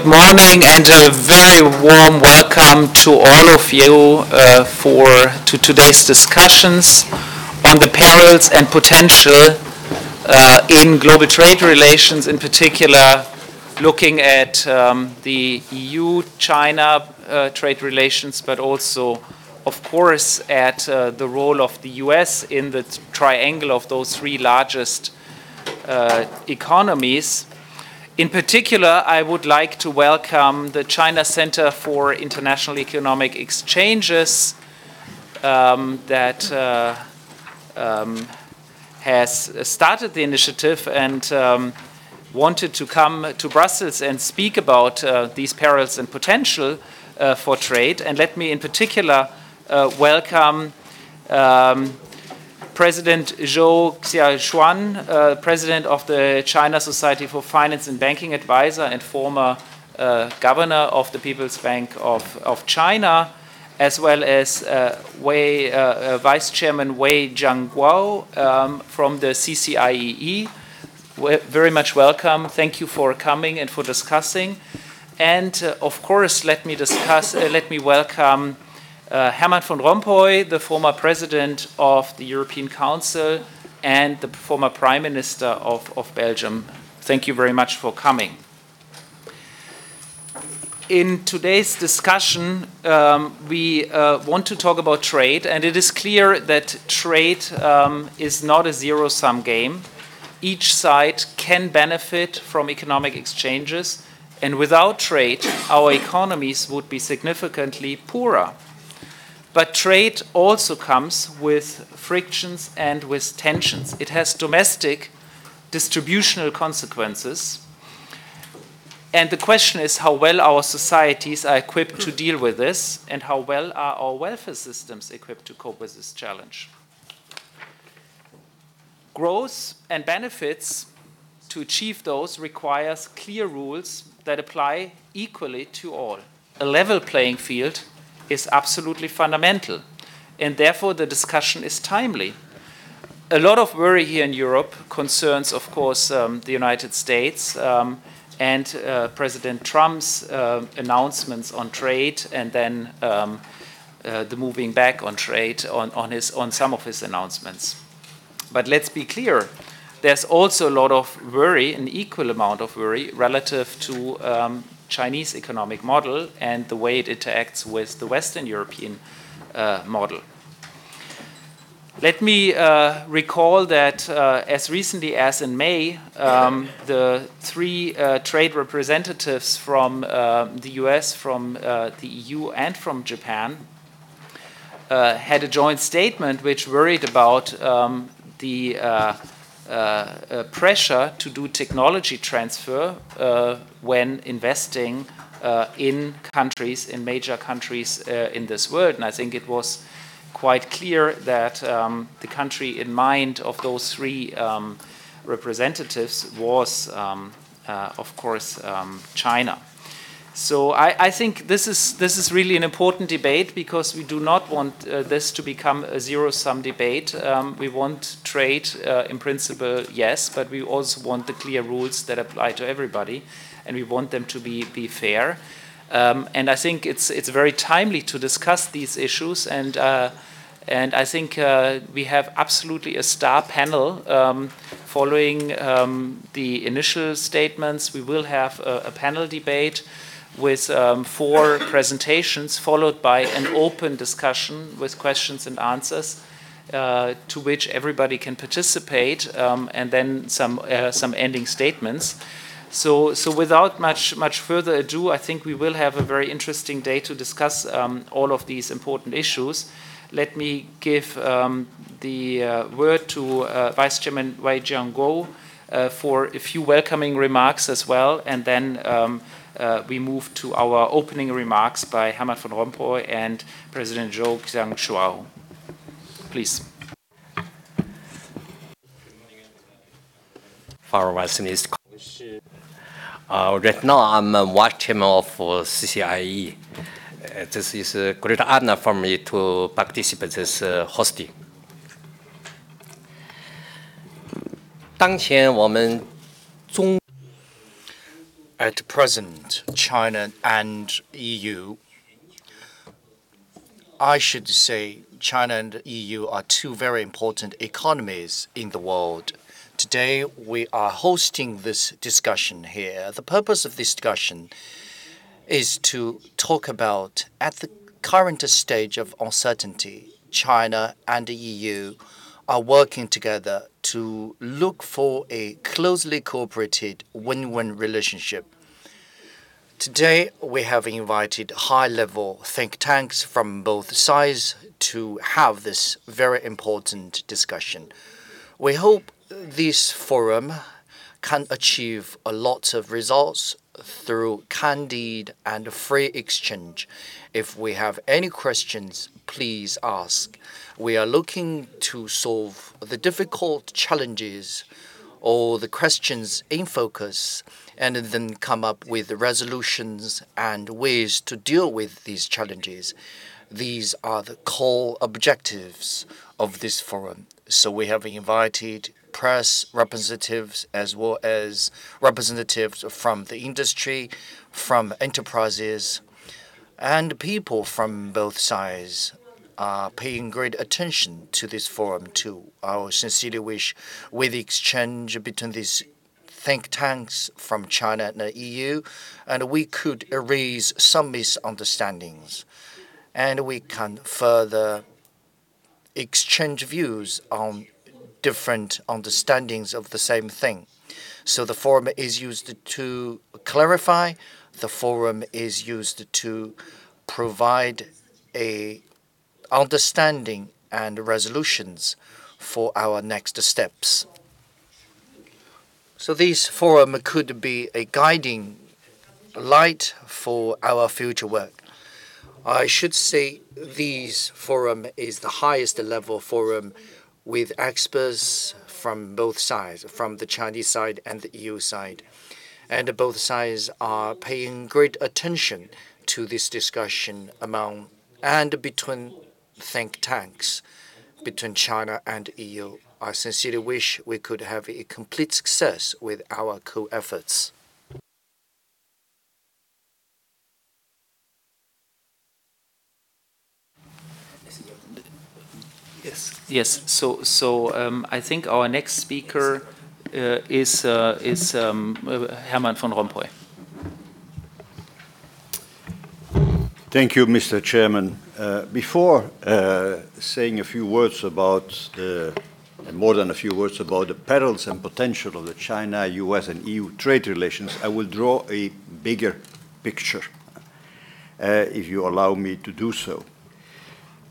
good morning and a very warm welcome to all of you uh, for to today's discussions on the perils and potential uh, in global trade relations, in particular looking at um, the EU-China uh, trade relations, but also, of course, at uh, the role of the US in the triangle of those three largest uh, economies. In particular, I would like to welcome the China Center for International Economic Exchanges um, that uh, um, has started the initiative and um, wanted to come to Brussels and speak about uh, these perils and potential uh, for trade. And let me, in particular, uh, welcome um, President Zhou Xiaochuan, uh, President of the China Society for Finance and Banking Advisor and former uh, Governor of the People's Bank of, of China, as well as uh, Wei, uh, uh, Vice Chairman Wei Jianguo um, from the CCIEE. Very much welcome. Thank you for coming and for discussing. And of course, let me discuss. let me welcome uh, Herman van Rompuy, the former president of the European Council and the former prime minister of, of Belgium. Thank you very much for coming. In today's discussion, um, we uh, want to talk about trade, and it is clear that trade um, is not a zero sum game. Each side can benefit from economic exchanges, and without trade, our economies would be significantly poorer. But trade also comes with frictions and with tensions. It has domestic distributional consequences. And the question is how well our societies are equipped to deal with this, and how well are our welfare systems equipped to cope with this challenge. Growth and benefits to achieve those requires clear rules that apply equally to all. A level playing field is absolutely fundamental. And therefore, the discussion is timely. A lot of worry here in Europe concerns, of course, um, the United States um, and uh, President Trump's uh, announcements on trade and then um, uh, the moving back on trade on, on, his, on some of his announcements. But let's be clear there's also a lot of worry, an equal amount of worry, relative to um, Chinese economic model and the way it interacts with the Western European uh, model. Let me uh, recall that uh, as recently as in May, um, the three uh, trade representatives from uh, the US, from uh, the EU, and from Japan had a joint statement which worried about um, the pressure to do technology transfer uh, when investing uh, in countries, in major countries in this world. And I think it was quite clear that um, the country in mind of those three um, representatives was, um, of course, um, China. So I, I, think this is this is really an important debate because we do not want uh, this to become a zero-sum debate. Um, we want trade, uh, in principle, yes, but we also want the clear rules that apply to everybody, and we want them to be be fair. Um, and I think it's it's very timely to discuss these issues and. Uh, and I think uh, we have absolutely a star panel um, following um, the initial statements. We will have a, a panel debate with um, four presentations, followed by an open discussion with questions and answers. Uh, to which everybody can participate, um, and then some uh, some ending statements. So, so without much much further ado, I think we will have a very interesting day to discuss um, all of these important issues. Let me give um, the uh, word to uh, Vice Chairman Wei Jianguo uh, for a few welcoming remarks as well, and then um, uh, we move to our opening remarks by Herman van Rompuy and President Zhou Xiaochuan. Please. Far uh, right now, I'm a vice chairman of uh, CCIEE. Uh, this is a great honor for me to participate this uh, hosting. 当前我们中 at present, China and EU, I should say China and EU are two very important economies in the world. Today, we are hosting this discussion here. The purpose of this discussion is to talk about at the current stage of uncertainty, China and the EU are working together to look for a closely cooperated win-win relationship. Today, we have invited high-level think tanks from both sides to have this very important discussion. We hope this forum can achieve a lot of results through candid and free exchange. If we have any questions, please ask. We are looking to solve the difficult challenges or the questions in focus and then come up with resolutions and ways to deal with these challenges. These are the core objectives of this forum. So we have invited press representatives as well as representatives from the industry, from enterprises, and people from both sides are paying great attention to this forum too. I sincerely wish with the exchange between these think tanks from China and the EU, and we could erase some misunderstandings, and we can further exchange views on different understandings of the same thing. So the forum is used to clarify, the forum is used to provide a understanding and resolutions for our next steps. So this forum could be a guiding light for our future work. I should say this forum is the highest level forum with experts from both sides, from the Chinese side and the EU side. And both sides are paying great attention to this discussion among and between think tanks between China and EU. I sincerely wish we could have a complete success with our co-efforts. Yes. Yes. So, so um, I think our next speaker uh, is uh, is um, Herman van Rompuy. Thank you, Mr. Chairman. Uh, before uh, saying a few words about the, more than a few words about the perils and potential of the China, US, and EU trade relations, I will draw a bigger picture, uh, if you allow me to do so.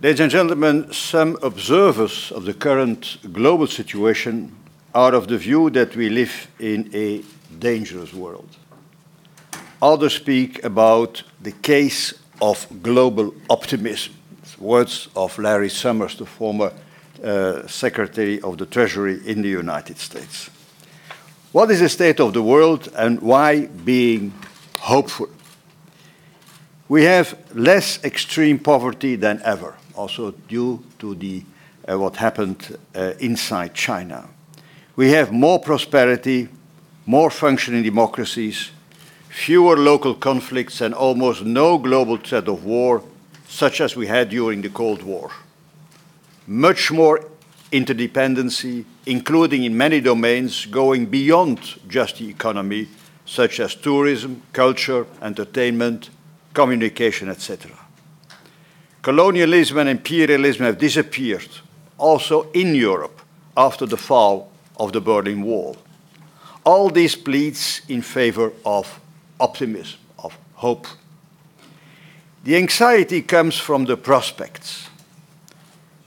Ladies and gentlemen, some observers of the current global situation are of the view that we live in a dangerous world. Others speak about the case of global optimism. Words of Larry Summers, the former uh, Secretary of the Treasury in the United States. What is the state of the world and why being hopeful? We have less extreme poverty than ever also due to the, uh, what happened uh, inside China. We have more prosperity, more functioning democracies, fewer local conflicts, and almost no global threat of war, such as we had during the Cold War. Much more interdependency, including in many domains going beyond just the economy, such as tourism, culture, entertainment, communication, etc. Colonialism and imperialism have disappeared, also in Europe, after the fall of the Berlin Wall. All this pleads in favor of optimism, of hope. The anxiety comes from the prospects.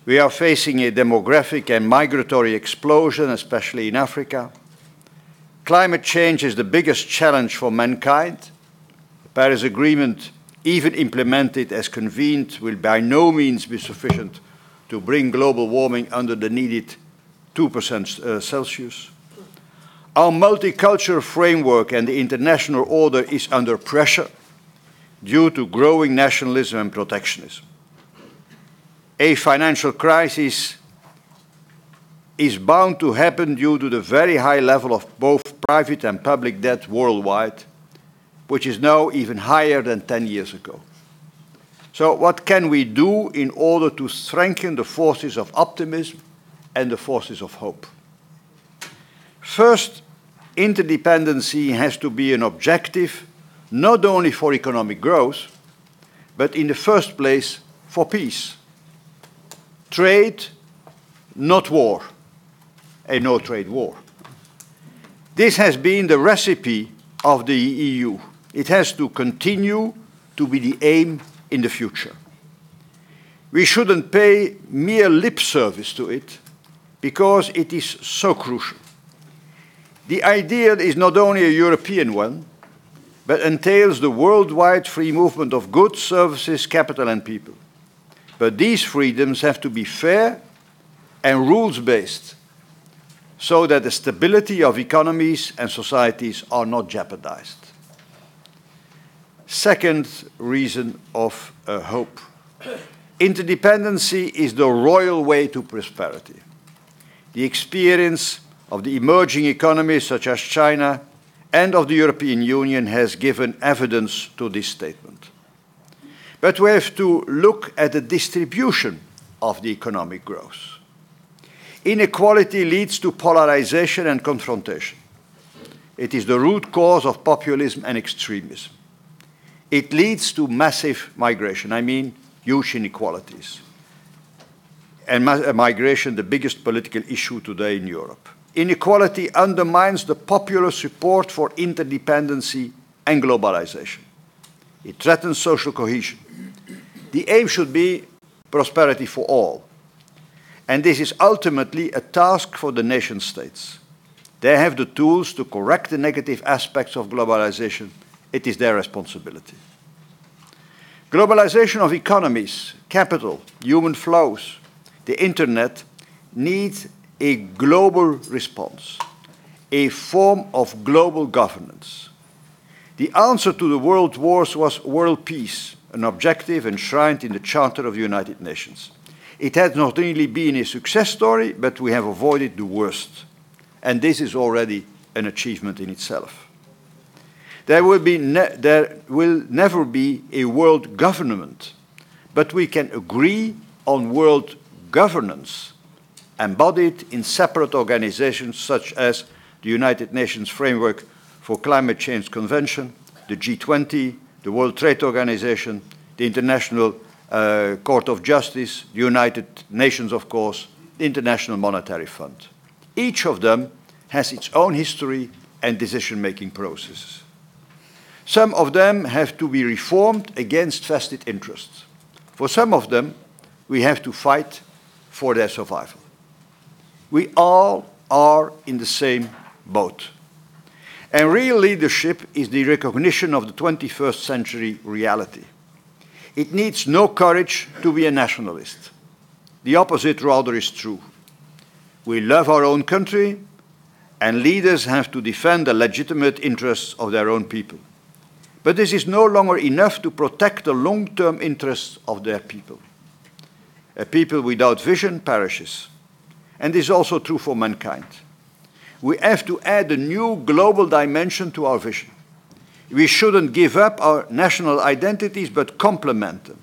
We are facing a demographic and migratory explosion, especially in Africa. Climate change is the biggest challenge for mankind. The Paris Agreement even implemented as convened, will by no means be sufficient to bring global warming under the needed 2% uh, Celsius. Our multicultural framework and the international order is under pressure due to growing nationalism and protectionism. A financial crisis is bound to happen due to the very high level of both private and public debt worldwide which is now even higher than 10 years ago. So, what can we do in order to strengthen the forces of optimism and the forces of hope? First, interdependency has to be an objective not only for economic growth, but in the first place for peace. Trade, not war, a no trade war. This has been the recipe of the EU. It has to continue to be the aim in the future. We shouldn't pay mere lip service to it because it is so crucial. The idea is not only a European one, but entails the worldwide free movement of goods, services, capital, and people. But these freedoms have to be fair and rules based so that the stability of economies and societies are not jeopardized. Second reason of uh, hope interdependency is the royal way to prosperity. The experience of the emerging economies such as China and of the European Union has given evidence to this statement. But we have to look at the distribution of the economic growth. Inequality leads to polarization and confrontation. It is the root cause of populism and extremism. It leads to massive migration, I mean, huge inequalities. And uh, migration, the biggest political issue today in Europe inequality undermines the popular support for interdependency and globalization. It threatens social cohesion. The aim should be prosperity for all. And this is ultimately a task for the nation states. They have the tools to correct the negative aspects of globalization. It is their responsibility. Globalization of economies, capital, human flows, the internet needs a global response, a form of global governance. The answer to the world wars was world peace, an objective enshrined in the Charter of the United Nations. It has not only been a success story, but we have avoided the worst. And this is already an achievement in itself. There will, be there will never be a world government, but we can agree on world governance embodied in separate organizations such as the United Nations Framework for Climate Change Convention, the G20, the World Trade Organization, the International uh, Court of Justice, the United Nations, of course, the International Monetary Fund. Each of them has its own history and decision making processes. Some of them have to be reformed against vested interests. For some of them, we have to fight for their survival. We all are in the same boat. And real leadership is the recognition of the 21st century reality. It needs no courage to be a nationalist. The opposite rather is true. We love our own country, and leaders have to defend the legitimate interests of their own people. But this is no longer enough to protect the long term interests of their people. A people without vision perishes. And this is also true for mankind. We have to add a new global dimension to our vision. We shouldn't give up our national identities but complement them.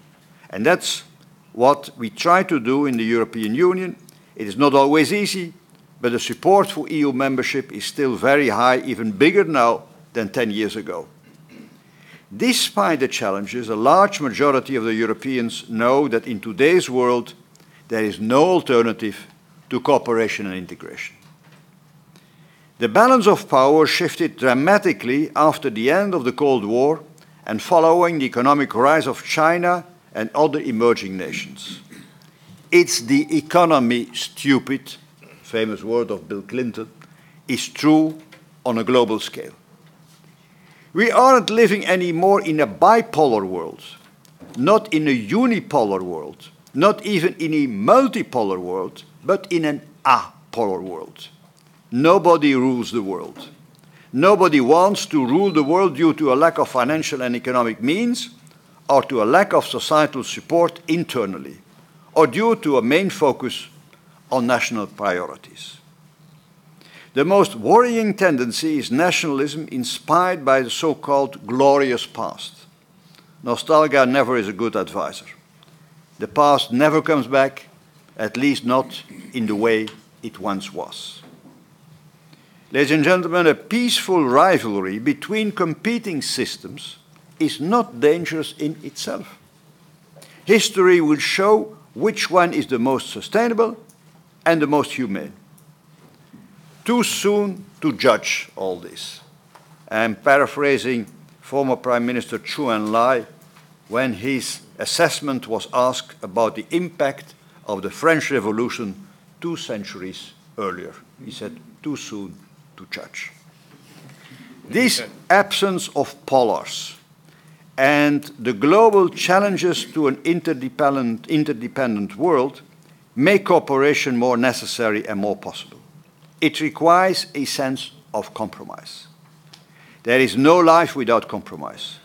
And that's what we try to do in the European Union. It is not always easy, but the support for EU membership is still very high, even bigger now than 10 years ago. Despite the challenges, a large majority of the Europeans know that in today's world there is no alternative to cooperation and integration. The balance of power shifted dramatically after the end of the Cold War and following the economic rise of China and other emerging nations. It's the economy, stupid, famous word of Bill Clinton, is true on a global scale. We aren't living anymore in a bipolar world, not in a unipolar world, not even in a multipolar world, but in an apolar world. Nobody rules the world. Nobody wants to rule the world due to a lack of financial and economic means, or to a lack of societal support internally, or due to a main focus on national priorities. The most worrying tendency is nationalism inspired by the so called glorious past. Nostalgia never is a good advisor. The past never comes back, at least not in the way it once was. Ladies and gentlemen, a peaceful rivalry between competing systems is not dangerous in itself. History will show which one is the most sustainable and the most humane. Too soon to judge all this. I'm paraphrasing former Prime Minister Zhou Enlai when his assessment was asked about the impact of the French Revolution two centuries earlier. He said, too soon to judge. This absence of polars and the global challenges to an interdependent, interdependent world make cooperation more necessary and more possible. It requires a sense of compromise. There is no life without compromise.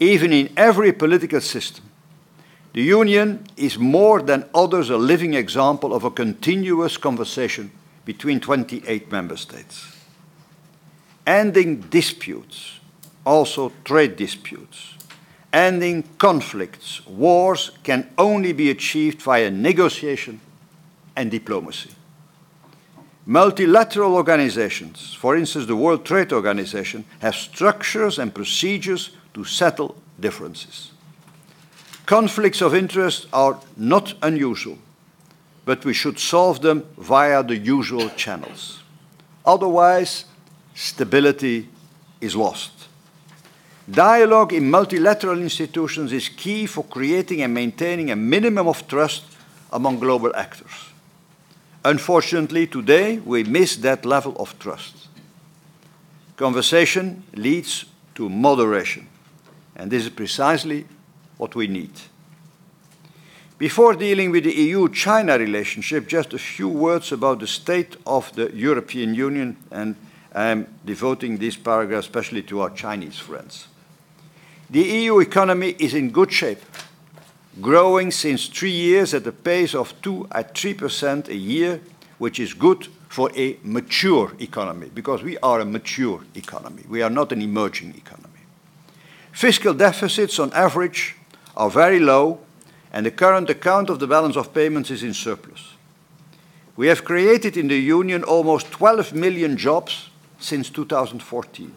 Even in every political system, the Union is more than others a living example of a continuous conversation between 28 member states. Ending disputes, also trade disputes, ending conflicts, wars can only be achieved via negotiation and diplomacy. Multilateral organizations, for instance, the World Trade Organization, have structures and procedures to settle differences. Conflicts of interest are not unusual, but we should solve them via the usual channels. Otherwise, stability is lost. Dialogue in multilateral institutions is key for creating and maintaining a minimum of trust among global actors. Unfortunately, today we miss that level of trust. Conversation leads to moderation, and this is precisely what we need. Before dealing with the EU China relationship, just a few words about the state of the European Union, and I'm devoting this paragraph especially to our Chinese friends. The EU economy is in good shape, growing since three years at a pace of 2 at 3% a year, which is good for a mature economy, because we are a mature economy. We are not an emerging economy. Fiscal deficits on average are very low, and the current account of the balance of payments is in surplus. We have created in the Union almost 12 million jobs since 2014.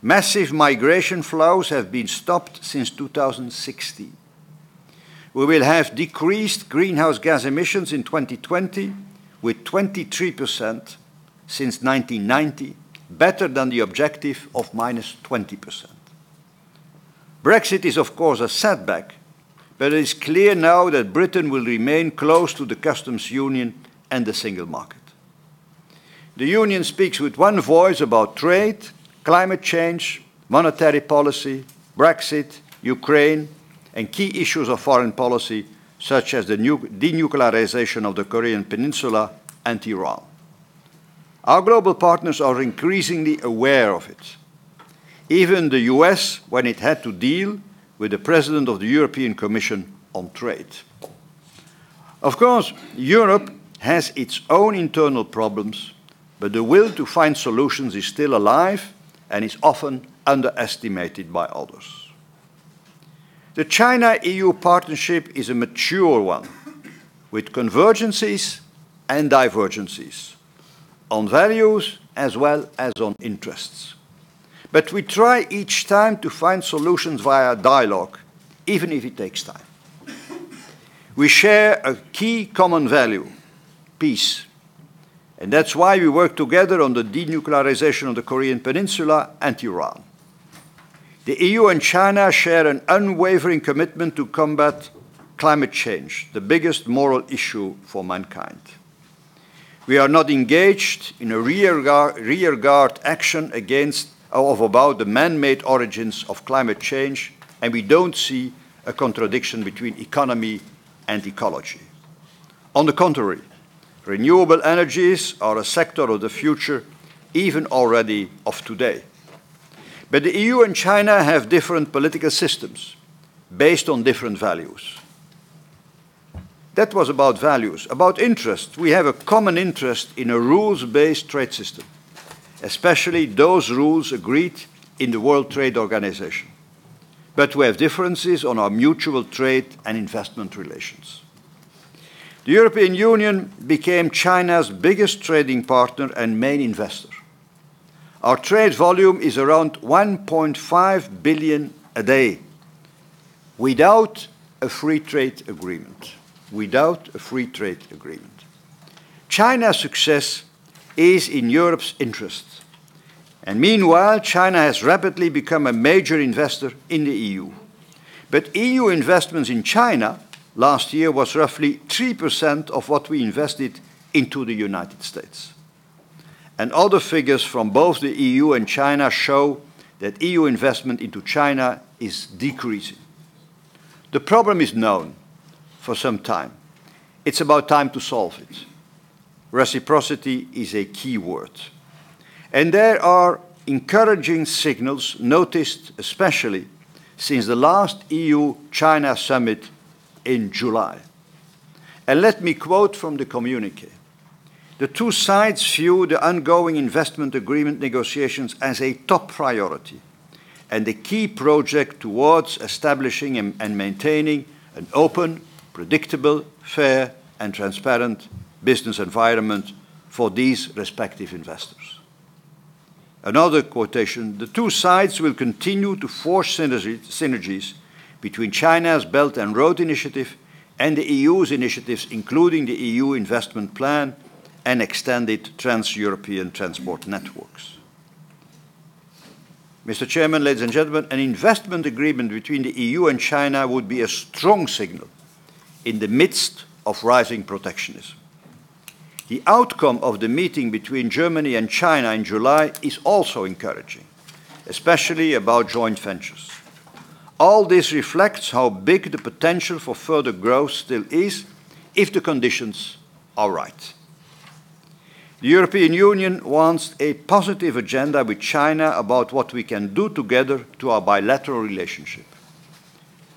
Massive migration flows have been stopped since 2016. We will have decreased greenhouse gas emissions in 2020 with 23% since 1990, better than the objective of minus 20%. Brexit is, of course, a setback, but it is clear now that Britain will remain close to the customs union and the single market. The union speaks with one voice about trade, climate change, monetary policy, Brexit, Ukraine, and key issues of foreign policy, such as the denuclearization of the Korean Peninsula and Iran. Our global partners are increasingly aware of it even the US when it had to deal with the President of the European Commission on trade. Of course, Europe has its own internal problems, but the will to find solutions is still alive and is often underestimated by others. The China EU partnership is a mature one, with convergences and divergences on values as well as on interests. But we try each time to find solutions via dialogue, even if it takes time. We share a key common value peace. And that's why we work together on the denuclearization of the Korean Peninsula and Iran. The EU and China share an unwavering commitment to combat climate change, the biggest moral issue for mankind. We are not engaged in a rearguard, rearguard action against of about the man-made origins of climate change, and we don't see a contradiction between economy and ecology. On the contrary, renewable energies are a sector of the future, even already of today. But the EU and China have different political systems based on different values. That was about values. About interest, we have a common interest in a rules based trade system, especially those rules agreed in the World Trade Organization. But we have differences on our mutual trade and investment relations. The European Union became China's biggest trading partner and main investor. Our trade volume is around 1.5 billion a day without a free trade agreement. Without a free trade agreement. China's success is in Europe's interest. And meanwhile, China has rapidly become a major investor in the EU. But EU investments in China last year was roughly 3% of what we invested into the United States. And other figures from both the EU and China show that EU investment into China is decreasing. The problem is known for some time. It's about time to solve it. Reciprocity is a key word. And there are encouraging signals noticed especially since the last EU China summit in July. And let me quote from the communique. The two sides view the ongoing investment agreement negotiations as a top priority and a key project towards establishing and maintaining an open, predictable, fair, and transparent business environment for these respective investors. Another quotation the two sides will continue to force synergies between China's Belt and Road Initiative and the EU's initiatives, including the EU Investment Plan and extended trans European transport networks. Mr. Chairman, ladies and gentlemen, an investment agreement between the EU and China would be a strong signal in the midst of rising protectionism. The outcome of the meeting between Germany and China in July is also encouraging, especially about joint ventures. All this reflects how big the potential for further growth still is if the conditions are right. The European Union wants a positive agenda with China about what we can do together to our bilateral relationship.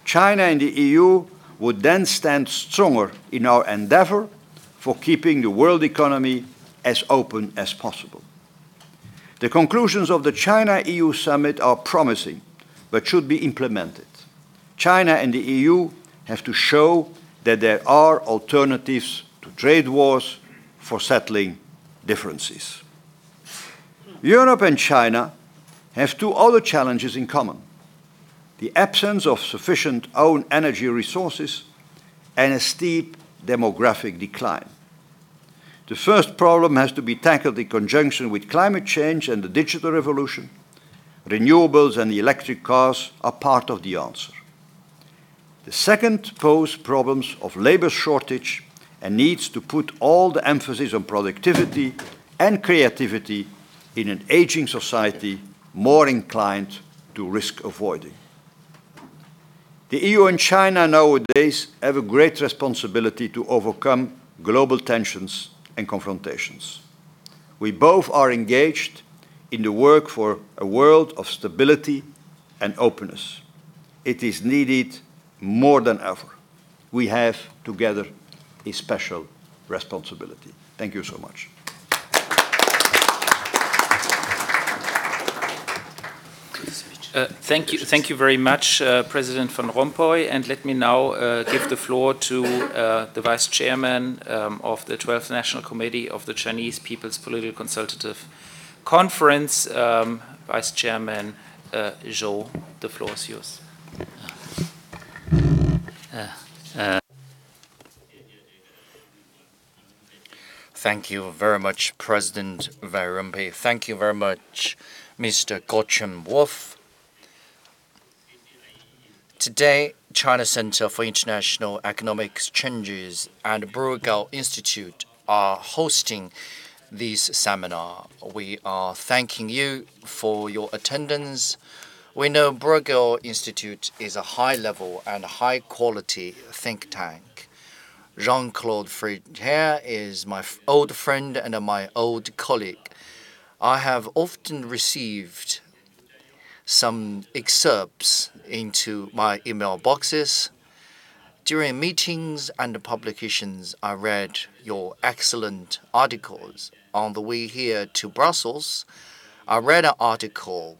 China and the EU would then stand stronger in our endeavor for keeping the world economy as open as possible. The conclusions of the China EU summit are promising but should be implemented. China and the EU have to show that there are alternatives to trade wars for settling differences. Europe and China have two other challenges in common the absence of sufficient own energy resources and a steep demographic decline. The first problem has to be tackled in conjunction with climate change and the digital revolution. Renewables and electric cars are part of the answer. The second poses problems of labor shortage and needs to put all the emphasis on productivity and creativity in an aging society more inclined to risk avoiding. The EU and China nowadays have a great responsibility to overcome global tensions and confrontations. We both are engaged in the work for a world of stability and openness. It is needed more than ever. We have together a special responsibility. Thank you so much. Uh, thank you, thank you very much, uh, President Van Rompuy. And let me now uh, give the floor to uh, the Vice Chairman um, of the 12th National Committee of the Chinese People's Political Consultative Conference, um, Vice Chairman uh, Zhou. The floor is yours. Thank you very much, President Van Thank you very much, Mr. Guntram Wolff. Today, China Center for International Economic Exchanges and Bruegel Institute are hosting this seminar. We are thanking you for your attendance. We know Bruegel Institute is a high-level and high-quality think tank. Jean-Claude Trichet is my old friend and my old colleague. I have often received some excerpts into my email boxes During meetings and publications, I read your excellent articles. On the way here to Brussels, I read an article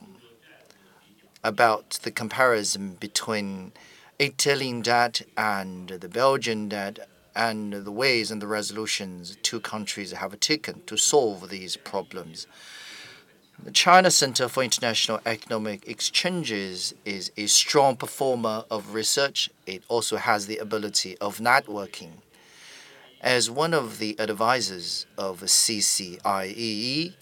about the comparison between Italian debt and the Belgian debt and the ways and the resolutions two countries have taken to solve these problems. The China Center for International Economic Exchanges is a strong performer of research. It also has the ability of networking. As one of the advisors of CCIEE,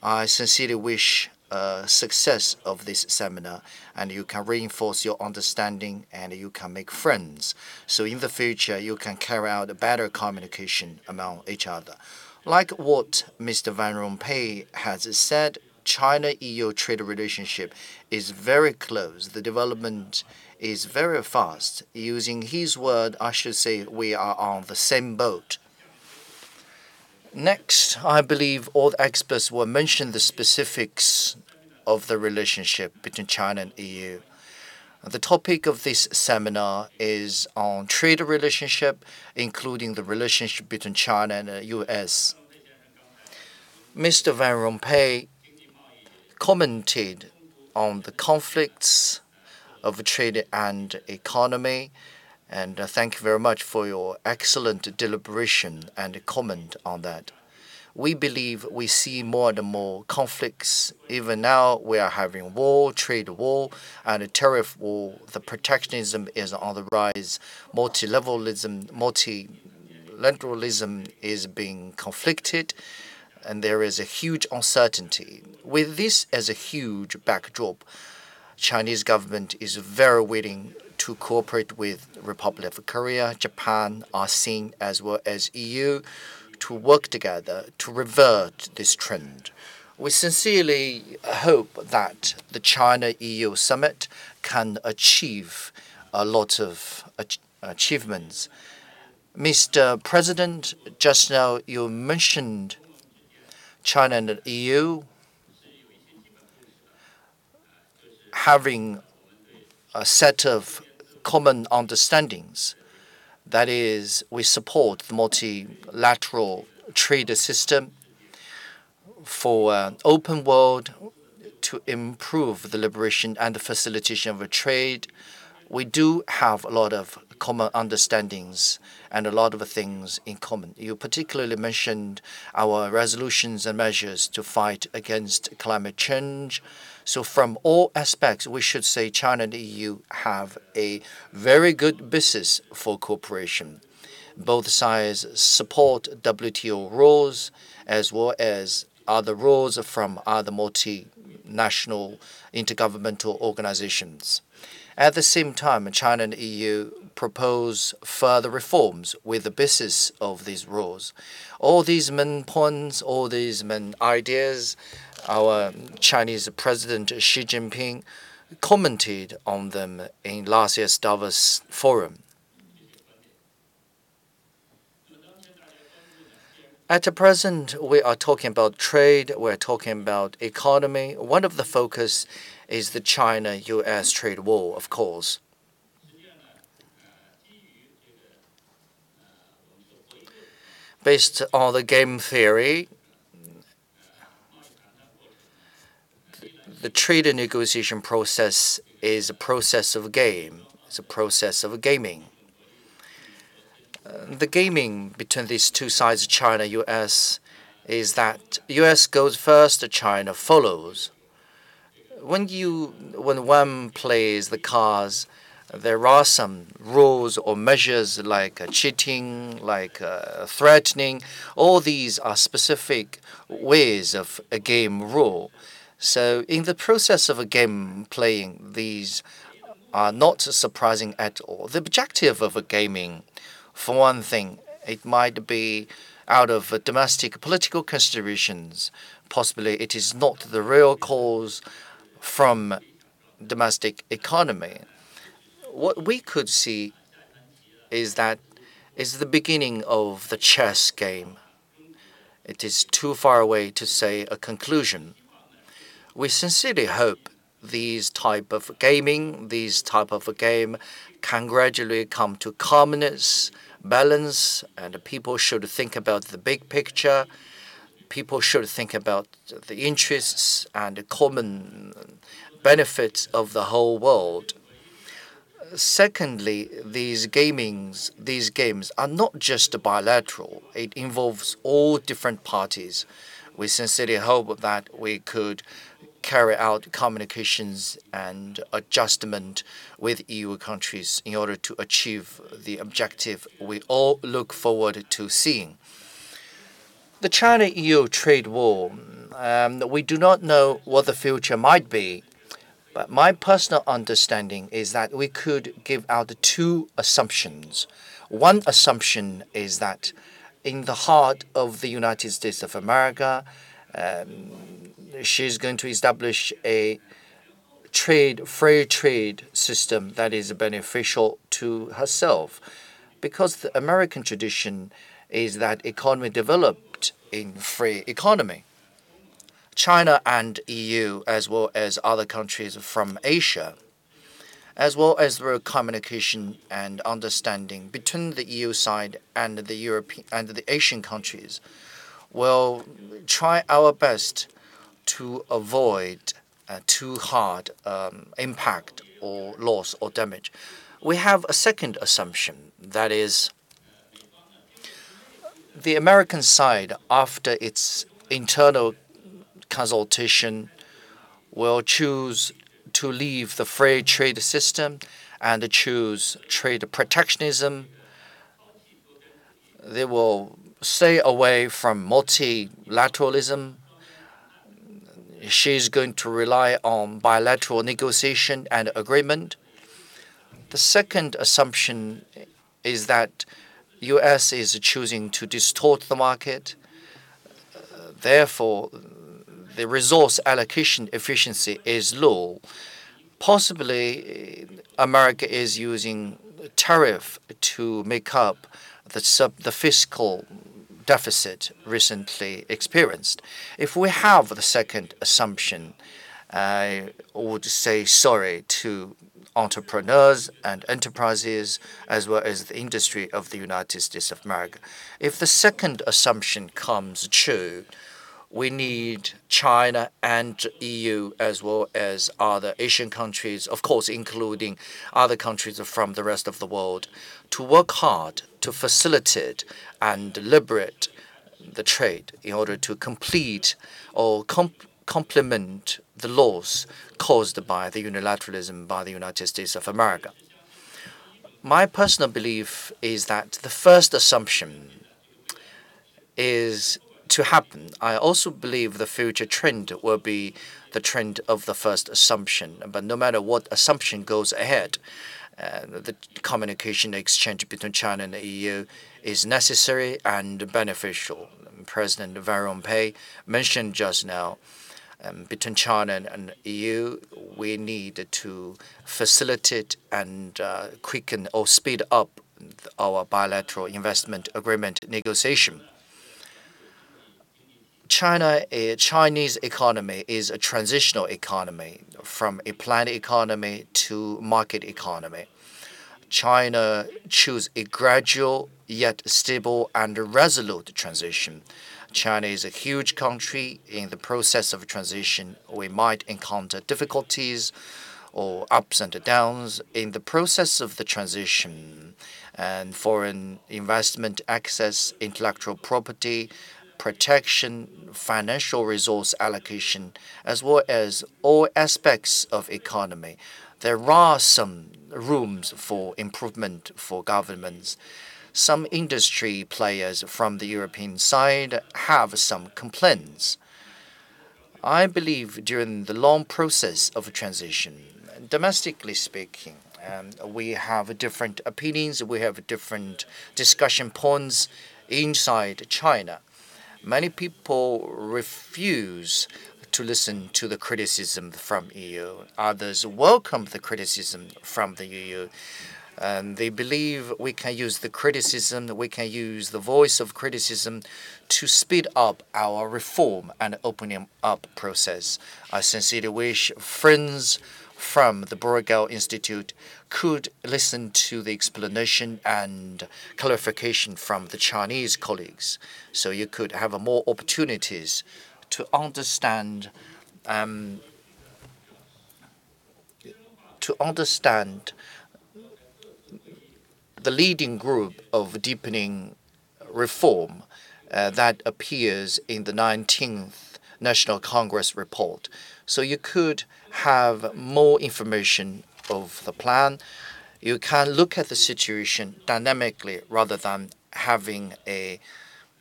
I sincerely wish uh, success of this seminar and you can reinforce your understanding and you can make friends. So in the future, you can carry out better communication among each other. Like what Mr. Van Rompuy has said, China-EU trade relationship is very close. The development is very fast. Using his word, I should say we are on the same boat. Next, I believe all the experts will mention the specifics of the relationship between China and EU. The topic of this seminar is on trade relationship, including the relationship between China and the US. Mr. Van Rompuy commented on the conflicts of trade and economy, and uh, thank you very much for your excellent deliberation and comment on that we believe we see more and more conflicts. Even now, we are having war, trade war, and a tariff war. The protectionism is on the rise. Multilateralism, multilateralism is being conflicted, and there is a huge uncertainty. With this as a huge backdrop, Chinese government is very willing to cooperate with Republic of Korea, Japan, ASEAN, as well as EU to work together to revert this trend. We sincerely hope that the China EU summit can achieve a lot of achievements. Mr. President, just now you mentioned China and the EU having a set of common understandings that is, we support the multilateral trade system for an open world to improve the liberation and the facilitation of trade. We do have a lot of common understandings and a lot of things in common. You particularly mentioned our resolutions and measures to fight against climate change, so from all aspects, we should say China and the EU have a very good basis for cooperation. Both sides support WTO rules as well as other rules from other multinational intergovernmental organizations. At the same time, China and EU propose further reforms with the basis of these rules. All these main points, all these main ideas our Chinese President Xi Jinping commented on them in last year's Davos Forum. At the present, we are talking about trade, we're talking about economy. One of the focus is the China-US trade war, of course. Based on the game theory, the trade negotiation process is a process of game. It's a process of gaming. Uh, the gaming between these two sides, China, U.S., is that U.S. goes first, China follows. When you when one plays the cards, there are some rules or measures like uh, cheating, like uh, threatening. All these are specific ways of a game rule. So in the process of a game playing, these are not surprising at all. The objective of a gaming, for one thing, it might be out of domestic political considerations. Possibly it is not the real cause from domestic economy. What we could see is that is the beginning of the chess game. It is too far away to say a conclusion. We sincerely hope these type of gaming, these type of game can gradually come to calmness, balance, and people should think about the big picture. People should think about the interests and common benefits of the whole world. Secondly, these gamings, these games are not just bilateral. It involves all different parties. We sincerely hope that we could carry out communications and adjustment with EU countries in order to achieve the objective we all look forward to seeing. The China-EU trade war, um, we do not know what the future might be, but my personal understanding is that we could give out two assumptions. One assumption is that in the heart of the United States of America, um, she's going to establish a trade, free trade system that is beneficial to herself. Because the American tradition is that economy developed in free economy. China and EU, as well as other countries from Asia, as well as through communication and understanding between the EU side and the European and the Asian countries, will try our best to avoid uh, too hard um, impact or loss or damage. We have a second assumption that is the American side, after its internal consultation, will choose to leave the free trade system and choose trade protectionism. They will stay away from multilateralism she's going to rely on bilateral negotiation and agreement. The second assumption is that U.S. is choosing to distort the market. Therefore, the resource allocation efficiency is low. Possibly, America is using tariff to make up the, fiscal deficit recently experienced. If we have the second assumption, I would say sorry to entrepreneurs and enterprises as well as the industry of the United States of America. If the second assumption comes true, we need China and EU as well as other Asian countries, of course, including other countries from the rest of the world, to work hard to facilitate and liberate the trade in order to complete or comp complement the loss caused by the unilateralism by the United States of America. My personal belief is that the first assumption is to happen. I also believe the future trend will be the trend of the first assumption. But no matter what assumption goes ahead, the communication exchange between China and the EU is necessary and beneficial. President Van Rompuy mentioned just now, um, between China and EU, we need to facilitate and uh, quicken or speed up our bilateral investment agreement negotiation. China, a Chinese economy is a transitional economy from a planned economy to market economy. China chose a gradual yet stable and resolute transition. China is a huge country. In the process of transition, we might encounter difficulties or ups and downs. In the process of the transition, and foreign investment access, intellectual property, protection, financial resource allocation, as well as all aspects of economy, there are some rooms for improvement for governments. Some industry players from the European side have some complaints. I believe during the long process of transition, domestically speaking, um, we have different opinions, we have different discussion points inside China. Many people refuse to listen to the criticism from EU. Others welcome the criticism from the EU. And they believe we can use the criticism, we can use the voice of criticism to speed up our reform and opening up process. I sincerely wish friends from the Bruegel Institute could listen to the explanation and clarification from the Chinese colleagues, so you could have more opportunities to understand um, to understand the leading group of deepening reform uh, that appears in the 19th National Congress report. So you could have more information of the plan. You can look at the situation dynamically rather than having a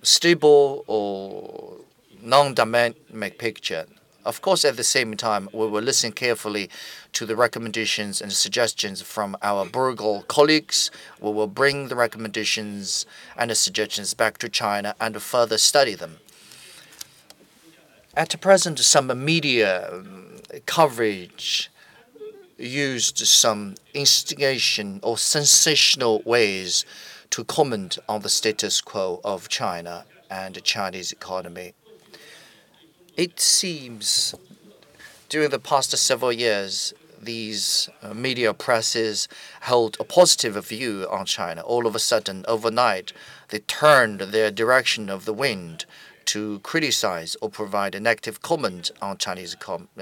stable or non-dynamic picture. Of course, at the same time, we will listen carefully to the recommendations and suggestions from our Bruegel colleagues. We will bring the recommendations and the suggestions back to China and further study them. At present, some media um, coverage used some instigation or sensational ways to comment on the status quo of China and the Chinese economy. It seems during the past several years, these uh, media presses held a positive view on China. All of a sudden, overnight, they turned their direction of the wind to criticize or provide a negative comment on Chinese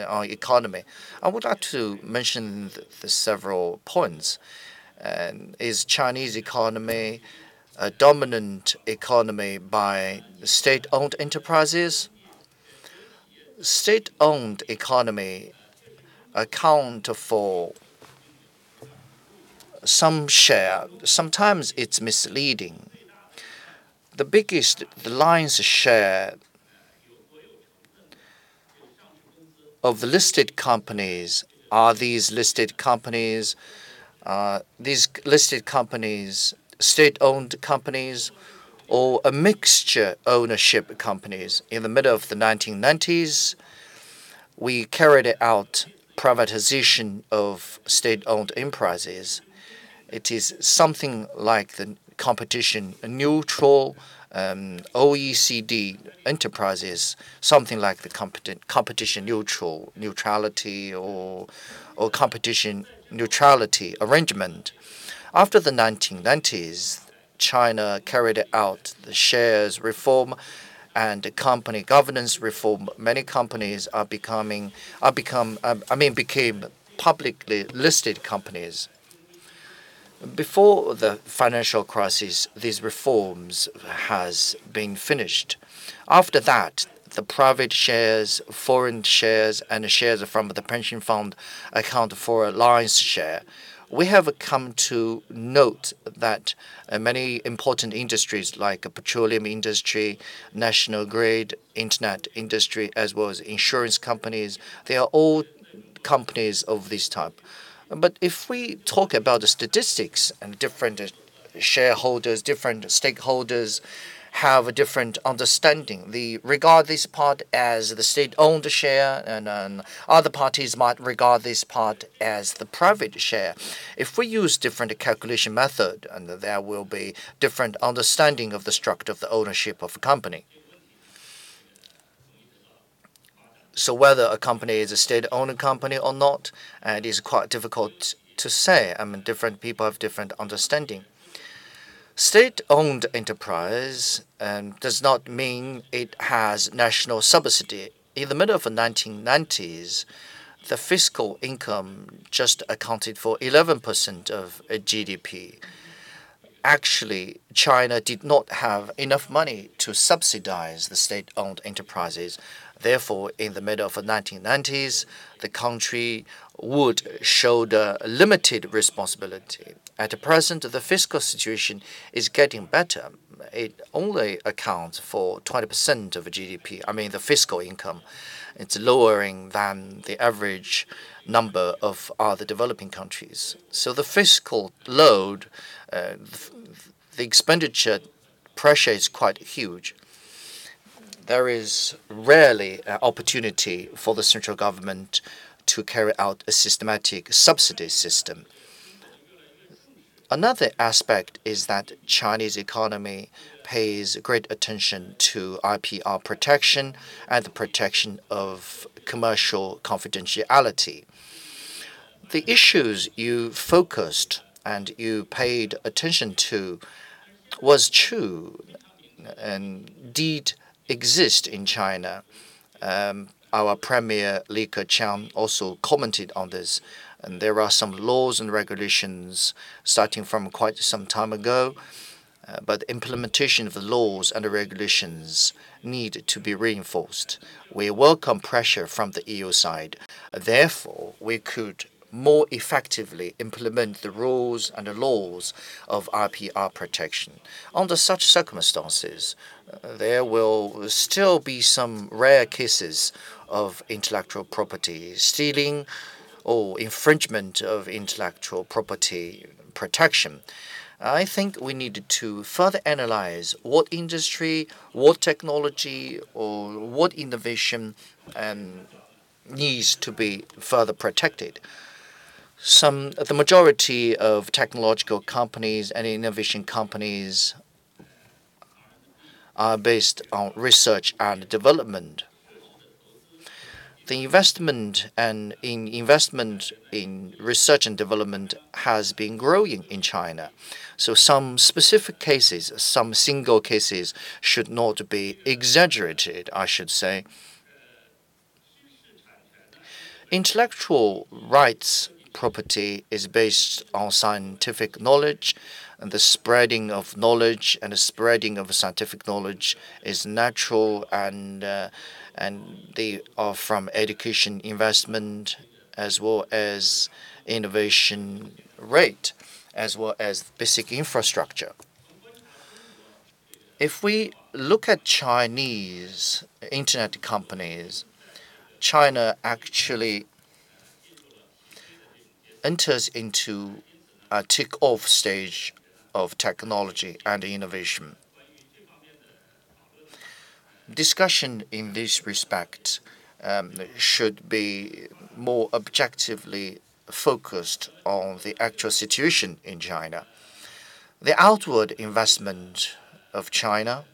on economy. I would like to mention the, the several points. Is Chinese economy a dominant economy by state-owned enterprises? state-owned economy account for some share. Sometimes it's misleading. The biggest, the lion's share of the listed companies are these listed companies, uh, these listed companies, state-owned companies, or a mixture ownership companies. In the middle of the 1990s, we carried out privatization of state-owned enterprises. It is something like the competition neutral um, OECD enterprises, something like the competi competition neutral neutrality or or competition neutrality arrangement. After the 1990s, China carried out the shares reform and company governance reform. Many companies are becoming are become um, I mean became publicly listed companies. Before the financial crisis, these reforms has been finished. After that, the private shares, foreign shares, and shares from the pension fund account for a lion's share we have come to note that uh, many important industries like petroleum industry, national grid, internet industry, as well as insurance companies, they are all companies of this type. But if we talk about the statistics and different uh, shareholders, different stakeholders, have a different understanding. They regard this part as the state-owned share, and, and other parties might regard this part as the private share. If we use different calculation method, and there will be different understanding of the structure of the ownership of a company. So whether a company is a state-owned company or not, uh, it is quite difficult to say. I mean, different people have different understanding. State-owned enterprise um, does not mean it has national subsidy. In the middle of the 1990s, the fiscal income just accounted for 11% of GDP. Actually, China did not have enough money to subsidize the state-owned enterprises. Therefore, in the middle of the 1990s, the country would shoulder limited responsibility. At present, the fiscal situation is getting better. It only accounts for 20% of GDP, I mean the fiscal income. It's lowering than the average number of other developing countries. So the fiscal load, uh, the expenditure pressure is quite huge. There is rarely an opportunity for the central government to carry out a systematic subsidy system Another aspect is that Chinese economy pays great attention to IPR protection and the protection of commercial confidentiality. The issues you focused and you paid attention to was true and did exist in China. Um, our Premier Li Keqiang also commented on this. And there are some laws and regulations starting from quite some time ago, uh, but implementation of the laws and the regulations need to be reinforced. We welcome pressure from the EU side. Therefore, we could more effectively implement the rules and the laws of IPR protection. Under such circumstances, uh, there will still be some rare cases of intellectual property stealing or infringement of intellectual property protection. I think we need to further analyze what industry, what technology, or what innovation um, needs to be further protected some the majority of technological companies and innovation companies are based on research and development. The investment and in investment in research and development has been growing in China. So some specific cases, some single cases should not be exaggerated, I should say. Intellectual rights property is based on scientific knowledge, and the spreading of knowledge and the spreading of scientific knowledge is natural, and uh, and they are from education investment as well as innovation rate, as well as basic infrastructure. If we look at Chinese internet companies, China actually enters into a tick-off stage of technology and innovation. Discussion in this respect um, should be more objectively focused on the actual situation in China. The outward investment of China,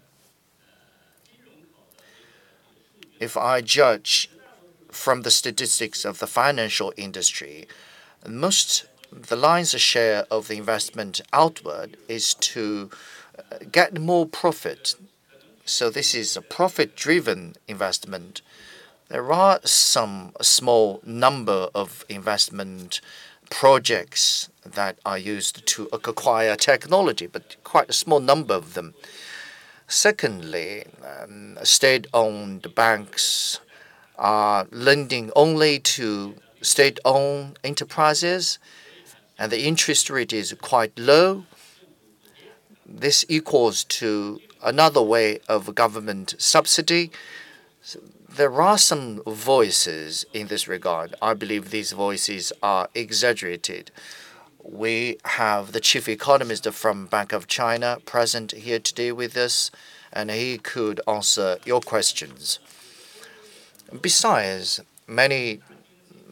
if I judge from the statistics of the financial industry, most the lion's share of the investment outward is to uh, get more profit. So this is a profit-driven investment. There are some small number of investment projects that are used to acquire technology, but quite a small number of them. Secondly, um, state-owned banks are lending only to state-owned enterprises, and the interest rate is quite low. This equals to another way of government subsidy. There are some voices in this regard. I believe these voices are exaggerated. We have the chief economist from Bank of China present here today with us, and he could answer your questions. Besides, many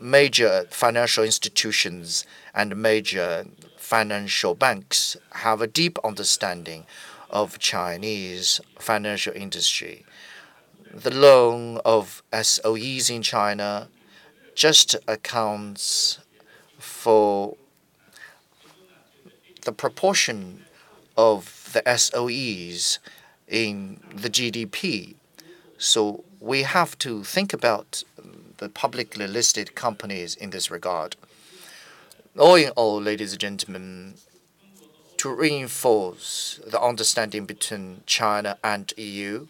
major financial institutions and major financial banks have a deep understanding of Chinese financial industry. The loan of SOEs in China just accounts for the proportion of the SOEs in the GDP. So we have to think about the publicly listed companies in this regard. All in all, ladies and gentlemen, to reinforce the understanding between China and EU,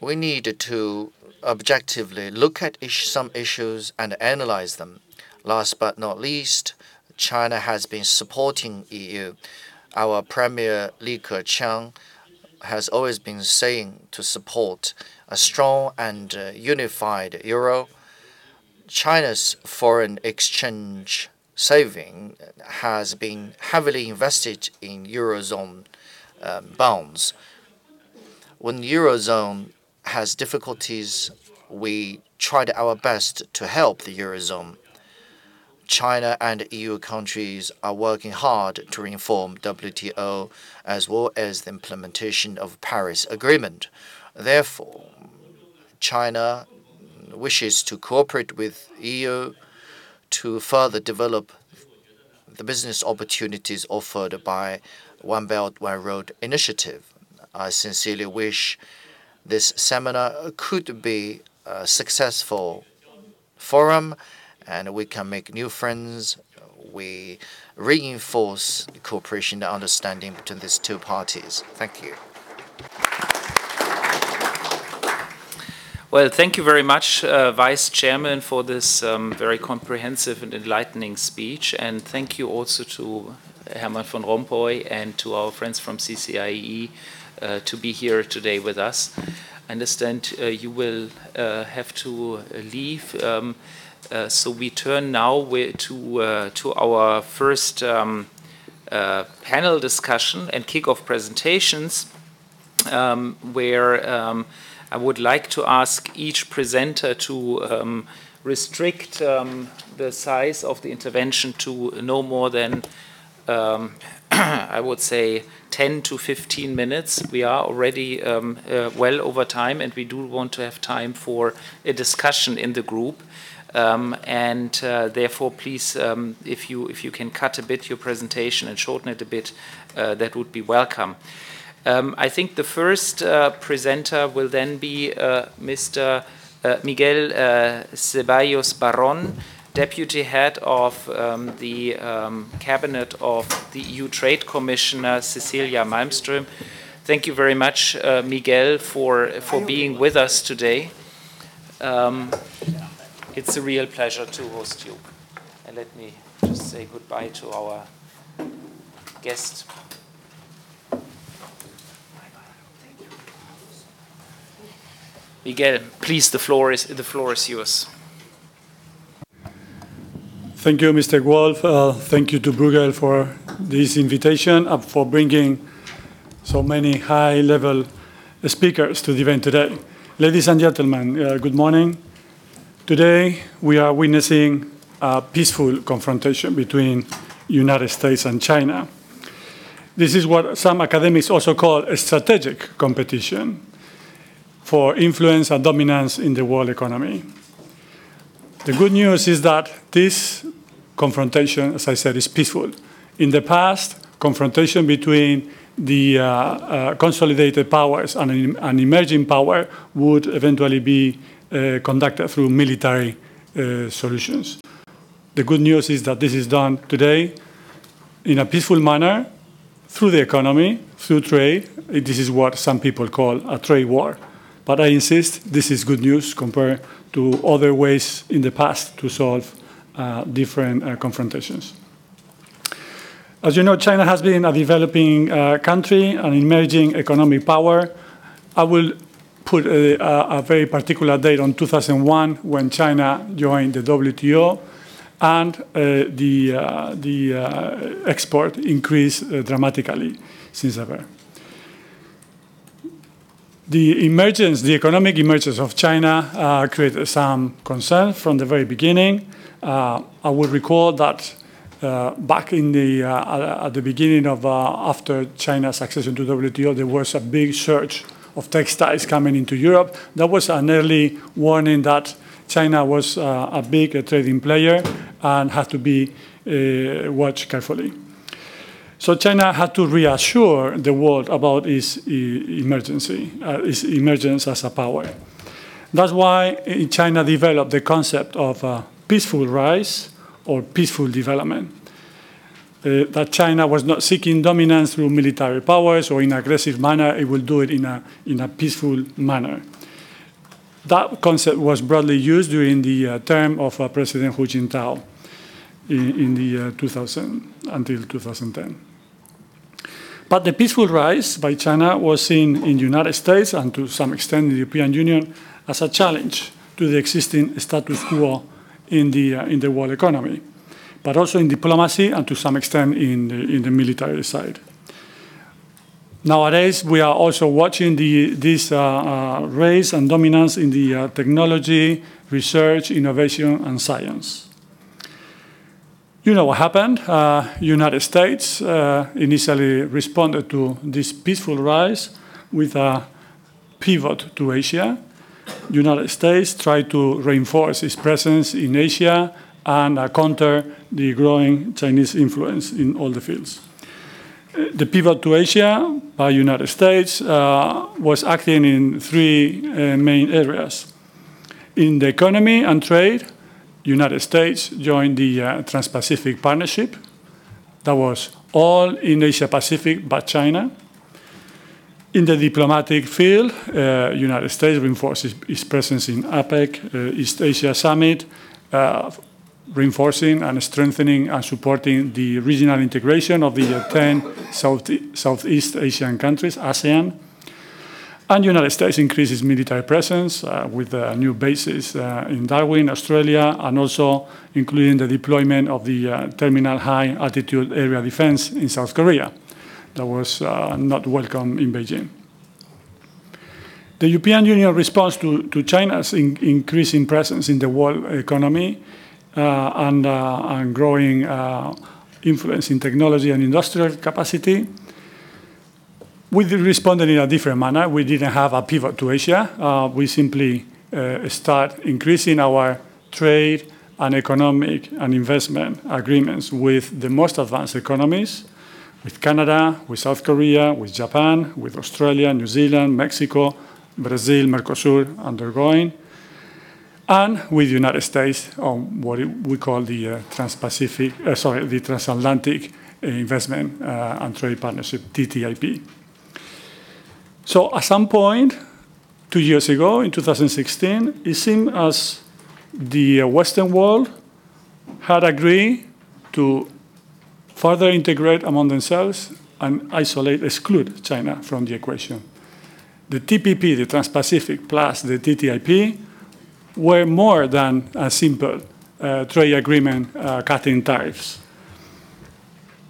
we need to objectively look at some issues and analyze them. Last but not least, China has been supporting EU. Our Premier Li Keqiang has always been saying to support a strong and uh, unified euro. China's foreign exchange saving has been heavily invested in eurozone um, bonds. When eurozone has difficulties, we tried our best to help the eurozone. China and EU countries are working hard to reform WTO as well as the implementation of Paris Agreement. Therefore, China wishes to cooperate with EU to further develop the business opportunities offered by One Belt, One Road initiative. I sincerely wish this seminar could be a successful forum, and we can make new friends. We reinforce cooperation and understanding between these two parties. Thank you. Well, thank you very much, uh, Vice Chairman, for this um, very comprehensive and enlightening speech. And thank you also to Herman van Rompuy and to our friends from CCIEE uh, to be here today with us. I understand uh, you will uh, have to leave. Um, so we turn now to, uh, to our first um, panel discussion and kick-off presentations, um, where um, I would like to ask each presenter to um, restrict um, the size of the intervention to no more than, um, I would say, 10 to 15 minutes. We are already um, uh, well over time, and we do want to have time for a discussion in the group. Um, and uh, therefore, please, um, if you if you can cut a bit your presentation and shorten it a bit, uh, that would be welcome. Um, I think the first uh, presenter will then be uh, Mr. Uh, Miguel uh, Ceballos Barron, Deputy Head of um, the um, Cabinet of the EU Trade Commissioner Cecilia Malmström. Thank you very much, Miguel, for, for being with us today. Um, it's a real pleasure to host you. And let me just say goodbye to our guest. Miguel, please, the floor is, the floor is yours. Thank you, Mr. Wolff. Uh, thank you to Bruegel for this invitation and for bringing so many high-level speakers to the event today. Ladies and gentlemen, uh, good morning. Today, we are witnessing a peaceful confrontation between the United States and China. This is what some academics also call a strategic competition for influence and dominance in the world economy. The good news is that this confrontation, as I said, is peaceful. In the past, confrontation between the uh, uh, consolidated powers and an, emerging power would eventually be conducted through military uh, solutions. The good news is that this is done today in a peaceful manner through the economy, through trade. This is what some people call a trade war. But I insist this is good news compared to other ways in the past to solve uh, different uh, confrontations. As you know, China has been a developing uh, country, an emerging economic power. I will put a, a, very particular date on 2001 when China joined the WTO and uh, the, uh, the uh, export increased dramatically since ever the emergence, the economic emergence of China uh, created some concern from the very beginning. Uh, I would recall that uh, back in the uh, at the beginning of uh, after China's accession to WTO, there was a big surge of textiles coming into Europe. That was an early warning that China was uh, a big trading player and had to be watched carefully. So China had to reassure the world about its emergency, uh, its emergence as a power. That's why China developed the concept of uh, peaceful rise or peaceful development. Uh, that China was not seeking dominance through military powers or in an aggressive manner, it will do it in a, in a peaceful manner. That concept was broadly used during the uh, term of uh, President Hu Jintao in, in the uh, 2000 until 2010. But the peaceful rise by China was seen in the United States and to some extent in the European Union as a challenge to the existing status quo in the, uh, in the world economy, but also in diplomacy and to some extent in the, in the military side. Nowadays, we are also watching the, this uh, uh, race and dominance in the uh, technology, research, innovation, and science. You know what happened. Uh, United States uh, initially responded to this peaceful rise with a pivot to Asia. United States tried to reinforce its presence in Asia and uh, counter the growing Chinese influence in all the fields. Uh, the pivot to Asia by United States uh, was acting in three main areas. In the economy and trade, United States joined the Trans-Pacific Partnership. That was all in Asia Pacific but China. In the diplomatic field, United States reinforces its presence in APEC, East Asia Summit, reinforcing and strengthening and supporting the regional integration of the uh, 10 South Southeast Asian countries, ASEAN. And the United States increases military presence uh, with uh, new bases uh, in Darwin, Australia, and also including the deployment of the uh, Terminal High Altitude Area Defense in South Korea that was uh, not welcome in Beijing. The European Union response to, to China's in, increasing presence in the world economy and, uh, and, growing uh, influence in technology and industrial capacity, we responded in a different manner. We didn't have a pivot to Asia. Uh, we simply uh, start increasing our trade and economic and investment agreements with the most advanced economies with Canada, with South Korea, with Japan, with Australia, New Zealand, Mexico, Brazil, Mercosur undergoing, and with the United States on what we call the uh, Trans-Pacific, uh, sorry, the Transatlantic Investment uh, and Trade Partnership, TTIP. So at some point, two years ago, in 2016, it seemed as the Western world had agreed to further integrate among themselves and isolate, exclude China from the equation. The TPP, the Trans-Pacific, plus the TTIP were more than a simple uh, trade agreement uh, cutting tariffs.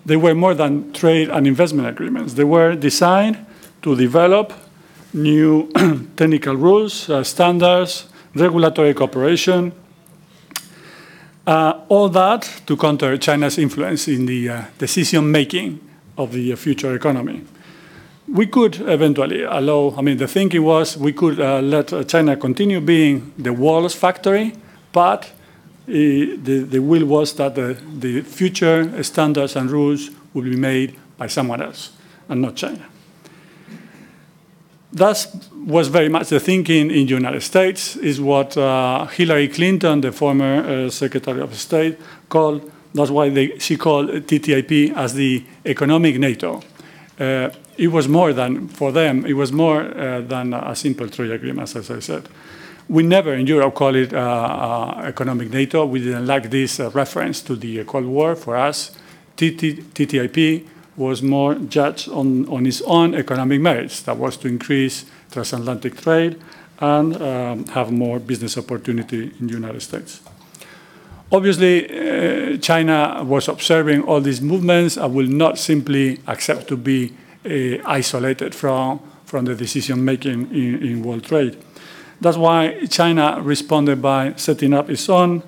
They were more than trade and investment agreements. They were designed to develop new technical rules, uh, standards, regulatory cooperation, uh, all that to counter China's influence in the uh, decision making of the future economy. We could eventually allow, I mean, the thinking was we could uh, let China continue being the world's factory, but the, the will was that the, the future standards and rules would be made by someone else and not China. That was very much the thinking in the United States, is what uh, Hillary Clinton, the former uh, Secretary of State, called, that's why they, she called TTIP as the economic NATO. Uh, it was more than, for them, it was more uh, than a simple trade agreement, as I said. We never in Europe call it uh, uh, economic NATO. We didn't like this reference to the Cold War. For us, TTIP was more judged on, on its own economic merits. That was to increase transatlantic trade and um, have more business opportunity in the United States. Obviously, uh, China was observing all these movements and will not simply accept to be uh, isolated from, from the decision making in, in world trade. That's why China responded by setting up its own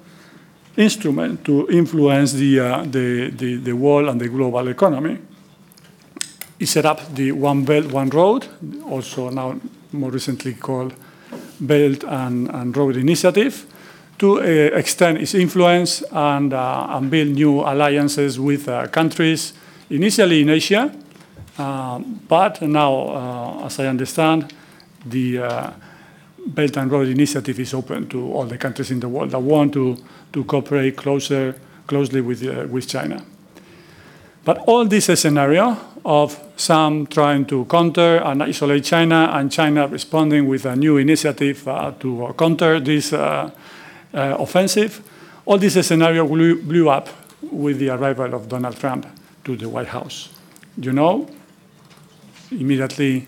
instrument to influence the, uh, the, the, the world and the global economy. It set up the One Belt, One Road, also now more recently called Belt and, and Road Initiative, to uh, extend its influence and, uh, and, build new alliances with uh, countries, initially in Asia, but now, uh, as I understand, the uh, Belt and Road Initiative is open to all the countries in the world that want to, cooperate closely with, uh, with China. But all this scenario of some trying to counter and isolate China, and China responding with a new initiative uh, to counter this uh, uh, offensive, all this scenario blew, up with the arrival of Donald Trump to the White House. You know, immediately,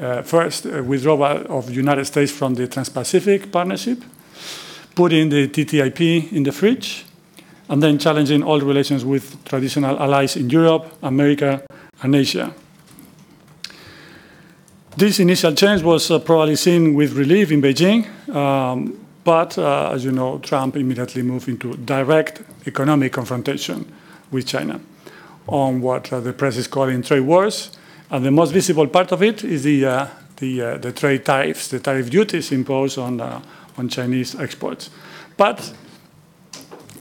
uh, first, uh, withdrawal of the United States from the Trans-Pacific Partnership, putting the TTIP in the fridge, and then challenging all relations with traditional allies in Europe, America, and Asia. This initial change was uh, probably seen with relief in Beijing. Um, But uh, as you know, Trump immediately moved into direct economic confrontation with China on what uh, the press is calling trade wars. And the most visible part of it is the, uh, the, uh, the, trade tariffs, the tariff duties imposed on, uh, on Chinese exports. But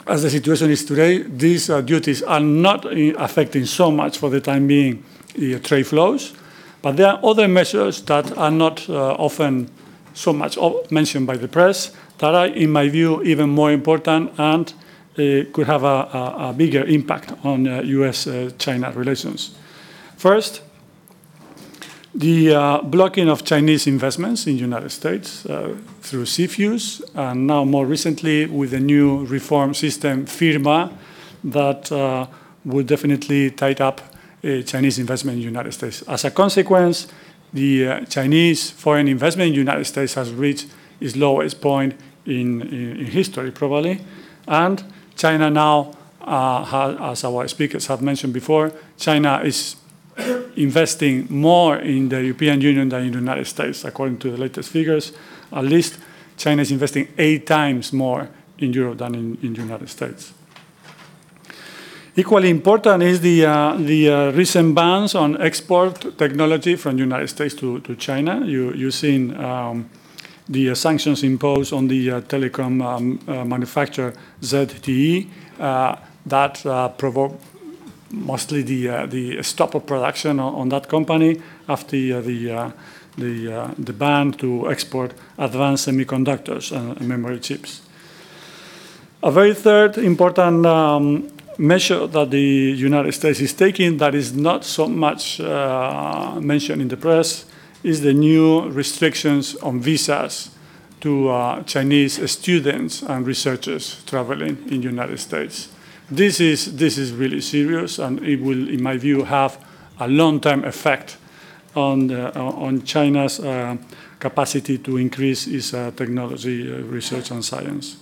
as the situation is today, these uh, duties are not affecting so much for the time being the trade flows. But there are other measures that are not often so much mentioned by the press that are, in my view, even more important and uh, could have a, a, a, bigger impact on uh, US-China uh, relations. First, the uh, blocking of Chinese investments in the United States uh, through CFIUS, and now more recently with the new reform system, FIRRMA, that uh, would definitely tie up Chinese investment in the United States. As a consequence, the Chinese foreign investment in the United States has reached its lowest point in, in, in history, probably. And China now, uh, as our speakers have mentioned before, China is investing more in the European Union than in the United States, according to the latest figures. At least China is investing eight times more in Europe than in, in the United States. Equally important is the, uh, the uh, recent bans on export technology from the United States to, to China. You, you've seen um, the uh, sanctions imposed on the uh, telecom um, uh, manufacturer ZTE that provoked mostly the the stop of production on, on that company after the the, the ban to export advanced semiconductors and memory chips. A very third important um, measure that the United States is taking that is not so much uh, mentioned in the press is the new restrictions on visas to uh, Chinese students and researchers traveling in the United States. This is, this is really serious, and it will, in my view, have a long-term effect on, the, on China's uh, capacity to increase its uh, technology, uh, research, and science.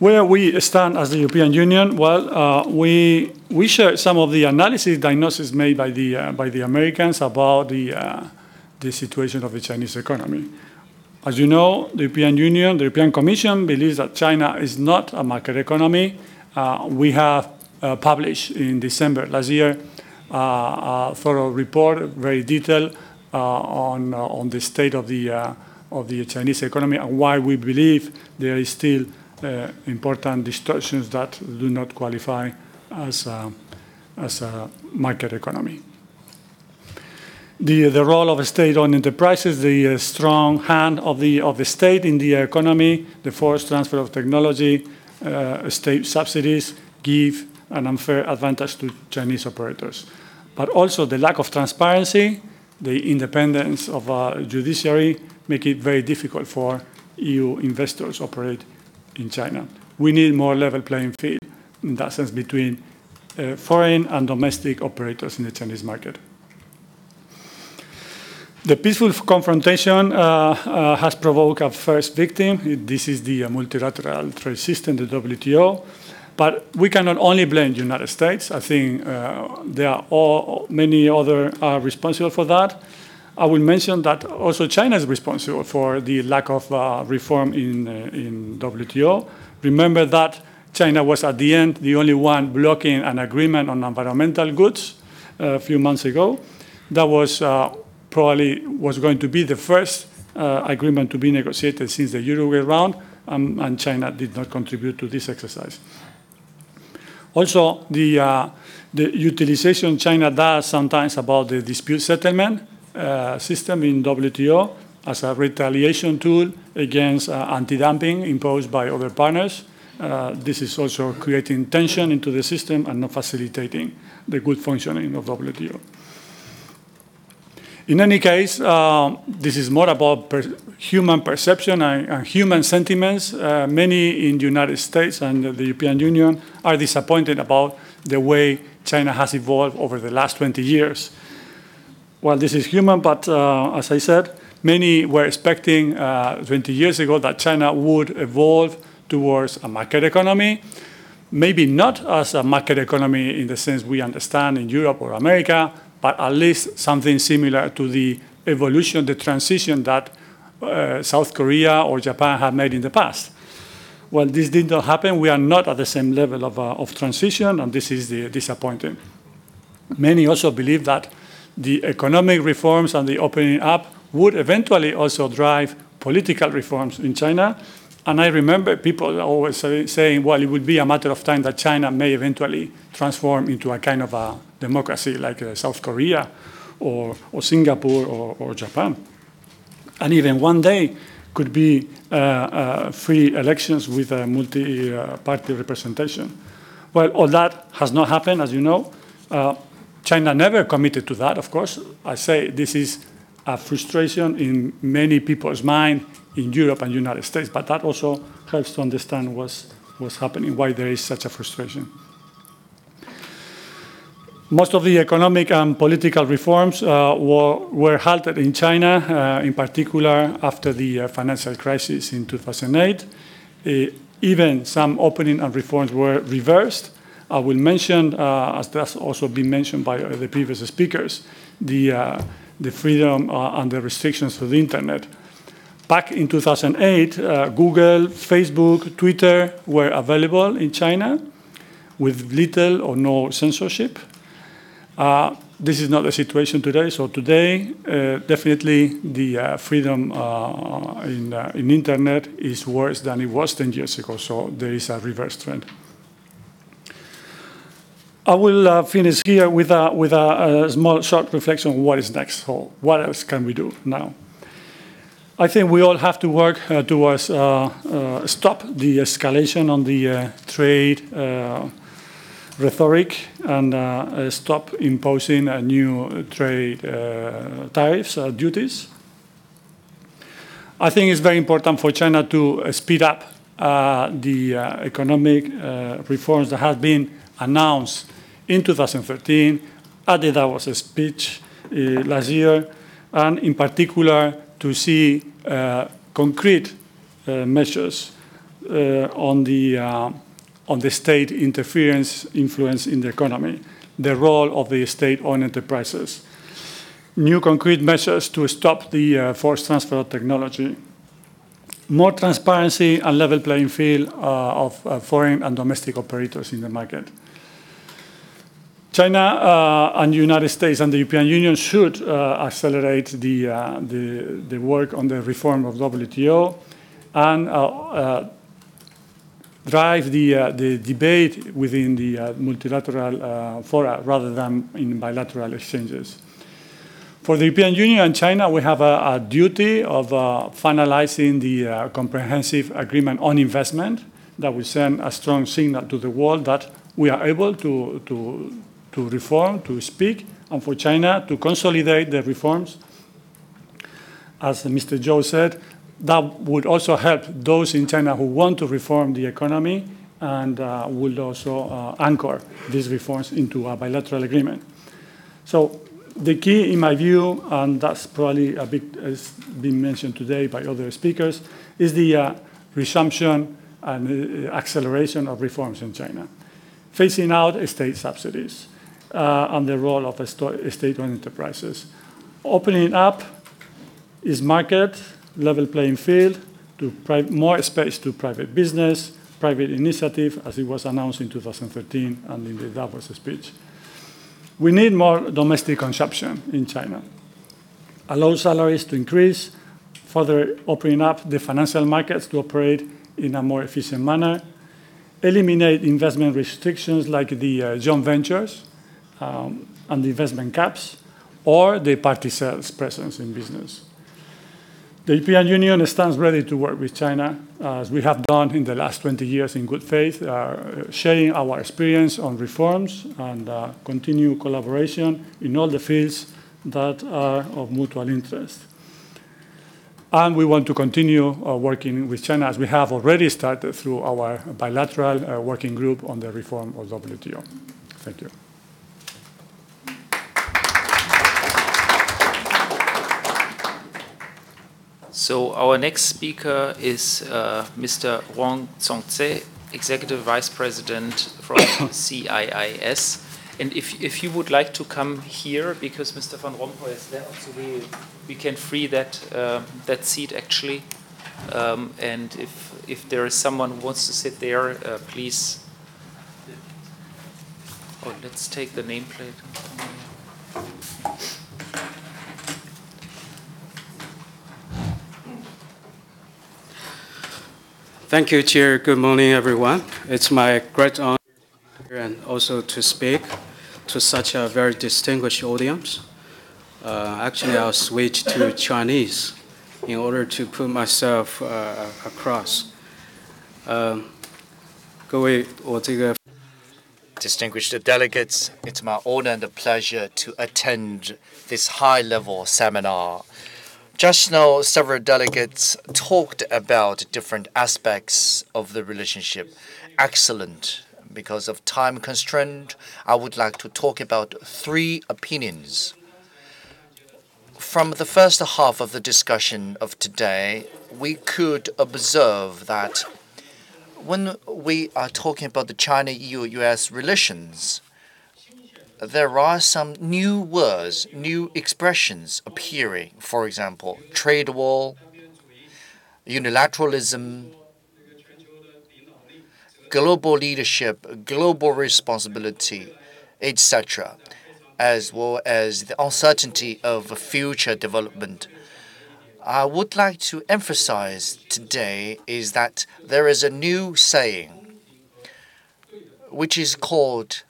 Where we stand as the European Union, well, uh, we, we share some of the analysis, diagnosis made by the, uh, by the Americans about the, uh, the situation of the Chinese economy. As you know, the European Union, the European Commission believes that China is not a market economy. Uh, we have uh, published in December last year uh, a thorough report, very detailed, on, on the state of the, of the Chinese economy and why we believe there is still uh, important distortions that do not qualify as a, as a market economy. The, the role of state-owned enterprises, the uh, strong hand of the, of the state in the economy, the forced transfer of technology, uh, state subsidies give an unfair advantage to Chinese operators. But also the lack of transparency, the independence of a judiciary make it very difficult for EU investors operate in China. We need more level playing field in that sense between uh, foreign and domestic operators in the Chinese market. The peaceful confrontation uh, uh, has provoked a first victim. This is the uh, multilateral trade system, the WTO. But we cannot only blame the United States. I think uh, there are all, many other are responsible for that. I will mention that also China is responsible for the lack of uh, reform in, uh, in WTO. Remember that China was at the end the only one blocking an agreement on environmental goods a few months ago. That was probably was going to be the first uh, agreement to be negotiated since the Uruguay round, um, and China did not contribute to this exercise. Also, the, uh, the utilization China does sometimes about the dispute settlement uh, system in WTO as a retaliation tool against uh, anti-dumping imposed by other partners. Uh, this is also creating tension into the system and not facilitating the good functioning of WTO. In any case, uh, this is more about per human perception and, and human sentiments. Uh, many in the United States and the European Union are disappointed about the way China has evolved over the last 20 years well, this is human, but uh, as I said, many were expecting uh, 20 years ago that China would evolve towards a market economy, maybe not as a market economy in the sense we understand in Europe or America, but at least something similar to the evolution, the transition that uh, South Korea or Japan have made in the past. Well, this did not happen. We are not at the same level of, uh, of transition, and this is the disappointing. Many also believe that the economic reforms and the opening up would eventually also drive political reforms in China. And I remember people always say, saying, well, it would be a matter of time that China may eventually transform into a kind of a democracy like uh, South Korea or, or Singapore or, or Japan. And even one day, could be uh, uh, free elections with a multi-party representation. Well, all that has not happened, as you know. Uh, China never committed to that, of course. I say this is a frustration in many people's mind in Europe and United States, but that also helps to understand what's, what's happening, why there is such a frustration. Most of the economic and political reforms uh, were, were, halted in China, uh, in particular after the uh, financial crisis in 2008. Uh, even some opening and reforms were reversed. I will mention, uh, as that's also been mentioned by the previous speakers, the, uh, the freedom and the restrictions to the internet. Back in 2008, Google, Facebook, Twitter were available in China with little or no censorship. Uh, this is not the situation today. So today, uh, definitely the uh, freedom uh, in, uh, in internet is worse than it was 10 years ago. So there is a reverse trend. I will uh, finish here with, a, with a, a, small short reflection on what is next. So what else can we do now? I think we all have to work towards stop the escalation on the trade rhetoric and uh, uh stop imposing uh, new trade uh, tariffs, uh, duties. I think it's very important for China to speed up uh, the economic reforms that have been announced in 2013 at the Davos speech last year, and in particular to see concrete measures on the on the state interference influence in the economy, the role of the state-owned enterprises, new concrete measures to stop the uh, forced transfer of technology, more transparency and level playing field uh, of uh, foreign and domestic operators in the market. China uh, and the United States and the European Union should uh, accelerate the, uh, the, the, work on the reform of WTO and drive the, uh, the debate within the uh, multilateral uh, fora rather than in bilateral exchanges. For the European Union and China, we have a, a duty of uh, finalizing the uh, comprehensive agreement on investment that will send a strong signal to the world that we are able to, to, to reform, to speak, and for China to consolidate the reforms. As Mr. Zhou said, that would also help those in China who want to reform the economy and uh, would also uh, anchor these reforms into a bilateral agreement. So the key, in my view, and that's probably a big, has been mentioned today by other speakers, is the uh, resumption and uh, acceleration of reforms in China, phasing out state subsidies uh, and the role of state-owned enterprises, opening up is market level playing field, to more space to private business, private initiative, as it was announced in 2013 and in the Davos speech. We need more domestic consumption in China. Allow salaries to increase, further opening up the financial markets to operate in a more efficient manner, eliminate investment restrictions like the uh, joint ventures um, and the investment caps, or the party sales presence in business. The European Union stands ready to work with China, as we have done in the last 20 years in good faith, uh, sharing our experience on reforms and uh, continue collaboration in all the fields that are of mutual interest. And we want to continue uh, working with China as we have already started through our bilateral uh, working group on the reform of WTO. Thank you. So our next speaker is uh, Mr. Ruan Zongze, Executive Vice President from CIIS. and if, if you would like to come here, because Mr. Van Rompuy is there, so we, we can free that, uh, that seat actually. Um, and if, if there is someone who wants to sit there, uh, please. Oh, let's take the nameplate. Thank you, Chair. Good morning, everyone. It's my great honor and also to speak to such a very distinguished audience. Uh, actually, I'll switch to Chinese in order to put myself uh, across. Um, Distinguished delegates, it's my honor and a pleasure to attend this high-level seminar just now, several delegates talked about different aspects of the relationship. Excellent. Because of time constraint, I would like to talk about three opinions. From the first half of the discussion of today, we could observe that when we are talking about the China-EU-US relations, there are some new words, new expressions appearing. For example, trade war, unilateralism, global leadership, global responsibility, etc., as well as the uncertainty of future development. I would like to emphasize today is that there is a new saying which is called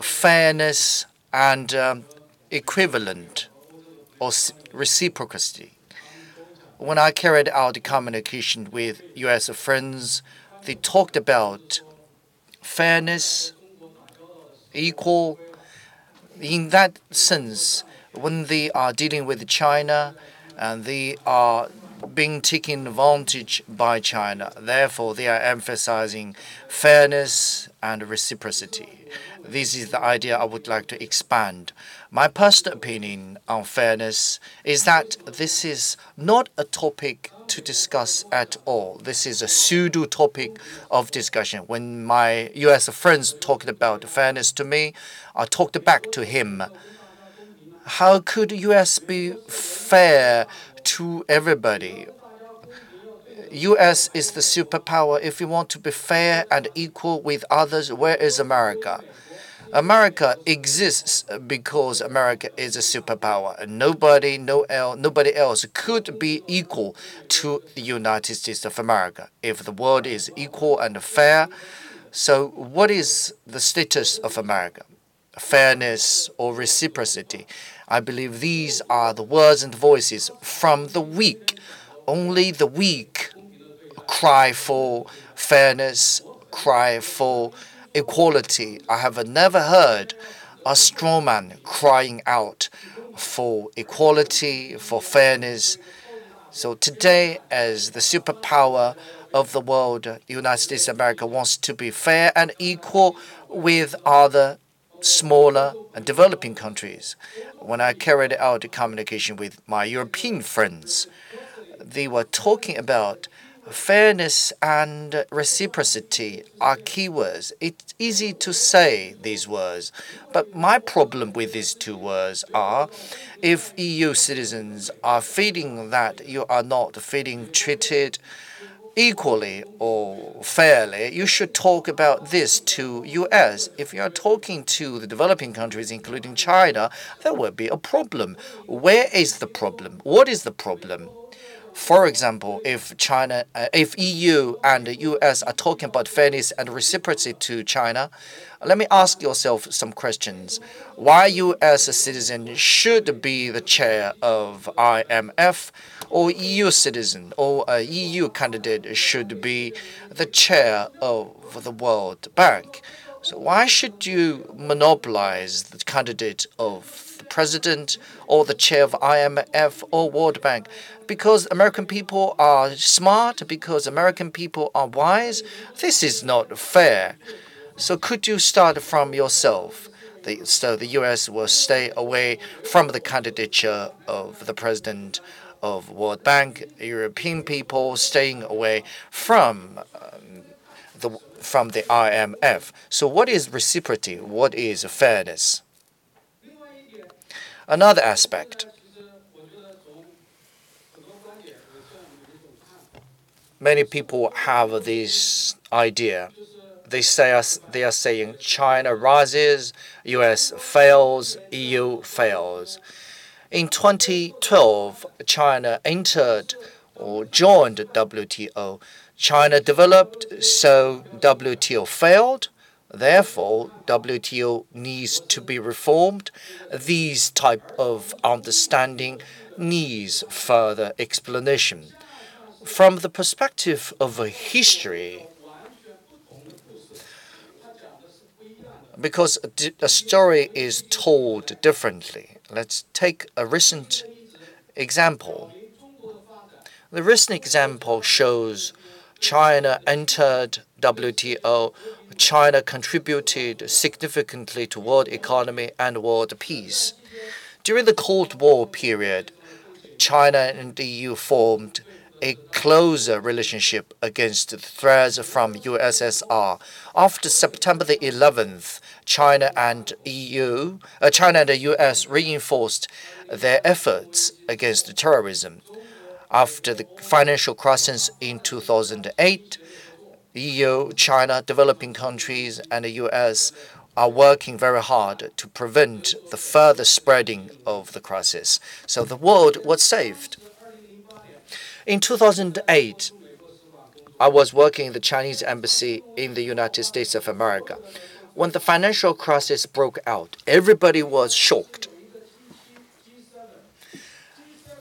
fairness and um, equivalent or reciprocity. When I carried out the communication with U.S. friends, they talked about fairness, equal. In that sense, when they are dealing with China, and they are being taken advantage by China. Therefore, they are emphasizing fairness and reciprocity. This is the idea I would like to expand. My personal opinion on fairness is that this is not a topic to discuss at all. This is a pseudo topic of discussion. When my US friends talked about fairness to me, I talked back to him. How could US be fair to everybody? US is the superpower. If you want to be fair and equal with others, where is America? America exists because America is a superpower, and nobody, no el, nobody else could be equal to the United States of America. If the world is equal and fair, so what is the status of America? Fairness or reciprocity? I believe these are the words and voices from the weak. Only the weak cry for fairness, cry for equality. I have never heard a man crying out for equality, for fairness. So today, as the superpower of the world, the United States of America wants to be fair and equal with other smaller and developing countries. When I carried out the communication with my European friends, they were talking about fairness and reciprocity are keywords. It's easy to say these words, but my problem with these two words are if EU citizens are feeling that you are not feeling treated equally or fairly, you should talk about this to US. If you are talking to the developing countries, including China, there will be a problem. Where is the problem? What is the problem? For example, if China, uh, if EU and the US are talking about fairness and reciprocity to China, let me ask yourself some questions. Why you as a citizen should be the chair of IMF or EU citizen or a EU candidate should be the chair of the World Bank? So why should you monopolize the candidate of the president or the chair of IMF or World Bank. Because American people are smart, because American people are wise, this is not fair. So could you start from yourself? The, so the U.S. will stay away from the candidature of the president of World Bank. European people staying away from um, the, from the IMF. So, what is reciprocity? What is fairness? Another aspect. Many people have this idea. They say they are saying China rises, U.S. fails, EU fails. In 2012, China entered or joined WTO. China developed, so WTO failed. Therefore, WTO needs to be reformed. These type of understanding needs further explanation. From the perspective of a history, because a story is told differently. Let's take a recent example. The recent example shows China entered WTO. China contributed significantly to world economy and world peace. During the Cold War period, China and the EU formed a closer relationship against threats from USSR. After September the 11th, China and EU, uh, China and the US reinforced their efforts against terrorism. After the financial crisis in 2008, EU, China, developing countries, and the US are working very hard to prevent the further spreading of the crisis. So the world was saved. In 2008, I was working in the Chinese embassy in the United States of America. When the financial crisis broke out, everybody was shocked.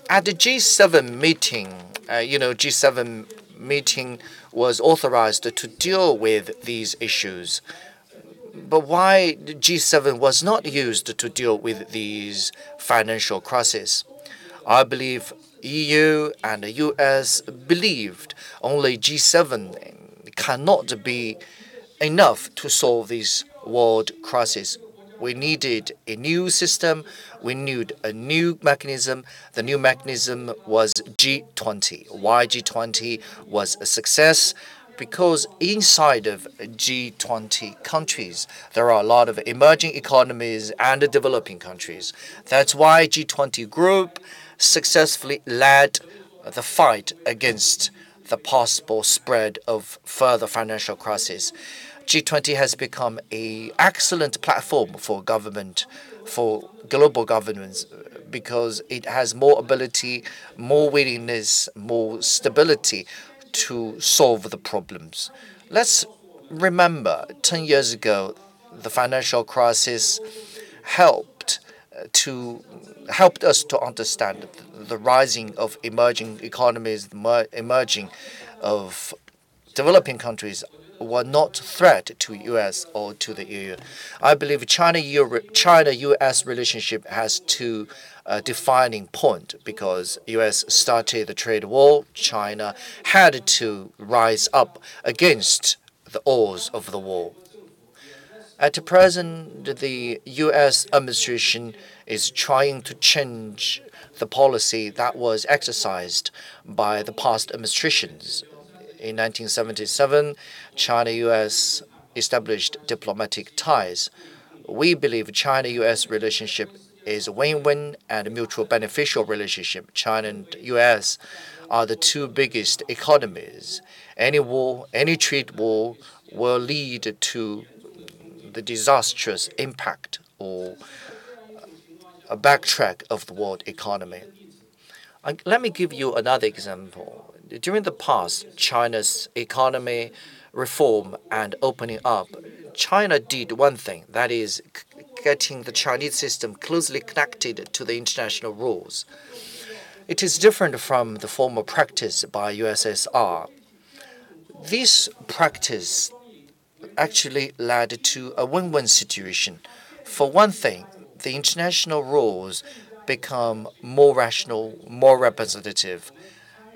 At the G7 meeting, uh, you know, G7 meeting was authorized to deal with these issues. But why G7 was not used to deal with these financial crises? I believe EU and the US believed only G7 cannot be enough to solve this world crisis. We needed a new system. We needed a new mechanism. The new mechanism was G20. Why G20 was a success? Because inside of G20 countries, there are a lot of emerging economies and developing countries. That's why G20 group successfully led the fight against the possible spread of further financial crisis. G20 has become an excellent platform for government, for global governments, because it has more ability, more willingness, more stability to solve the problems. Let's remember 10 years ago, the financial crisis helped to helped us to understand the rising of emerging economies, the emerging of developing countries were not threat to U.S. or to the EU. I believe China-U.S. relationship has two uh, defining point because U.S. started the trade war. China had to rise up against the odds of the war. At present, the U.S. administration is trying to change the policy that was exercised by the past administrations. In 1977, China US established diplomatic ties. We believe China US relationship is a win-win and a mutual beneficial relationship. China and US are the two biggest economies. Any war, any trade war will lead to the disastrous impact or backtrack of the world economy. Let me give you another example. During the past, China's economy reform and opening up, China did one thing, that is getting the Chinese system closely connected to the international rules. It is different from the former practice by USSR. This practice actually led to a win-win situation. For one thing, the international rules become more rational, more representative.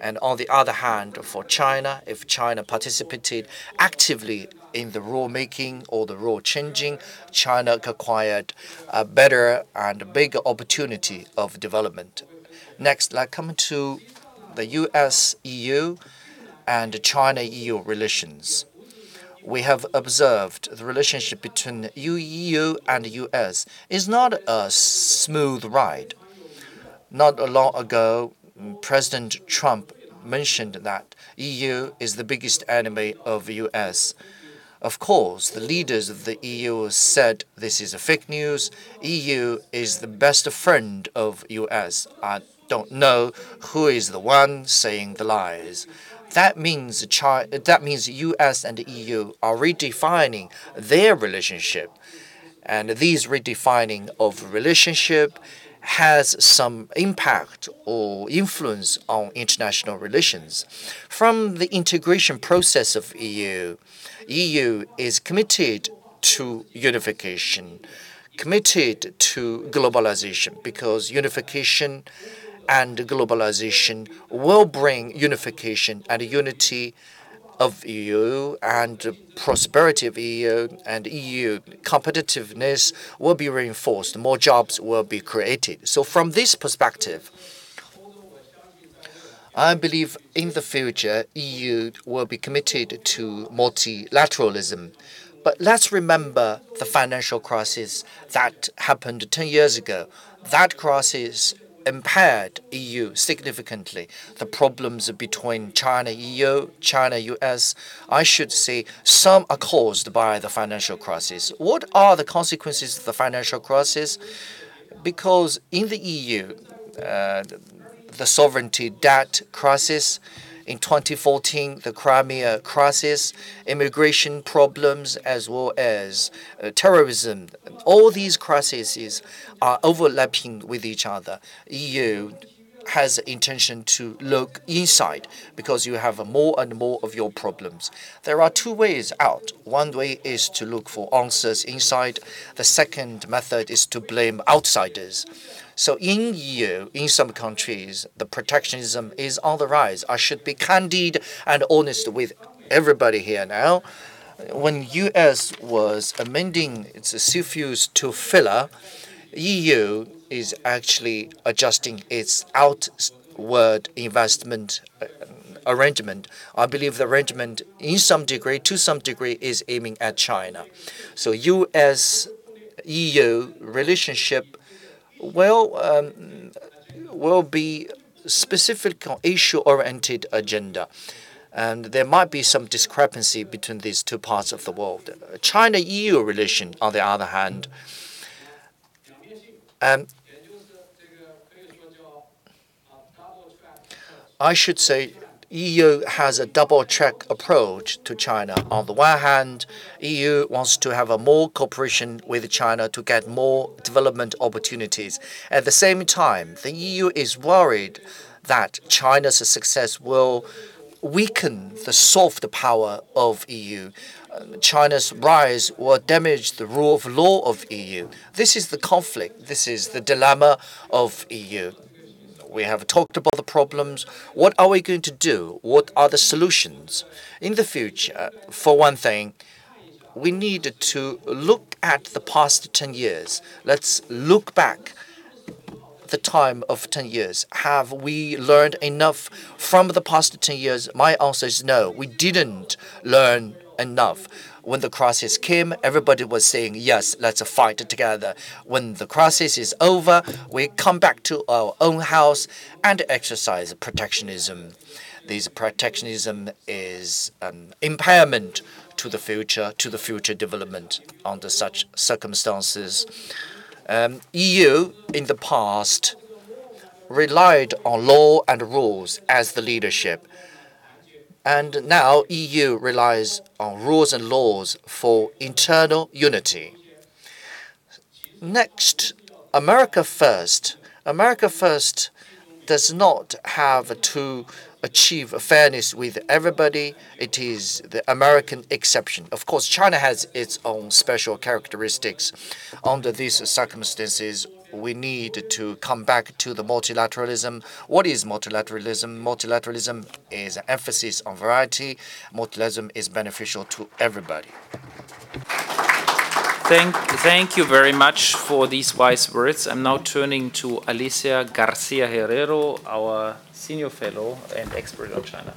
And on the other hand, for China, if China participated actively in the rule making or the rule changing, China acquired a better and bigger opportunity of development. Next, let's come to the US EU and China EU relations. We have observed the relationship between EU and US is not a smooth ride. Not long ago, President Trump mentioned that EU is the biggest enemy of US. Of course, the leaders of the EU said this is a fake news. EU is the best friend of US. I don't know who is the one saying the lies. That means China, that means US and the EU are redefining their relationship. And this redefining of relationship has some impact or influence on international relations. From the integration process of EU, EU is committed to unification, committed to globalization because unification and globalization will bring unification and unity of EU and prosperity of EU and EU competitiveness will be reinforced. More jobs will be created. So from this perspective, I believe in the future EU will be committed to multilateralism. But let's remember the financial crisis that happened 10 years ago. That crisis impaired EU significantly. The problems between China EU, China US, I should say some are caused by the financial crisis. What are the consequences of the financial crisis? Because in the EU, uh, the sovereignty debt crisis, in 2014, the Crimea crisis, immigration problems, as well as uh, terrorism. All these crises are overlapping with each other. EU has intention to look inside because you have more and more of your problems. There are two ways out. One way is to look for answers inside. The second method is to blame outsiders. So in EU, in some countries, the protectionism is on the rise. I should be candid and honest with everybody here now. When US was amending its CFIUS to FIRRMA, EU is actually adjusting its outward investment uh, arrangement. I believe the arrangement, in some degree, to some degree, is aiming at China. So U.S. EU relationship will um, will be specific issue-oriented agenda. And there might be some discrepancy between these two parts of the world. China-EU relation, on the other hand, um, I should say EU has a double-check approach to China. On the one hand, EU wants to have a more cooperation with China to get more development opportunities. At the same time, the EU is worried that China's success will weaken the soft power of EU. China's rise will damage the rule of law of EU. This is the conflict. This is the dilemma of EU. We have talked about the problems. What are we going to do? What are the solutions? In the future, for one thing, we need to look at the past 10 years. Let's look back the time of 10 years. Have we learned enough from the past 10 years? My answer is no. We didn't learn enough. When the crisis came, everybody was saying, yes, let's fight together. When the crisis is over, we come back to our own house and exercise protectionism. This protectionism is an impairment to the future, to the future development under such circumstances. Um, EU in the past relied on law and rules as the leadership. And now EU relies on rules and laws for internal unity. Next, America First. America First does not have to achieve fairness with everybody. It is the American exception. Of course, China has its own special characteristics. Under these circumstances, we need to come back to the multilateralism. What is multilateralism? Multilateralism is an emphasis on variety. Multilateralism is beneficial to everybody. Thank, thank you very much for these wise words. I'm now turning to Alicia Garcia Herrero, our senior fellow and expert on China.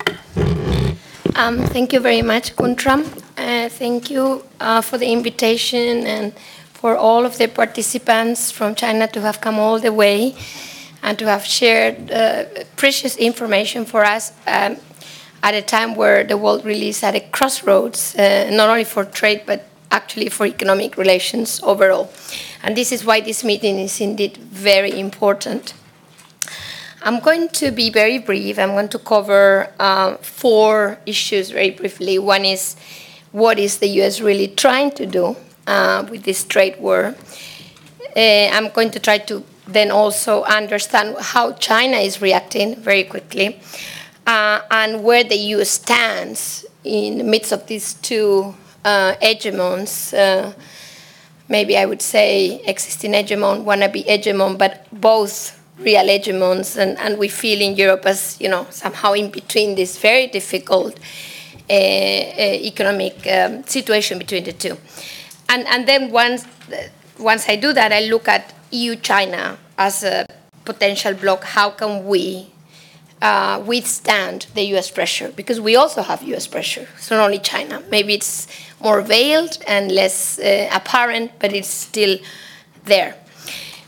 Um, thank you very much, Guntram. Uh, thank you uh, for the invitation and for all of the participants from China to have come all the way and to have shared uh, precious information for us um, at a time where the world really is at a crossroads, uh, not only for trade but actually for economic relations overall. And this is why this meeting is indeed very important. I'm going to be very brief. I'm going to cover uh, four issues very briefly. One is what is the US really trying to do uh, with this trade war? Uh, I'm going to try to then also understand how China is reacting very quickly uh, and where the US stands in the midst of these two uh, hegemons. Uh, maybe I would say existing hegemon, wannabe hegemon, but both real hegemons, and, and we feel in Europe as you know somehow in between this very difficult uh, economic um, situation between the two. And and then once once I do that, I look at EU China as a potential bloc. How can we uh, withstand the US pressure because we also have US pressure. It's not only China. Maybe it's more veiled and less uh, apparent, but it's still there.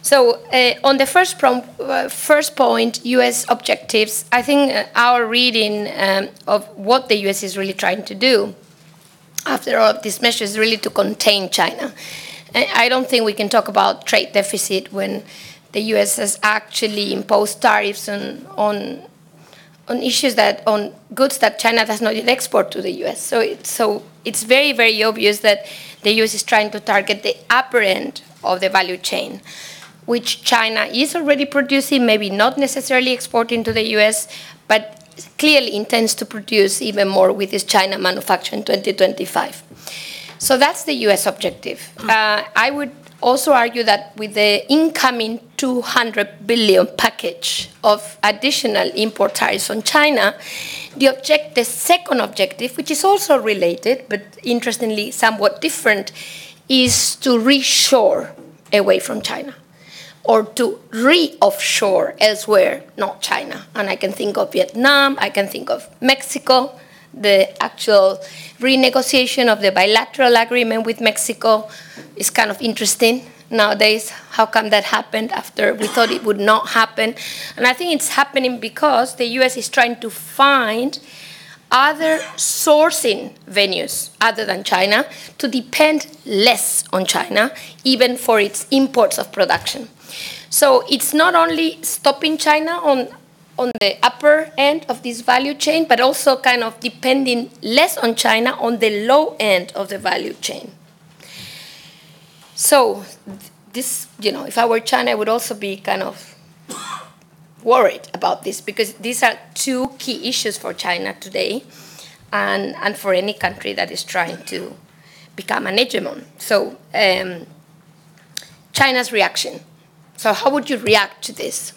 So, uh, on the first, uh, first point, US objectives, I think uh, our reading um, of what the US is really trying to do after all of these measures really to contain China. I don't think we can talk about trade deficit when the US has actually imposed tariffs on, on on issues that on goods that China does not export to the U.S. So it's, so it's very very obvious that the U.S. is trying to target the upper end of the value chain, which China is already producing, maybe not necessarily exporting to the U.S., but clearly intends to produce even more with its China manufacture in 2025. So that's the U.S. objective. Uh, I would also argue that with the incoming 200 billion package of additional import tariffs on China, the, object, the second objective, which is also related but interestingly somewhat different, is to reshore away from China or to re-offshore elsewhere, not China. And I can think of Vietnam, I can think of Mexico, the actual renegotiation of the bilateral agreement with Mexico is kind of interesting nowadays. How come that happened after we thought it would not happen? And I think it's happening because the US is trying to find other sourcing venues other than China to depend less on China, even for its imports of production. So it's not only stopping China on on the upper end of this value chain, but also kind of depending less on China on the low end of the value chain. So this, you know, if I were China, I would also be kind of worried about this because these are two key issues for China today and, and for any country that is trying to become an hegemon. So um, China's reaction. So how would you react to this?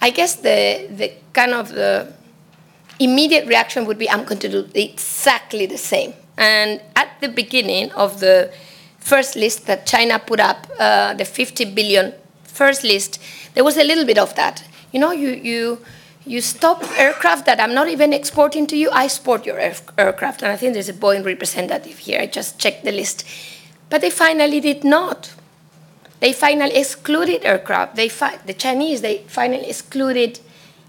I guess the, the kind of the immediate reaction would be I'm going to do exactly the same. And at the beginning of the first list that China put up, uh, the 50 billion first list, there was a little bit of that. You know, you, you, you stop aircraft that I'm not even exporting to you, I export your air aircraft. And I think there's a Boeing representative here, I just checked the list. But they finally did not. They finally excluded aircraft. They fi- the Chinese, they finally excluded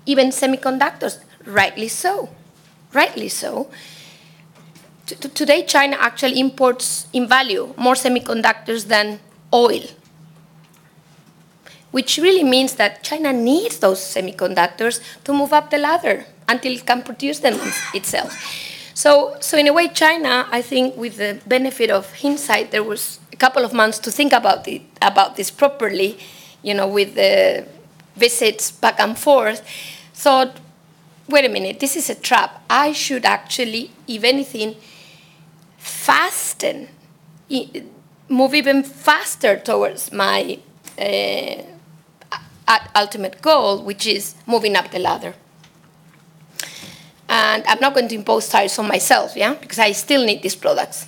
even semiconductors. Rightly so. Rightly so. T- today, China actually imports in value more semiconductors than oil, which really means that China needs those semiconductors to move up the ladder until it can produce them itself. So, so in a way, China, I think, with the benefit of hindsight, there was a couple of months to think about it, about this properly, you know, with the visits back and forth, thought, wait a minute, this is a trap. I should actually, if anything, fasten, move even faster towards my uh, ultimate goal, which is moving up the ladder. And I'm not going to impose tariffs on myself, yeah, because I still need these products,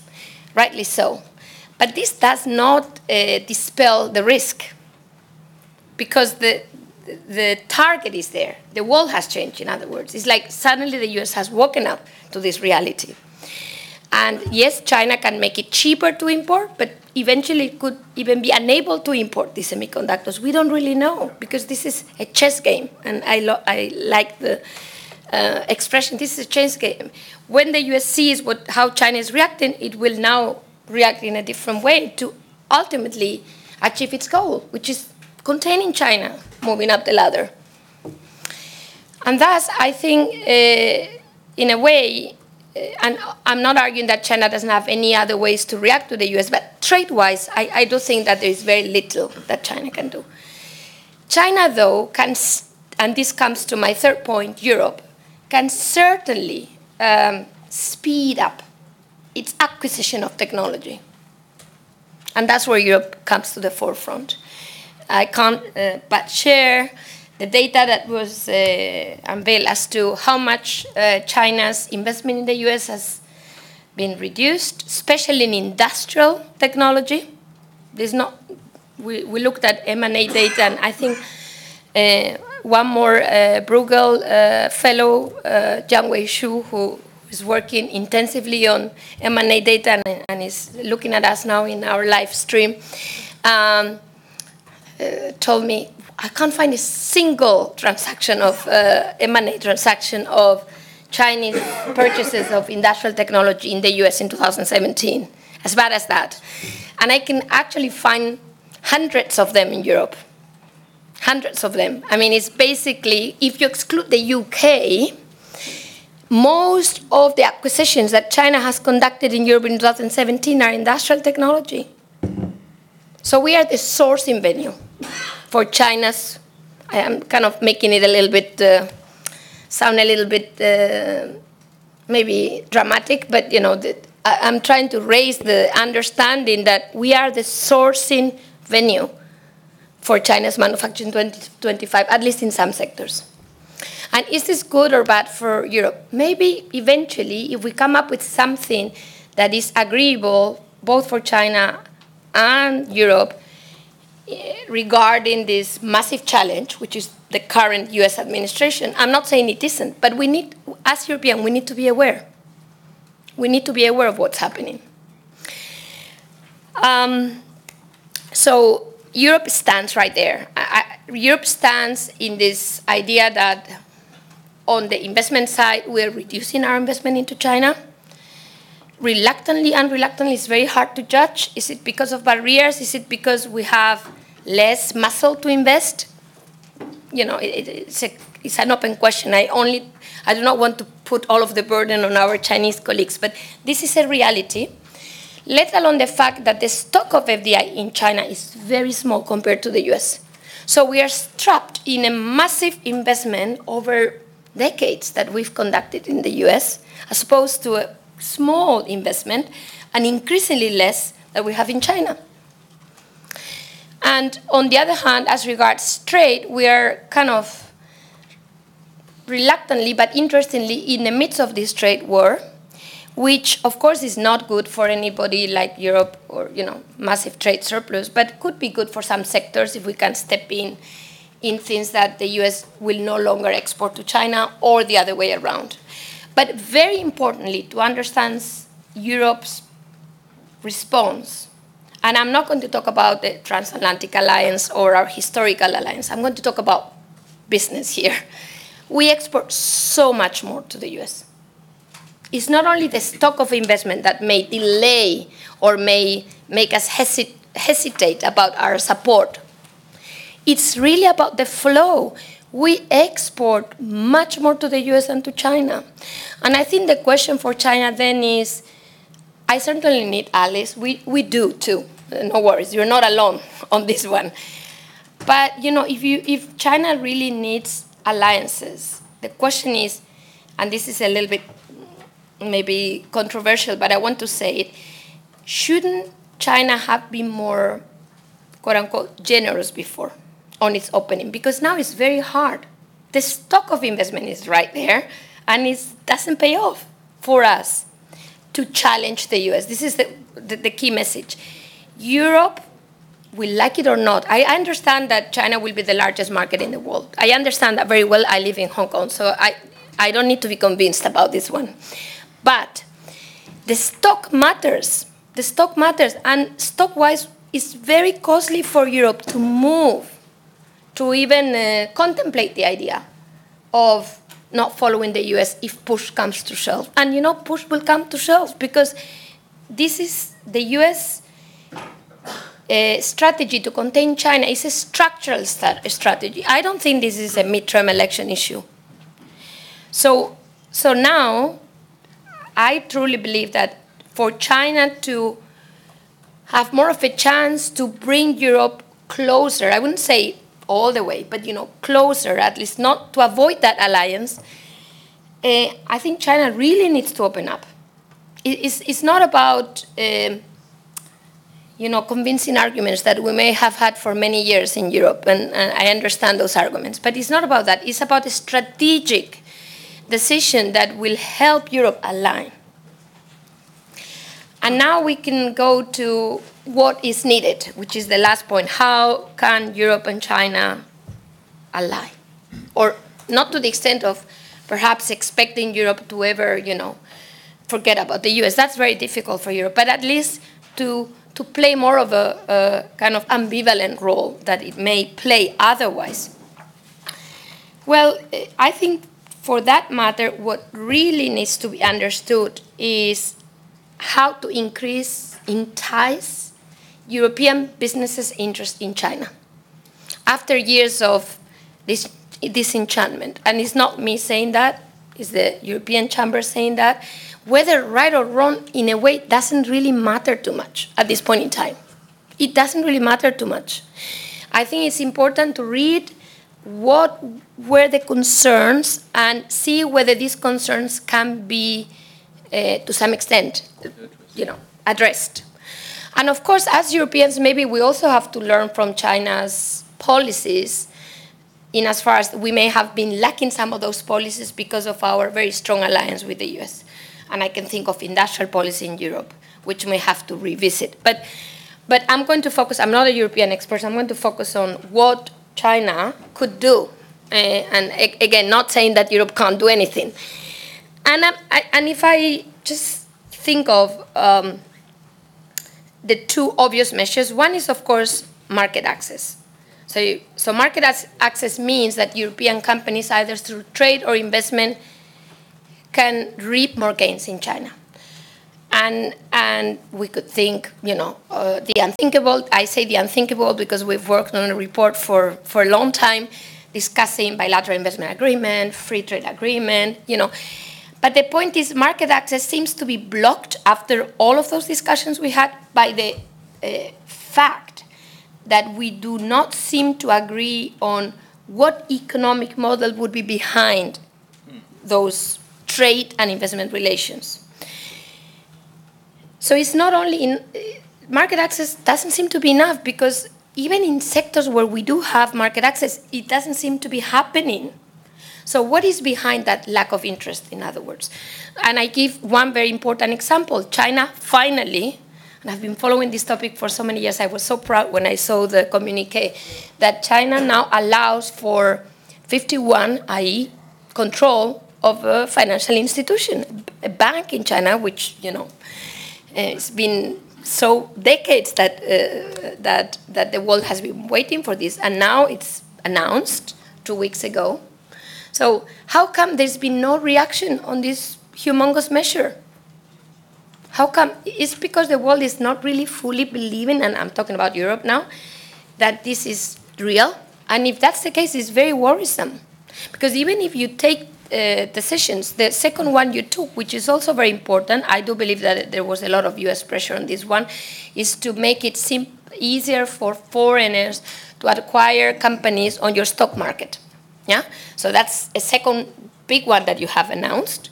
rightly so. But this does not uh, dispel the risk because the, the target is there. The world has changed, in other words. It's like suddenly the US has woken up to this reality. And yes, China can make it cheaper to import, but eventually it could even be unable to import these semiconductors. We don't really know because this is a chess game, and I, I like the uh, expression. This is a chess game. When the U.S. sees what how China is reacting, it will now react in a different way to ultimately achieve its goal, which is containing China, moving up the ladder. And thus, I think, uh, in a way, uh, and I'm not arguing that China doesn't have any other ways to react to the US, but trade wise, I, I do think that there is very little that China can do. China, though, can, and this comes to my third point, Europe, can certainly um, speed up its acquisition of technology. And that's where Europe comes to the forefront. I can't uh, but share the data that was uh, unveiled as to how much uh, China's investment in the US has been reduced, especially in industrial technology. There's not, we, we looked at M&A data, and I think uh, one more uh, Bruegel uh, fellow, uh, Jianwei Xu, who is working intensively on M&A data and, and, is looking at us now in our live stream, um, uh, told me, I can't find a single transaction of uh, M&A transaction of Chinese purchases of industrial technology in the US in 2017, as bad as that. And I can actually find hundreds of them in Europe. Hundreds of them. I mean, it's basically, if you exclude the UK, most of the acquisitions that China has conducted in Europe in 2017 are industrial technology. So we are the sourcing venue for China's. I am kind of making it a little bit uh, sound a little bit uh, maybe dramatic, but you know, the, I, I'm trying to raise the understanding that we are the sourcing venue for China's manufacturing 2025, at least in some sectors. And is this good or bad for Europe? Maybe eventually, if we come up with something that is agreeable both for China and Europe eh, regarding this massive challenge, which is the current US administration, I'm not saying it isn't, but we need, as Europeans, we need to be aware. We need to be aware of what's happening. Um, so Europe stands right there. I, Europe stands in this idea that on the investment side, we're reducing our investment into China. Reluctantly, unreluctantly, it's very hard to judge. Is it because of barriers? Is it because we have less muscle to invest? You know, it, it's, a, it's an open question. I only, I do not want to put all of the burden on our Chinese colleagues, but this is a reality let alone the fact that the stock of FDI in China is very small compared to the US. So we are trapped in a massive investment over decades that we've conducted in the US, as opposed to a small investment and increasingly less that we have in China. And on the other hand, as regards trade, we are kind of reluctantly but interestingly in the midst of this trade war, which of course is not good for anybody like Europe or you know massive trade surplus, but could be good for some sectors if we can step in in things that the US will no longer export to China or the other way around. But very importantly, to understand Europe's response, and I'm not going to talk about the transatlantic alliance or our historical alliance, I'm going to talk about business here. We export so much more to the US. It's not only the stock of investment that may delay or may make us hesit hesitate about our support it's really about the flow. We export much more to the US than to China. And I think the question for China then is I certainly need allies. We, we do too. No worries, you're not alone on this one. But you know, if you if China really needs alliances, the question is, and this is a little bit maybe controversial, but I want to say it, shouldn't China have been more quote unquote generous before? on its opening because now it's very hard. The stock of investment is right there and it doesn't pay off for us to challenge the US. This is the, the, the key message. Europe will like it or not. I understand that China will be the largest market in the world. I understand that very well. I live in Hong Kong, so I, I don't need to be convinced about this one. But the stock matters. The stock matters, and stock-wise, it's very costly for Europe to move, to even uh, contemplate the idea of not following the US if push comes to shove. And you know, push will come to shove because this is the US uh, strategy to contain China is a structural strategy. I don't think this is a midterm election issue. So, so now, I truly believe that for China to have more of a chance to bring Europe closer, I wouldn't say all the way, but you know, closer, at least not to avoid that alliance, uh, I think China really needs to open up. It, it's, it's not about um, you know, convincing arguments that we may have had for many years in Europe, and, and, I understand those arguments. But it's not about that. It's about a strategic decision that will help Europe align. And now we can go to what is needed, which is the last point. How can Europe and China ally? Or not to the extent of perhaps expecting Europe to ever, you know, forget about the US. That's very difficult for Europe, but at least to to play more of a, a, kind of ambivalent role that it may play otherwise. Well, I think for that matter, what really needs to be understood is how to increase, entice European businesses' interest in China. After years of this disenchantment, and it's not me saying that, it's the European Chamber saying that, whether right or wrong in a way doesn't really matter too much at this point in time. It doesn't really matter too much. I think it's important to read what were the concerns and see whether these concerns can be, uh, to some extent, you know, addressed. And of course, as Europeans, maybe we also have to learn from China's policies in as far as we may have been lacking some of those policies because of our very strong alliance with the US and I can think of industrial policy in Europe, which may have to revisit. But, but I'm going to focus, I'm not a European expert, I'm going to focus on what China could do. Uh, and again, not saying that Europe can't do anything. And, I, and if I just think of um, the two obvious measures, one is, of course, market access. So, so market access means that European companies, either through trade or investment, can reap more gains in China. And, and we could think, you know, uh, the unthinkable. I say the unthinkable because we've worked on a report for, for a long time discussing bilateral investment agreement, free trade agreement, you know. But the point is, market access seems to be blocked after all of those discussions we had by the uh, fact that we do not seem to agree on what economic model would be behind those trade and investment relations. So it's not only in eh, market access doesn't seem to be enough because even in sectors where we do have market access, it doesn't seem to be happening. So what is behind that lack of interest, in other words? And I give one very important example. China finally, and I've been following this topic for so many years, I was so proud when I saw the communique that China now allows for 51 IE control of a financial institution, a bank in China, which you know, it's been so decades that uh, that that the world has been waiting for this, and now it's announced two weeks ago. So how come there's been no reaction on this humongous measure? How come? It's because the world is not really fully believing, and I'm talking about Europe now, that this is real. And if that's the case, it's very worrisome. Because even if you take uh, decisions. The second one you took, which is also very important, I do believe that there was a lot of US pressure on this one, is to make it sim- easier for foreigners to acquire companies on your stock market. Yeah? So that's a second big one that you have announced.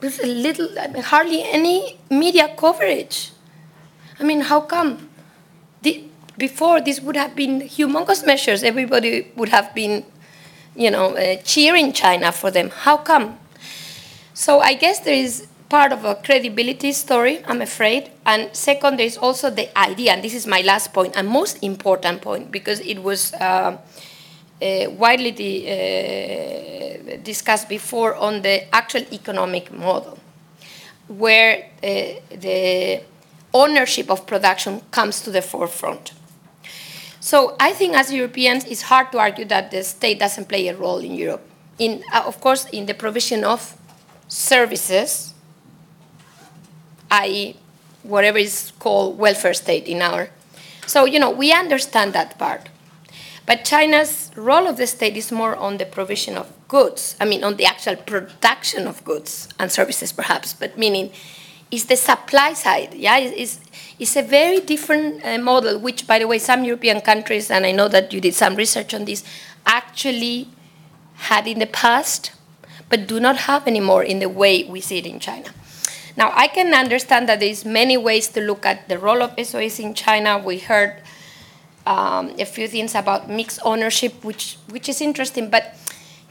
There's a little, I mean, hardly any media coverage. I mean, how come? The, before, this would have been humongous measures. Everybody would have been you know, uh, cheering China for them. How come? So I guess there is part of a credibility story, I'm afraid. And second, there is also the idea, and this is my last point and most important point because it was uh, uh, widely uh, discussed before on the actual economic model. where uh, the ownership of production comes to the forefront. So I think as Europeans, it's hard to argue that the state doesn't play a role in Europe. In, uh, of course, in the provision of services, i.e., whatever is called welfare state in our. So, you know, we understand that part. But China's role of the state is more on the provision of goods, I mean, on the actual production of goods and services, perhaps, but meaning is the supply side. Yeah, it's, it's a very different uh, model, which, by the way, some European countries, and I know that you did some research on this, actually had in the past, but do not have anymore in the way we see it in China. Now, I can understand that there's many ways to look at the role of SOEs in China. We heard um, a few things about mixed ownership, which, which is interesting. But,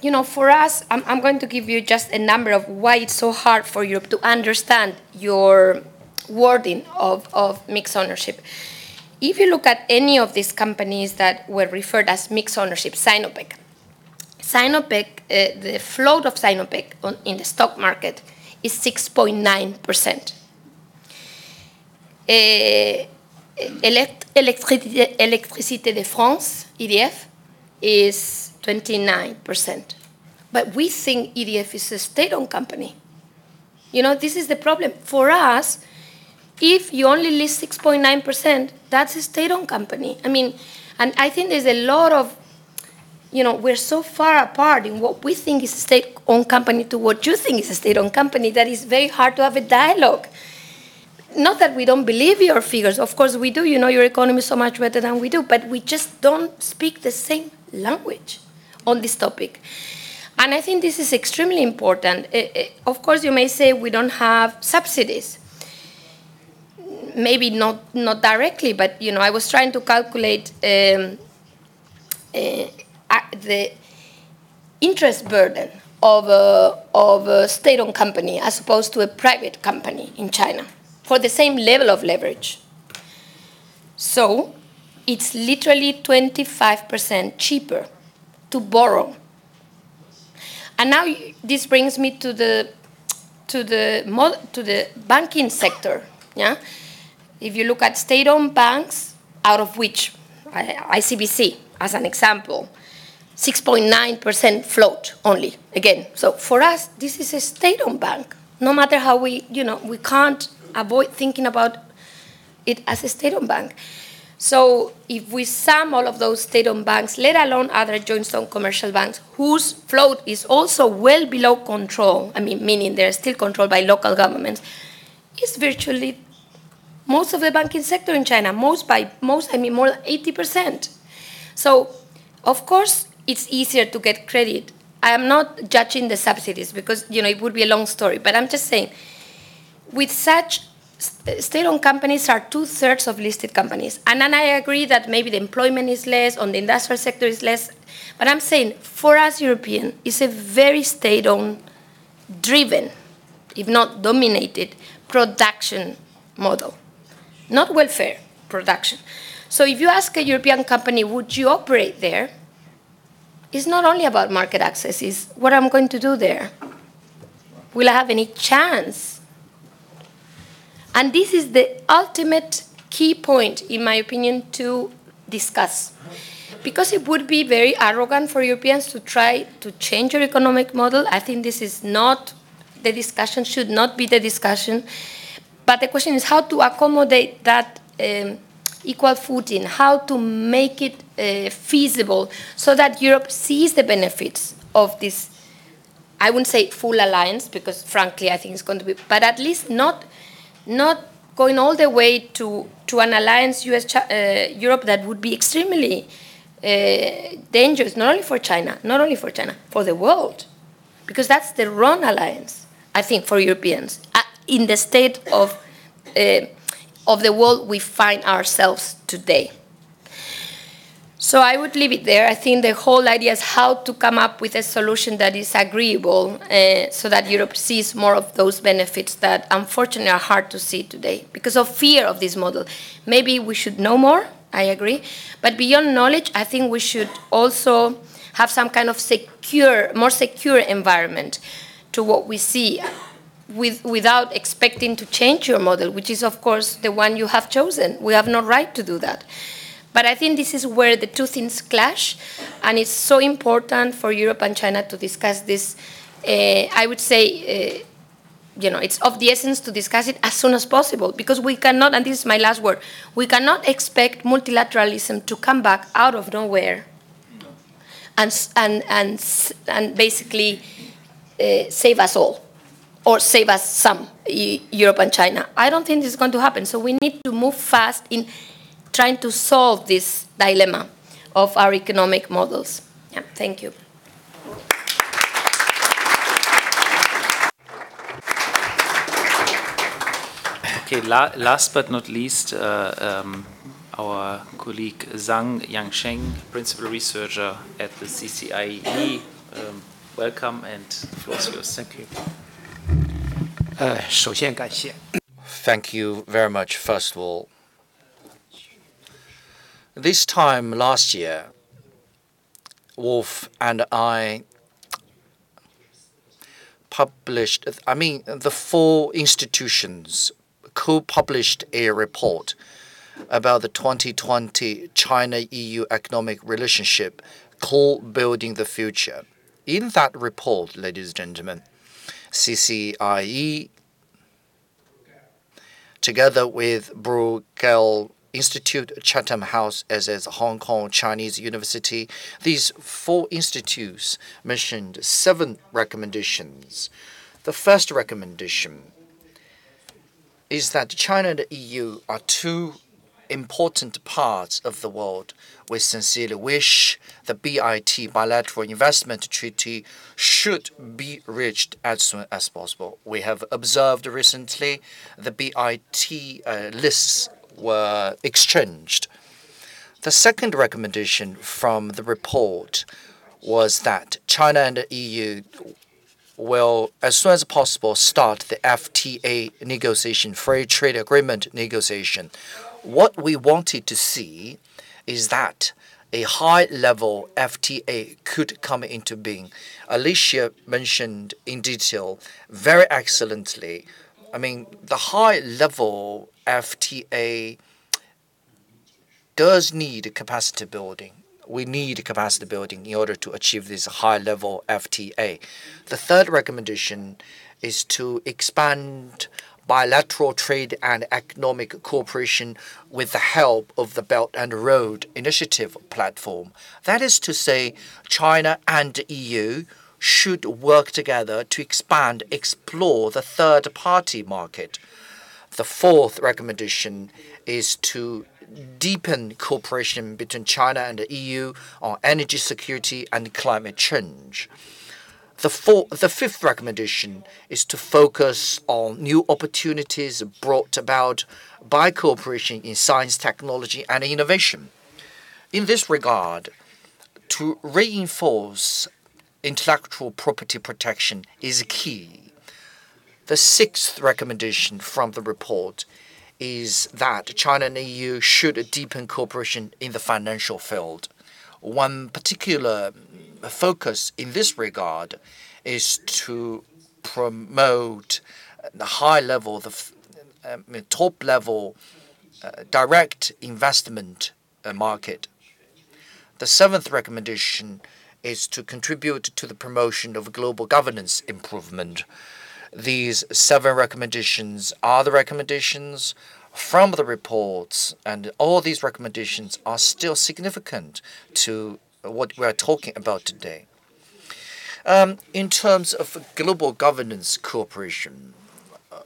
you know, for us, I'm, I'm going to give you just a number of why it's so hard for Europe to understand your wording of, of mixed ownership. If you look at any of these companies that were referred as mixed ownership, Sinopec, Sinopec, uh, the float of Sinopec on, in the stock market is 6.9%. Uh, Elect Electricité, Electricité de France, EDF, is 29%. But we think EDF is a state owned company. You know, this is the problem. For us, if you only list 6.9%, that's a state owned company. I mean, and I think there's a lot of, you know, we're so far apart in what we think is a state owned company to what you think is a state owned company that it's very hard to have a dialogue not that we don't believe your figures, of course we do, you know your economy so much better than we do, but we just don't speak the same language on this topic. And I think this is extremely important. Uh, uh, of course, you may say we don't have subsidies. Maybe not, not directly, but you know, I was trying to calculate um, uh, the interest burden of a, of a state-owned company as opposed to a private company in China for the same level of leverage. So it's literally 25% cheaper to borrow. And now this brings me to the to the to the banking sector. Yeah, if you look at state-owned banks, out of which ICBC, as an example, 6.9% float only. Again, so for us, this is a state-owned bank. No matter how we, you know, we can't avoid thinking about it as a state-owned bank. So if we sum all of those state-owned banks, let alone other joint-owned commercial banks, whose float is also well below control, I mean, meaning they're still controlled by local governments, is virtually most of the banking sector in China, most by most, I mean, more than 80%. So, of course, it's easier to get credit. I am not judging the subsidies because, you know, it would be a long story, but I'm just saying with such state-owned companies are two-thirds of listed companies. And then I agree that maybe the employment is less, on the industrial sector is less. But I'm saying, for us European, it's a very state-owned driven, if not dominated, production model. Not welfare, production. So if you ask a European company, would you operate there? It's not only about market access, it's what I'm going to do there. Will I have any chance and this is the ultimate key point, in my opinion, to discuss. Because it would be very arrogant for Europeans to try to change your economic model. I think this is not the discussion, should not be the discussion. But the question is how to accommodate that um, equal footing, how to make it uh, feasible so that Europe sees the benefits of this. I wouldn't say full alliance because, frankly, I think it's going to be, but at least not not going all the way to, to an alliance US uh, Europe that would be extremely uh, dangerous, not only for China, not only for China, for the world, because that's the wrong alliance, I think, for Europeans uh, in the state of uh, of the world we find ourselves today. So I would leave it there. I think the whole idea is how to come up with a solution that is agreeable uh, so that Europe sees more of those benefits that unfortunately are hard to see today because of fear of this model. Maybe we should know more, I agree. But beyond knowledge, I think we should also have some kind of secure, more secure environment to what we see with, without expecting to change your model, which is, of course, the one you have chosen. We have no right to do that. But I think this is where the two things clash, and it's so important for Europe and China to discuss this. Uh, I would say, uh, you know, it's of the essence to discuss it as soon as possible because we cannot, and this is my last word, we cannot expect multilateralism to come back out of nowhere and, and, and, and basically uh, save us all or save us some, Europe and China. I don't think this is going to happen. So we need to move fast in trying to solve this dilemma of our economic models. Yeah, thank you. Okay, la last but not least, uh, um, our colleague Zhang Yansheng, principal researcher at the CCIEE. Um, welcome and the floor is yours. Thank you. Uh, Thank you very much, first of all. This time last year, Wolff and I published, I mean, the four institutions co published a report about the 2020 China EU economic relationship, co building the future. In that report, ladies and gentlemen, CCIEE, together with Bruegel Institute, Chatham House, as as Hong Kong Chinese University. These four institutes mentioned seven recommendations. The first recommendation is that China and the EU are two important parts of the world. We sincerely wish the BIT bilateral investment treaty should be reached as soon as possible. We have observed recently the BIT uh, lists were exchanged. The second recommendation from the report was that China and the EU will, as soon as possible, start the FTA negotiation, free trade agreement negotiation. What we wanted to see is that a high level FTA could come into being. Alicia mentioned in detail very excellently. I mean, the high level FTA does need capacity building. We need capacity building in order to achieve this high level FTA. The third recommendation is to expand bilateral trade and economic cooperation with the help of the Belt and Road Initiative platform. That is to say, China and EU should work together to expand, explore the third party market. The fourth recommendation is to deepen cooperation between China and the EU on energy security and climate change. The, four, the fifth recommendation is to focus on new opportunities brought about by cooperation in science, technology, and innovation. In this regard, to reinforce intellectual property protection is key. The sixth recommendation from the report is that China and EU should deepen cooperation in the financial field. One particular focus in this regard is to promote the high level, the uh, top level uh, direct investment uh, market. The seventh recommendation is to contribute to the promotion of global governance improvement. These seven recommendations are the recommendations from the reports, and all these recommendations are still significant to what we are talking about today. Um, in terms of global governance cooperation, uh,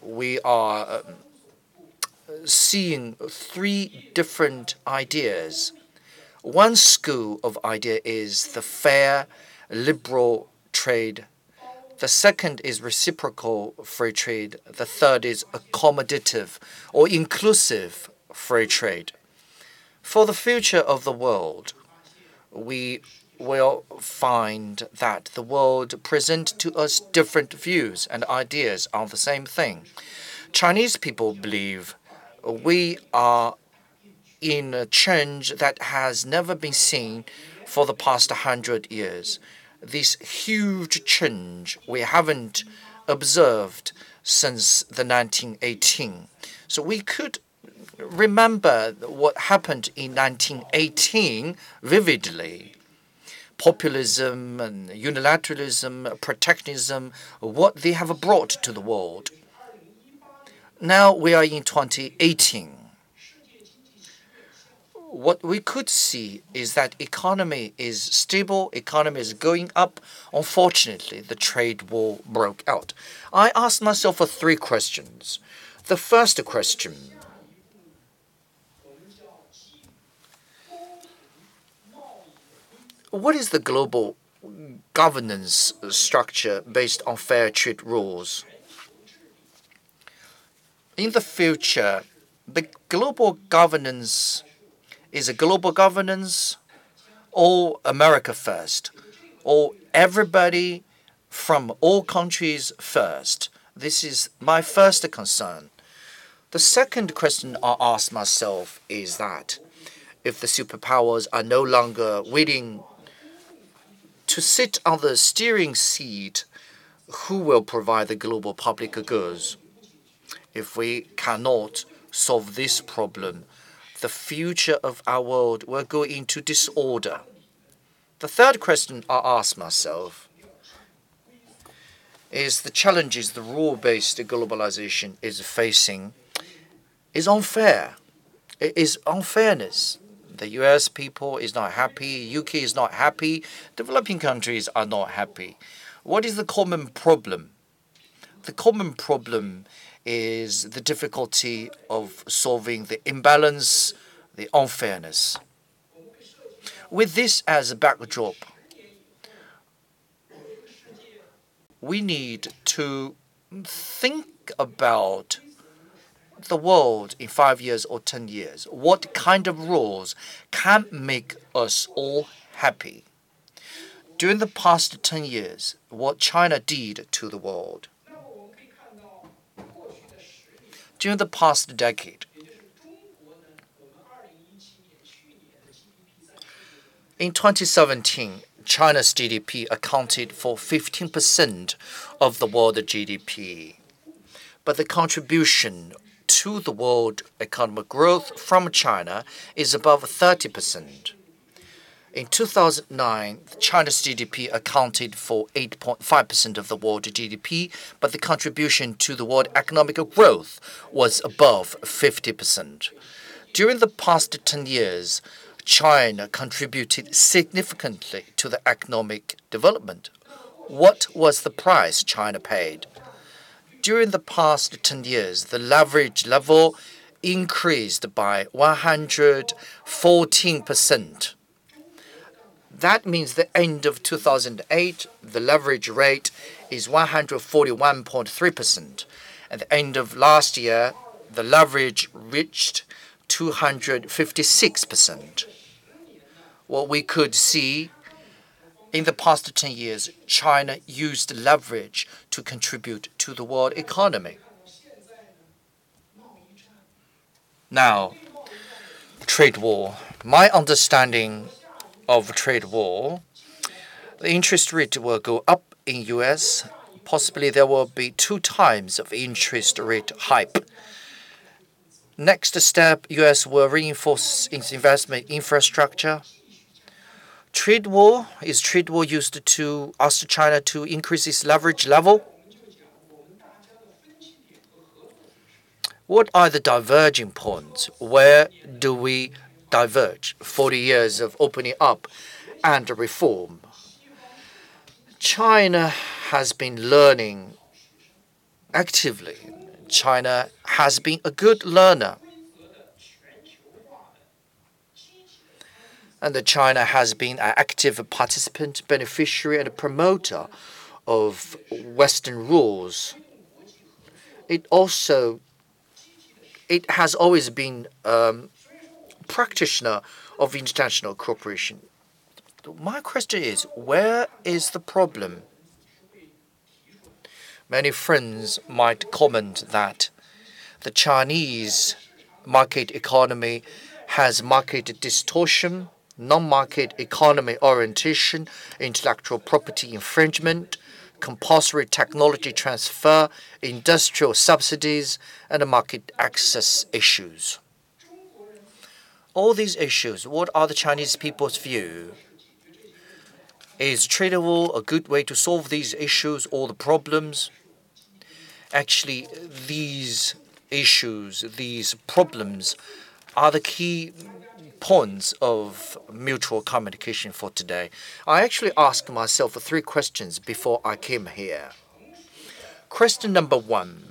we are uh, seeing three different ideas. One school of idea is the fair liberal trade. The second is reciprocal free trade. The third is accommodative or inclusive free trade. For the future of the world, we will find that the world present to us different views and ideas on the same thing. Chinese people believe we are in a change that has never been seen for the past hundred years. This huge change we haven't observed since the 1918. So we could remember what happened in 1918 vividly. Populism and unilateralism, protectionism, what they have brought to the world. Now we are in 2018. What we could see is that economy is stable, economy is going up. Unfortunately, the trade war broke out. I asked myself for three questions. The first question What is the global governance structure based on fair trade rules? In the future, the global governance is a global governance or America first, or everybody from all countries first. This is my first concern. The second question I ask myself is that if the superpowers are no longer willing to sit on the steering seat, who will provide the global public goods? If we cannot solve this problem, the future of our world will go into disorder. The third question I ask myself is the challenges the rule-based globalization is facing is unfair. It is unfairness. The US people is not happy, UK is not happy, developing countries are not happy. What is the common problem? The common problem is the difficulty of solving the imbalance, the unfairness. With this as a backdrop, we need to think about the world in five years or 10 years? What kind of rules can make us all happy? During the past 10 years, what China did to the world. During the past decade, in 2017, China's GDP accounted for 15% of the world GDP. But the contribution to the world economic growth from China is above 30%. In 2009, China's GDP accounted for 8.5% of the world GDP, but the contribution to the world economic growth was above 50%. During the past 10 years, China contributed significantly to the economic development. What was the price China paid? During the past 10 years, the leverage level increased by 114%. That means the end of 2008, the leverage rate is 141.3%. At the end of last year, the leverage reached 256%. What we could see in the past 10 years, China used leverage to contribute to the world economy. Now, trade war. My understanding of trade war, the interest rate will go up in U.S. Possibly there will be two times of interest rate hike. Next step, U.S. will reinforce its investment infrastructure Trade war, is trade war used to ask China to increase its leverage level? What are the diverging points? Where do we diverge? 40 years of opening up and reform. China has been learning actively. China has been a good learner. and China has been an active participant, beneficiary, and promoter of Western rules. It also it has always been um, practitioner of international cooperation. My question is, where is the problem? Many friends might comment that the Chinese market economy has market distortion non-market economy orientation, intellectual property infringement, compulsory technology transfer, industrial subsidies, and market access issues. All these issues, what are the Chinese people's view? Is trade war a good way to solve these issues or the problems? Actually, these issues, these problems, are the key points of mutual communication for today. I actually asked myself three questions before I came here. Question number one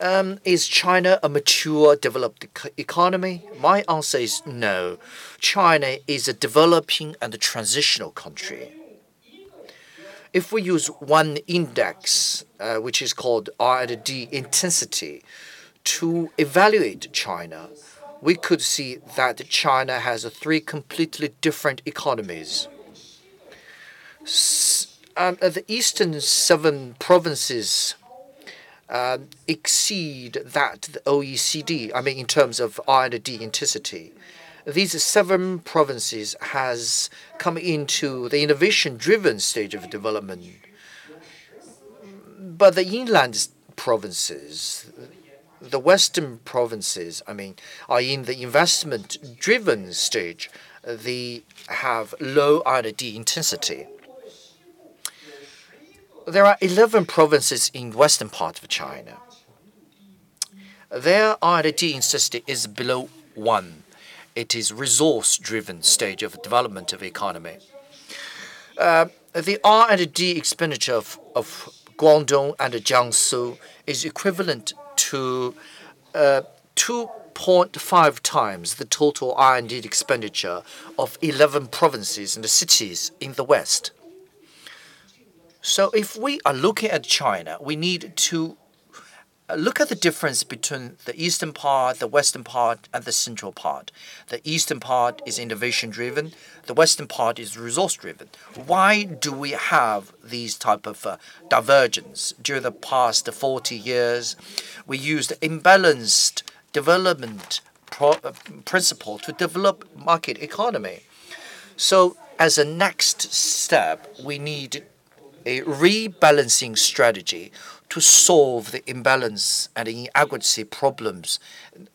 um, Is China a mature, developed economy? My answer is no. China is a developing and transitional country. If we use one index, uh, which is called R&D intensity, to evaluate China, we could see that China has three completely different economies. Um, the eastern seven provinces uh, exceed that the OECD. I mean, in terms of R&D intensity, these seven provinces has come into the innovation-driven stage of development. But the inland provinces, the western provinces, I mean, are in the investment-driven stage. They have low R&D intensity. There are 11 provinces in western part of China. Their R&D intensity is below 1. It is resource-driven stage of development of economy. Uh, the R&D expenditure of, of Guangdong and Jiangsu is equivalent to uh, 2.5 times the total R&D expenditure of 11 provinces and cities in the West. So if we are looking at China, we need to look at the difference between the eastern part, the western part, and the central part. The eastern part is innovation driven. The western part is resource driven. Why do we have these type of uh, divergence? During the past 40 years, we used imbalanced development pro- uh, principle to develop market economy. So as a next step, we need a rebalancing strategy to solve the imbalance and inequality problems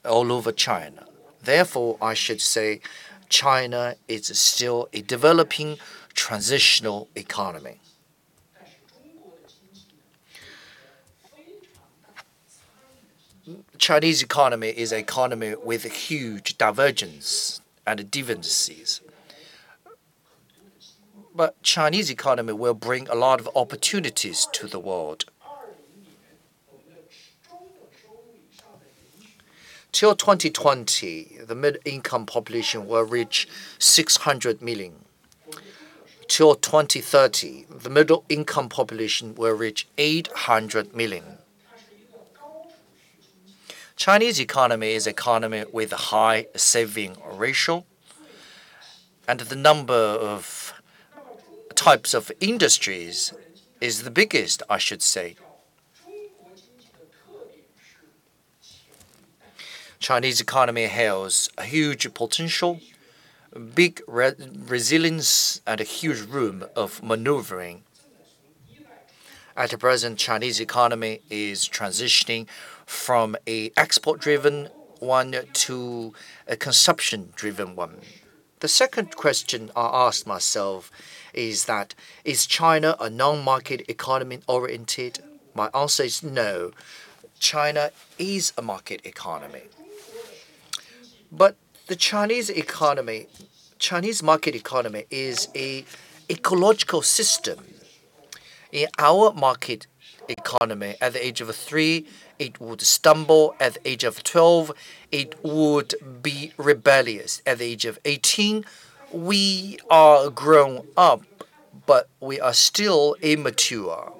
all over China. Therefore, I should say China is still a developing transitional economy. Chinese economy is an economy with huge divergence and differences. But Chinese economy will bring a lot of opportunities to the world. Till 2020, the mid-income population will reach 600 million. Till 2030, the middle-income population will reach 800 million. Chinese economy is economy with high saving ratio, and the number of types of industries is the biggest, I should say. Chinese economy has a huge potential, big re resilience, and a huge room of maneuvering. At present, Chinese economy is transitioning from a export-driven one to a consumption-driven one. The second question I asked myself is that is China a non-market economy oriented? My answer is no. China is a market economy. But the Chinese economy, Chinese market economy is a ecological system. In our market economy, at the age of three, it would stumble. At the age of 12, it would be rebellious. At the age of 18, we are grown up, but we are still immature.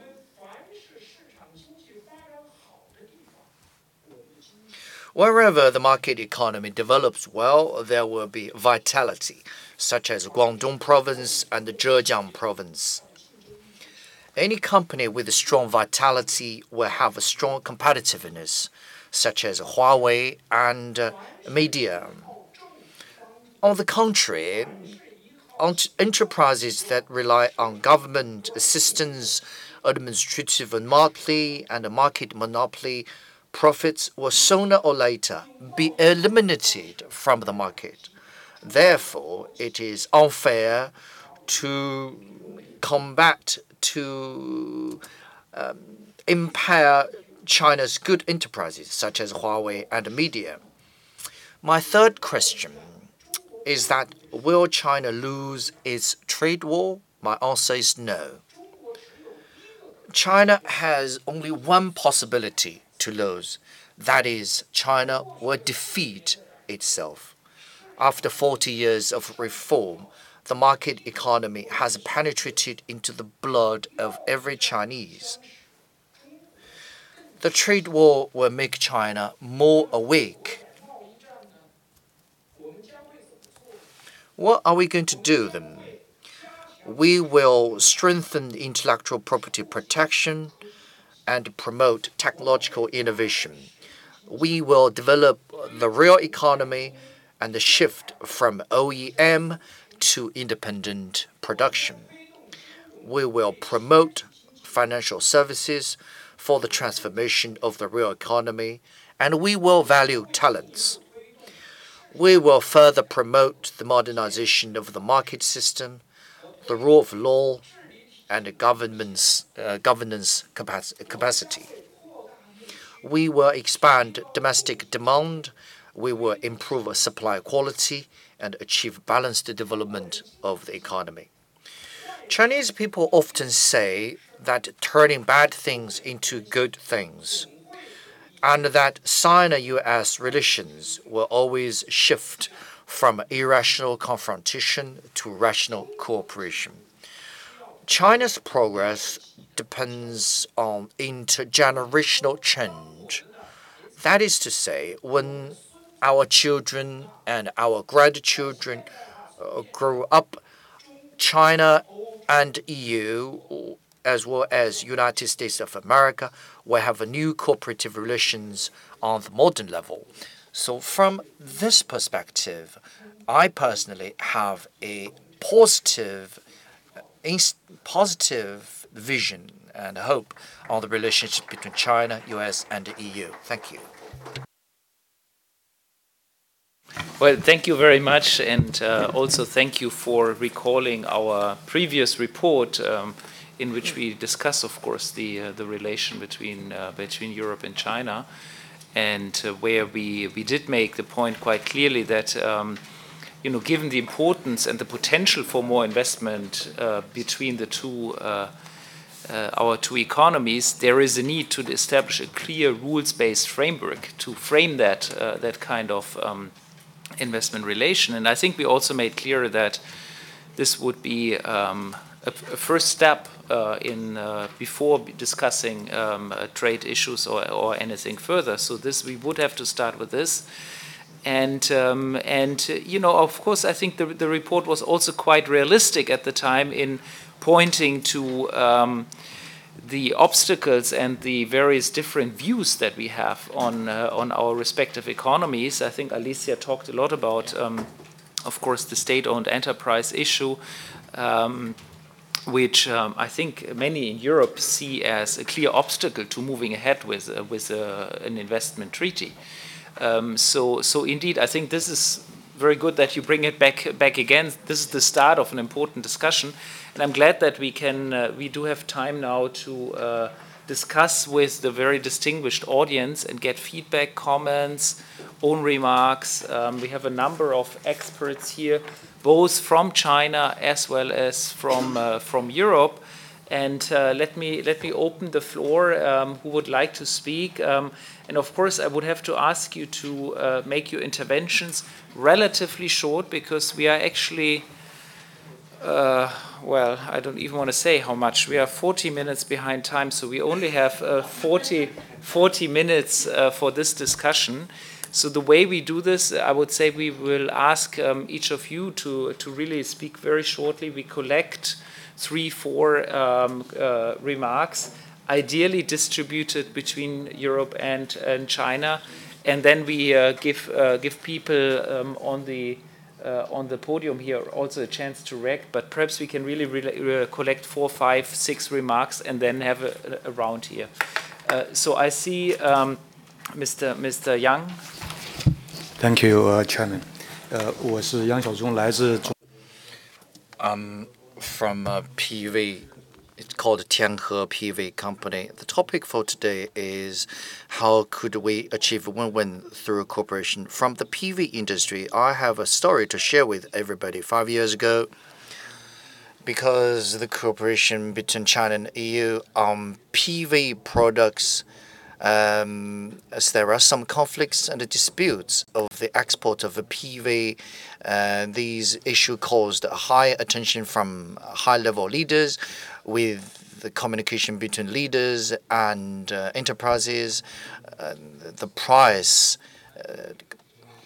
Wherever the market economy develops well, there will be vitality, such as Guangdong province and Zhejiang province. Any company with a strong vitality will have a strong competitiveness, such as Huawei and uh, Midea. On the contrary, enterprises that rely on government assistance administrative monopoly and market monopoly profits will sooner or later be eliminated from the market. Therefore, it is unfair to combat, to um, impair China's good enterprises such as Huawei and Midea. My third question is that will China lose its trade war? My answer is no. China has only one possibility to lose. That is, China will defeat itself. After 40 years of reform, the market economy has penetrated into the blood of every Chinese. The trade war will make China more awake. What are we going to do then? We will strengthen intellectual property protection and promote technological innovation. We will develop the real economy and the shift from OEM to independent production. We will promote financial services for the transformation of the real economy, and we will value talents. We will further promote the modernization of the market system, the rule of law, and the government's uh, governance capacity. We will expand domestic demand. We will improve supply quality and achieve balanced development of the economy. Chinese people often say that turning bad things into good things, and that Sino-US relations will always shift from irrational confrontation to rational cooperation. China's progress depends on intergenerational change. That is to say, when our children and our grandchildren uh, grow up, China and EU, as well as United States of America, will have new cooperative relations on the modern level. So from this perspective, I personally have a positive, positive vision and hope on the relationship between China, US, and the EU. Thank you. Well, thank you very much, and uh, also thank you for recalling our previous report, um, in which we discuss, of course, the uh, the relation between uh, between Europe and China, and uh, where we we did make the point quite clearly that. Um, you know, given the importance and the potential for more investment uh, between the two, uh, our two economies, there is a need to establish a clear rules-based framework to frame that that kind of um, investment relation. And I think we also made clear that this would be um, a, a, first step uh, in uh, before discussing um, uh, trade issues or, or anything further. So this we would have to start with this. And um, and you know, of course, I think the the report was also quite realistic at the time in pointing to um, the obstacles and the various different views that we have on uh, on our respective economies. I think Alicia talked a lot about, um, of course, the state-owned enterprise issue. Um, which um, I think many in Europe see as a clear obstacle to moving ahead with uh, with uh, an investment treaty. Um, so, so indeed, I think this is very good that you bring it back back again. This is the start of an important discussion, and I'm glad that we can uh, we do have time now to uh, discuss with the very distinguished audience and get feedback, comments, own remarks. Um, we have a number of experts here, both from China as well as from uh, from Europe. And uh, let me let me open the floor. Um, who would like to speak? Um, and of course, I would have to ask you to uh, make your interventions relatively short because we are actually uh, well, I don't even want to say how much. We are 40 minutes behind time, so we only have uh, 40, 40 minutes uh, for this discussion. So the way we do this, I would say we will ask um, each of you to, to really speak very shortly. We collect three, four um, uh, remarks, ideally distributed between Europe and, and China, and then we uh, give, uh, give people um, on the uh, on the podium here also a chance to react, but perhaps we can really, really uh, collect four, five, six remarks and then have a, a round here. Uh, so I see um, Mr. Mr. Yang. Thank you, uh, Chairman. 呃，我是杨小忠，来自中。Um, from uh, PV it's called Tianhe PV Company. The topic for today is how could we achieve win-win through cooperation. From the PV industry, I have a story to share with everybody. Five years ago, because the cooperation between China and EU on PV products um, as there are some conflicts and disputes of the export of the PV. Uh, these issues caused high attention from high-level leaders with the communication between leaders and uh, enterprises. Uh, the price uh,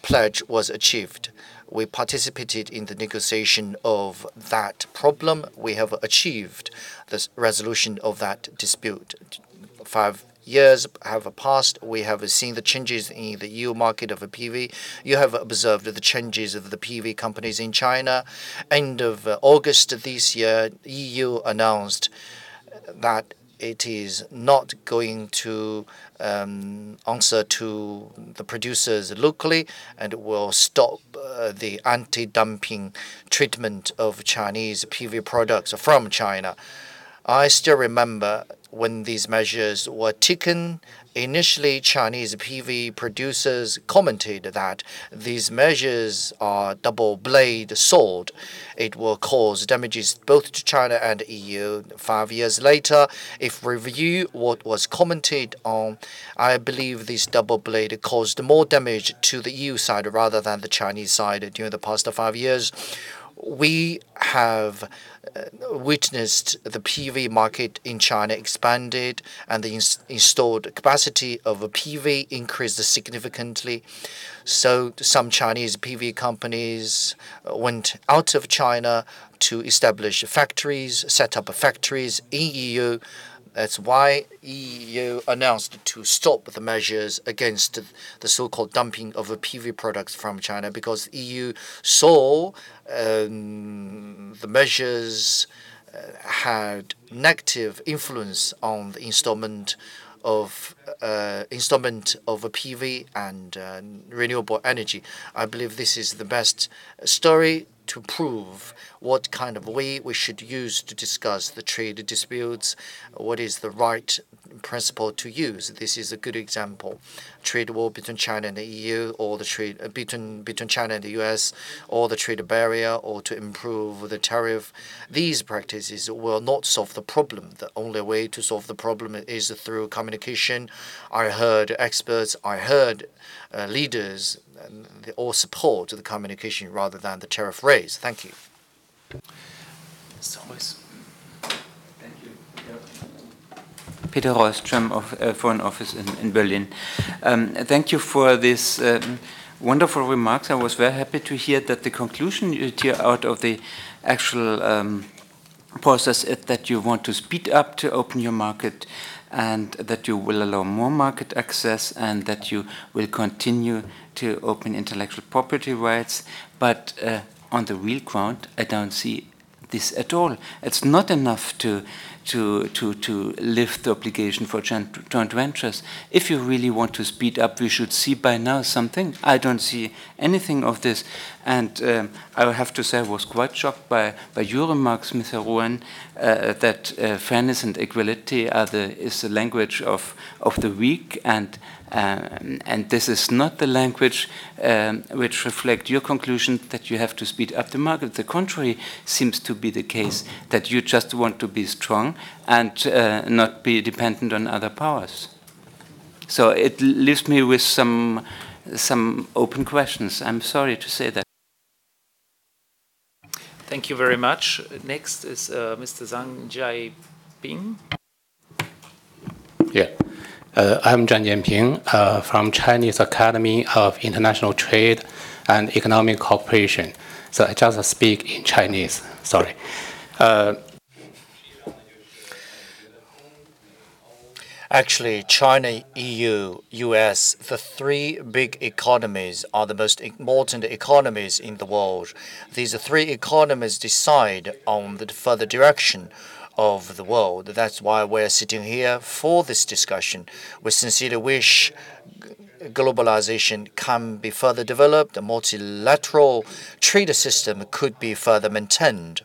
pledge was achieved. We participated in the negotiation of that problem. We have achieved the resolution of that dispute. Five years have passed, we have seen the changes in the EU market of PV. You have observed the changes of the PV companies in China. End of August this year, EU announced that it is not going to um, answer to the producers locally and will stop uh, the anti-dumping treatment of Chinese PV products from China. I still remember when these measures were taken, initially Chinese PV producers commented that these measures are double blade sword. It will cause damages both to China and EU. Five years later, if review what was commented on, I believe this double blade caused more damage to the EU side rather than the Chinese side during the past five years we have uh, witnessed the PV market in China expanded and the ins installed capacity of a PV increased significantly. So some Chinese PV companies uh, went out of China to establish factories, set up factories in EU. That's why EU announced to stop the measures against the so-called dumping of PV products from China because EU saw um, the measures uh, had negative influence on the installment of uh, installment of PV and uh, renewable energy. I believe this is the best story to prove what kind of way we should use to discuss the trade disputes, what is the right principle to use. This is a good example. Trade war between China and the EU, or the trade uh, between between China and the US, or the trade barrier, or to improve the tariff. These practices will not solve the problem. The only way to solve the problem is through communication. I heard experts. I heard uh, leaders. They all support to the communication rather than the tariff raise. Thank you. Peter Roström of uh, Foreign Office in, in Berlin. Um, thank you for this um, wonderful remarks. I was very happy to hear that the conclusion you tear out of the actual um, process is that you want to speed up to open your market and that you will allow more market access and that you will continue to open intellectual property rights. But uh, on the real ground, I don't see this at all. It's not enough to to, to, to lift the obligation for joint ventures. If you really want to speed up, we should see by now something. I don't see anything of this. And um, I have to say I was quite shocked by, by your remarks, Mr. Ruan, uh, that uh, fairness and equality are the, is the language of, of the weak and um, and this is not the language um, which reflect your conclusion that you have to speed up the market. The contrary seems to be the case, that you just want to be strong and uh, not be dependent on other powers. So it leaves me with some, some open questions. I'm sorry to say that. Thank you very much. Next is uh, Mr. Zhang Jianping. Yeah. Uh, I'm Zhang Jianping uh, from Chinese Academy of International Trade and Economic Cooperation. So I just speak in Chinese. Sorry. Uh, Actually, China, EU, US, the three big economies are the most important economies in the world. These three economies decide on the further direction of the world. That's why we're sitting here for this discussion. We sincerely wish globalization can be further developed, a multilateral trade system could be further maintained.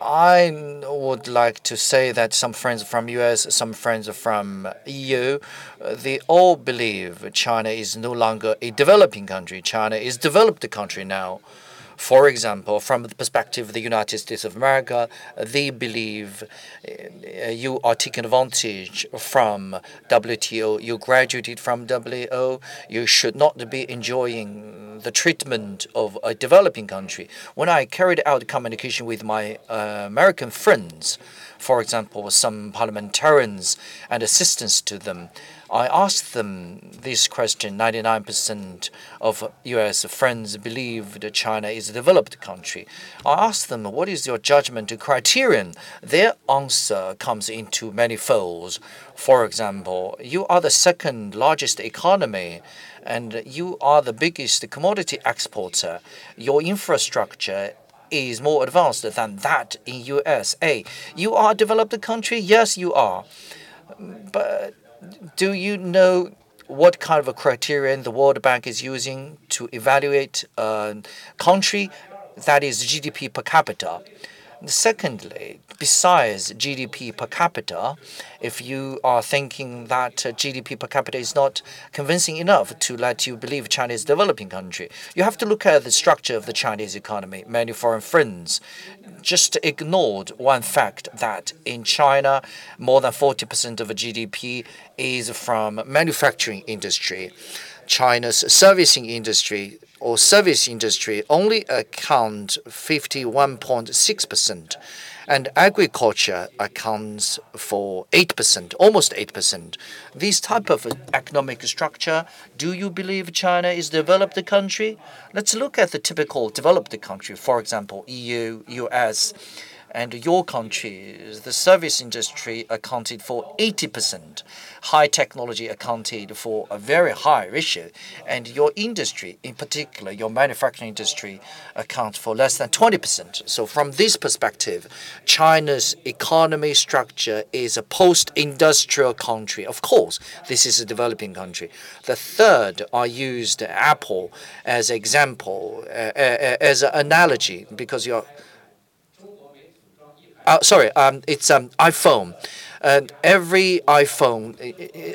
I would like to say that some friends from US, some friends from EU, they all believe China is no longer a developing country. China is developed country now. For example, from the perspective of the United States of America, they believe uh, you are taking advantage from WTO. You graduated from WTO. You should not be enjoying the treatment of a developing country. When I carried out communication with my uh, American friends, for example, some parliamentarians and assistants to them, I asked them this question. 99% of U.S. friends believe that China is a developed country. I asked them, what is your judgment criterion? Their answer comes into many folds. For example, you are the second largest economy and you are the biggest commodity exporter. Your infrastructure is more advanced than that in USA. You are a developed country? Yes, you are. But do you know what kind of a criterion the World Bank is using to evaluate a country that is GDP per capita? Secondly, besides GDP per capita, if you are thinking that uh, GDP per capita is not convincing enough to let you believe China is a developing country, you have to look at the structure of the Chinese economy. Many foreign friends just ignored one fact that in China, more than 40% of the GDP is from manufacturing industry. China's servicing industry or service industry only account 51.6% and agriculture accounts for 8%, almost 8%. This type of economic structure, do you believe China is developed country? Let's look at the typical developed country, for example, EU, US and your country, the service industry accounted for 80%. High technology accounted for a very high ratio. And your industry, in particular, your manufacturing industry, accounts for less than 20%. So, from this perspective, China's economy structure is a post industrial country. Of course, this is a developing country. The third, I used Apple as example, uh, uh, as an analogy, because you're uh, sorry, um, it's um, iPhone. And every iPhone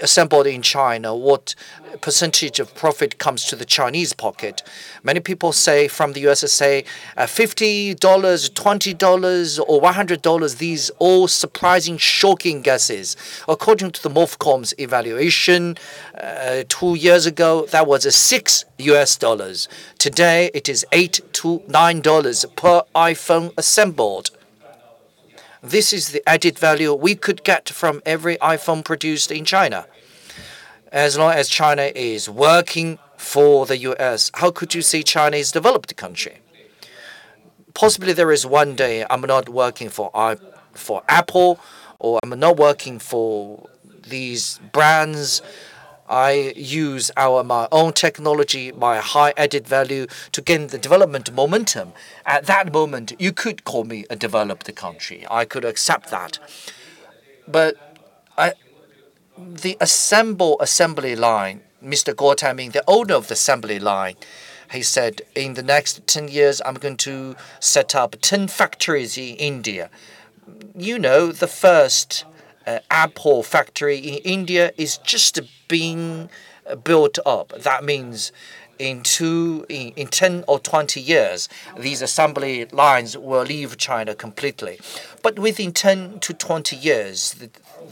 assembled in China, what percentage of profit comes to the Chinese pocket? Many people say from the US say uh, $50, $20, or $100. These all surprising, shocking guesses. According to the MOFCOM's evaluation uh, two years ago, that was a six US dollars. Today, it is eight to nine dollars per iPhone assembled. This is the added value we could get from every iPhone produced in China. As long as China is working for the US, how could you say China is a developed country? Possibly there is one day I'm not working for for Apple or I'm not working for these brands I use our my own technology, my high added value to gain the development momentum. At that moment, you could call me a developed country. I could accept that. But I, the assemble assembly line, Mr. Guo Taiming, the owner of the assembly line, he said, in the next 10 years, I'm going to set up 10 factories in India. You know, the first uh, Apple factory in India is just being uh, built up. That means in two in, in 10 or 20 years these assembly lines will leave China completely but within 10 to 20 years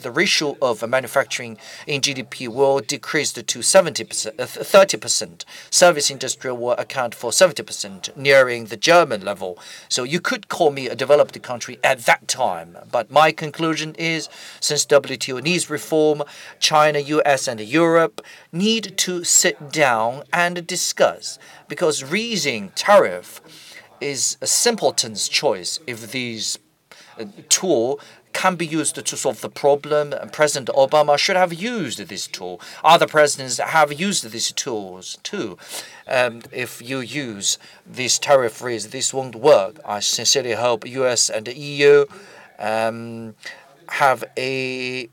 the ratio of manufacturing in GDP will decrease to 70%, 30%. Service industry will account for 70%, nearing the German level. So you could call me a developed country at that time. But my conclusion is since WTO needs reform, China, US, and Europe need to sit down and discuss because raising tariff is a simpleton's choice if these uh, tool can be used to solve the problem. President Obama should have used this tool. Other presidents have used these tools too. Um, if you use this tariff freeze, this won't work. I sincerely hope U.S. and the EU um, have a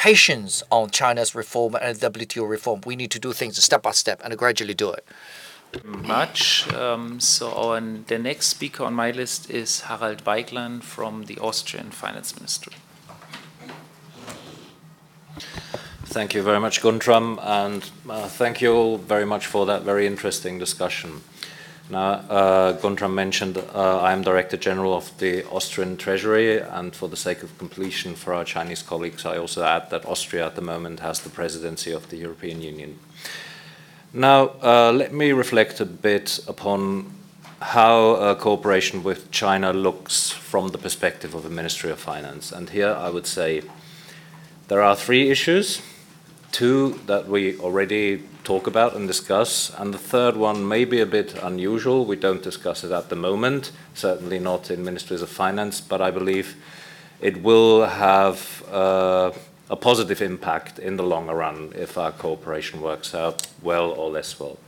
patience on China's reform and WTO reform. We need to do things step by step and gradually do it. Much. Um, so our, the next speaker on my list is Harald Waiglein from the Austrian Finance Ministry. Thank you very much, Guntram, and uh, thank you all very much for that very interesting discussion. Now, uh, Guntram mentioned uh, I am Director General of the Austrian Treasury, and for the sake of completion for our Chinese colleagues, I also add that Austria at the moment has the presidency of the European Union. Now, uh, let me reflect a bit upon how cooperation with China looks from the perspective of the Ministry of Finance. And here I would say there are three issues two that we already talk about and discuss, and the third one may be a bit unusual. We don't discuss it at the moment, certainly not in ministries of finance, but I believe it will have uh, a positive impact in the longer run if our cooperation works out well or less well.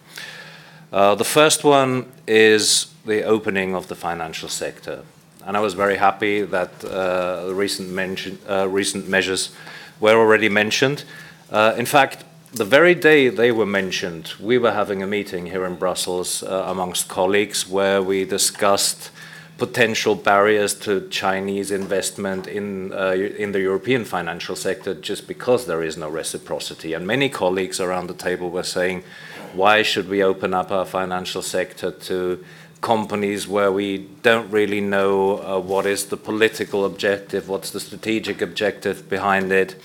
Uh, the first one is the opening of the financial sector. And I was very happy that uh, the recent, mention, uh, recent measures were already mentioned. Uh, in fact, the very day they were mentioned, we were having a meeting here in Brussels uh, amongst colleagues where we discussed potential barriers to Chinese investment in, uh, in the European financial sector just because there is no reciprocity. And many colleagues around the table were saying, why should we open up our financial sector to companies where we don't really know uh, what is the political objective, what's the strategic objective behind it?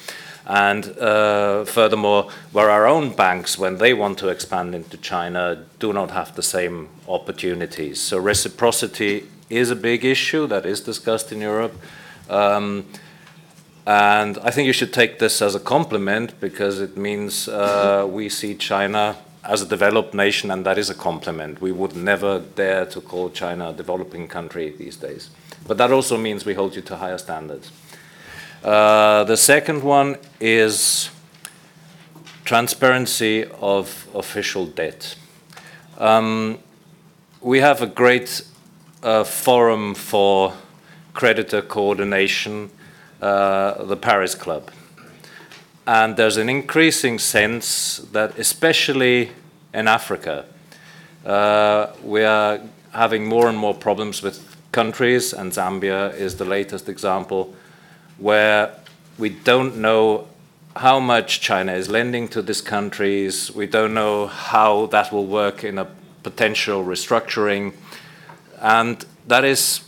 And uh, furthermore, where our own banks, when they want to expand into China, do not have the same opportunities. So reciprocity is a big issue that is discussed in Europe. Um, and I think you should take this as a compliment because it means uh, we see China as a developed nation, and that is a compliment. We would never dare to call China a developing country these days. But that also means we hold you to higher standards. Uh, the second one is transparency of official debt. Um, we have a great uh, forum for creditor coordination, uh, the Paris Club. And there's an increasing sense that, especially in Africa, uh, we are having more and more problems with countries, and Zambia is the latest example, where we don't know how much China is lending to these countries. We don't know how that will work in a potential restructuring. And that is,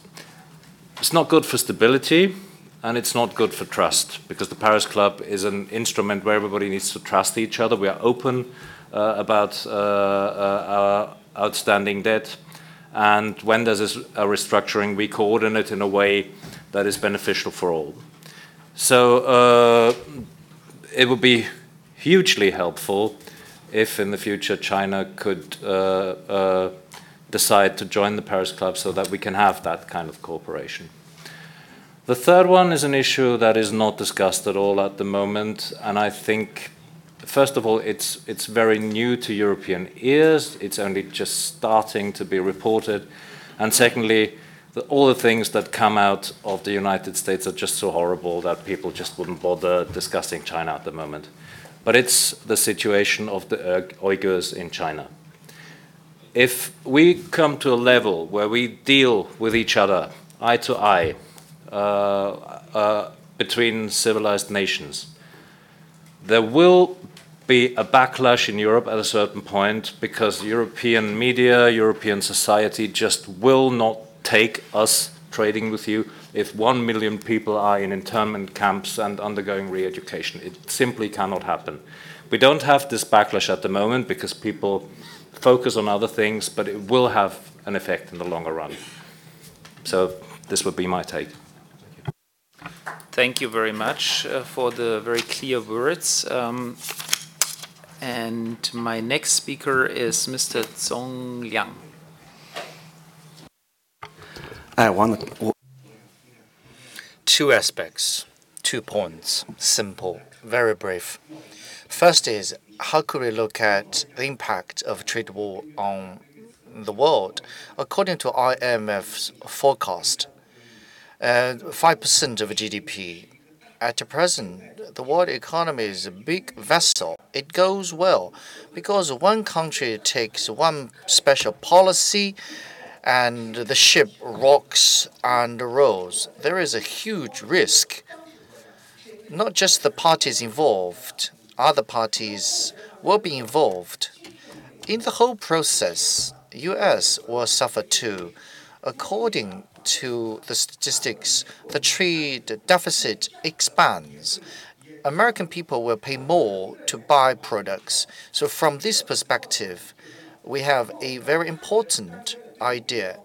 it's not good for stability and it's not good for trust because the Paris Club is an instrument where everybody needs to trust each other. We are open uh, about uh, uh, our outstanding debt. And when there's a restructuring, we coordinate in a way that is beneficial for all. So uh, it would be hugely helpful if in the future China could uh, uh, decide to join the Paris Club so that we can have that kind of cooperation. The third one is an issue that is not discussed at all at the moment, and I think, first of all, it's, it's very new to European ears, it's only just starting to be reported, and secondly, the, all the things that come out of the United States are just so horrible that people just wouldn't bother discussing China at the moment. But it's the situation of the uh, Uyghurs in China if we come to a level where we deal with each other eye to eye uh, uh, between civilized nations, there will be a backlash in Europe at a certain point because European media, European society just will not take us trading with you if one million people are in internment camps and undergoing re education. It simply cannot happen. We don't have this backlash at the moment because people focus on other things, but it will have an effect in the longer run. So this would be my take. Thank you very much uh, for the very clear words. Um, and my next speaker is Mr. Zhong Liang. I want two aspects, two points, simple, very brief. First is how could we look at the impact of trade war on the world? According to IMF's forecast, uh, 5% of GDP. At present, the world economy is a big vessel. It goes well because one country takes one special policy and the ship rocks and rolls. There is a huge risk. Not just the parties involved, other parties will be involved. In the whole process, US will suffer too. According to the statistics, the trade deficit expands. American people will pay more to buy products. So from this perspective, we have a very important idea.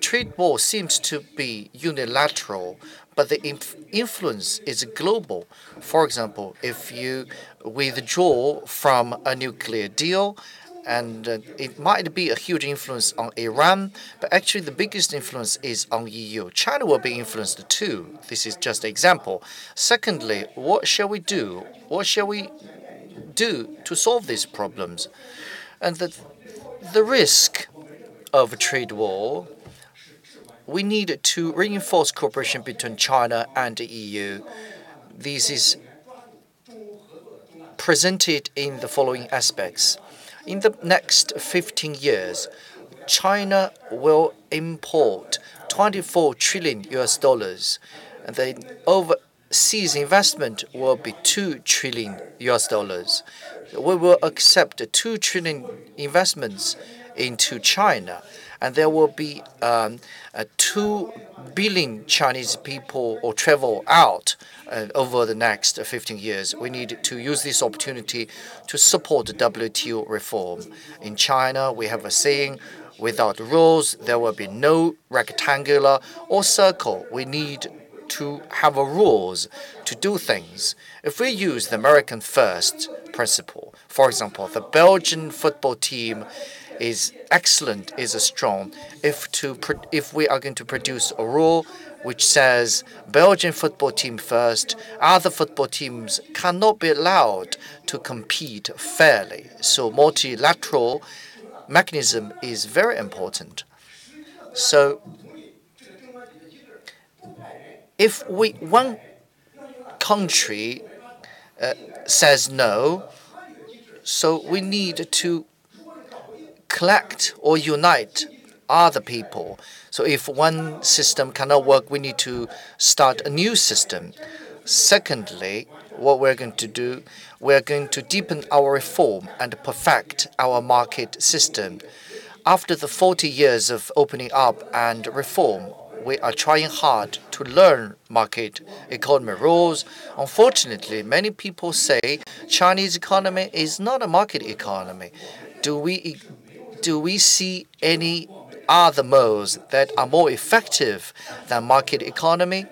Trade war seems to be unilateral, but the inf influence is global. For example, if you withdraw from a nuclear deal, and uh, it might be a huge influence on Iran, but actually the biggest influence is on EU. China will be influenced too. This is just an example. Secondly, what shall we do? What shall we do to solve these problems? And the the risk of a trade war, we need to reinforce cooperation between China and the EU. This is presented in the following aspects. In the next 15 years, China will import 24 trillion US dollars, and the overseas investment will be 2 trillion US dollars. We will accept 2 trillion investments into China, and there will be um, 2 billion Chinese people or travel out uh, over the next 15 years. We need to use this opportunity to support WTO reform. In China, we have a saying, without rules, there will be no rectangular or circle. We need to have a rules to do things. If we use the American first principle, for example, the Belgian football team is excellent, is a strong. If to if we are going to produce a rule which says Belgian football team first, other football teams cannot be allowed to compete fairly. So multilateral mechanism is very important. So if we one country uh, says no, so we need to collect or unite other people. So if one system cannot work, we need to start a new system. Secondly, what we're going to do, we're going to deepen our reform and perfect our market system. After the 40 years of opening up and reform, we are trying hard to learn market economy rules. Unfortunately, many people say Chinese economy is not a market economy. Do we do we see any other modes that are more effective than market economy?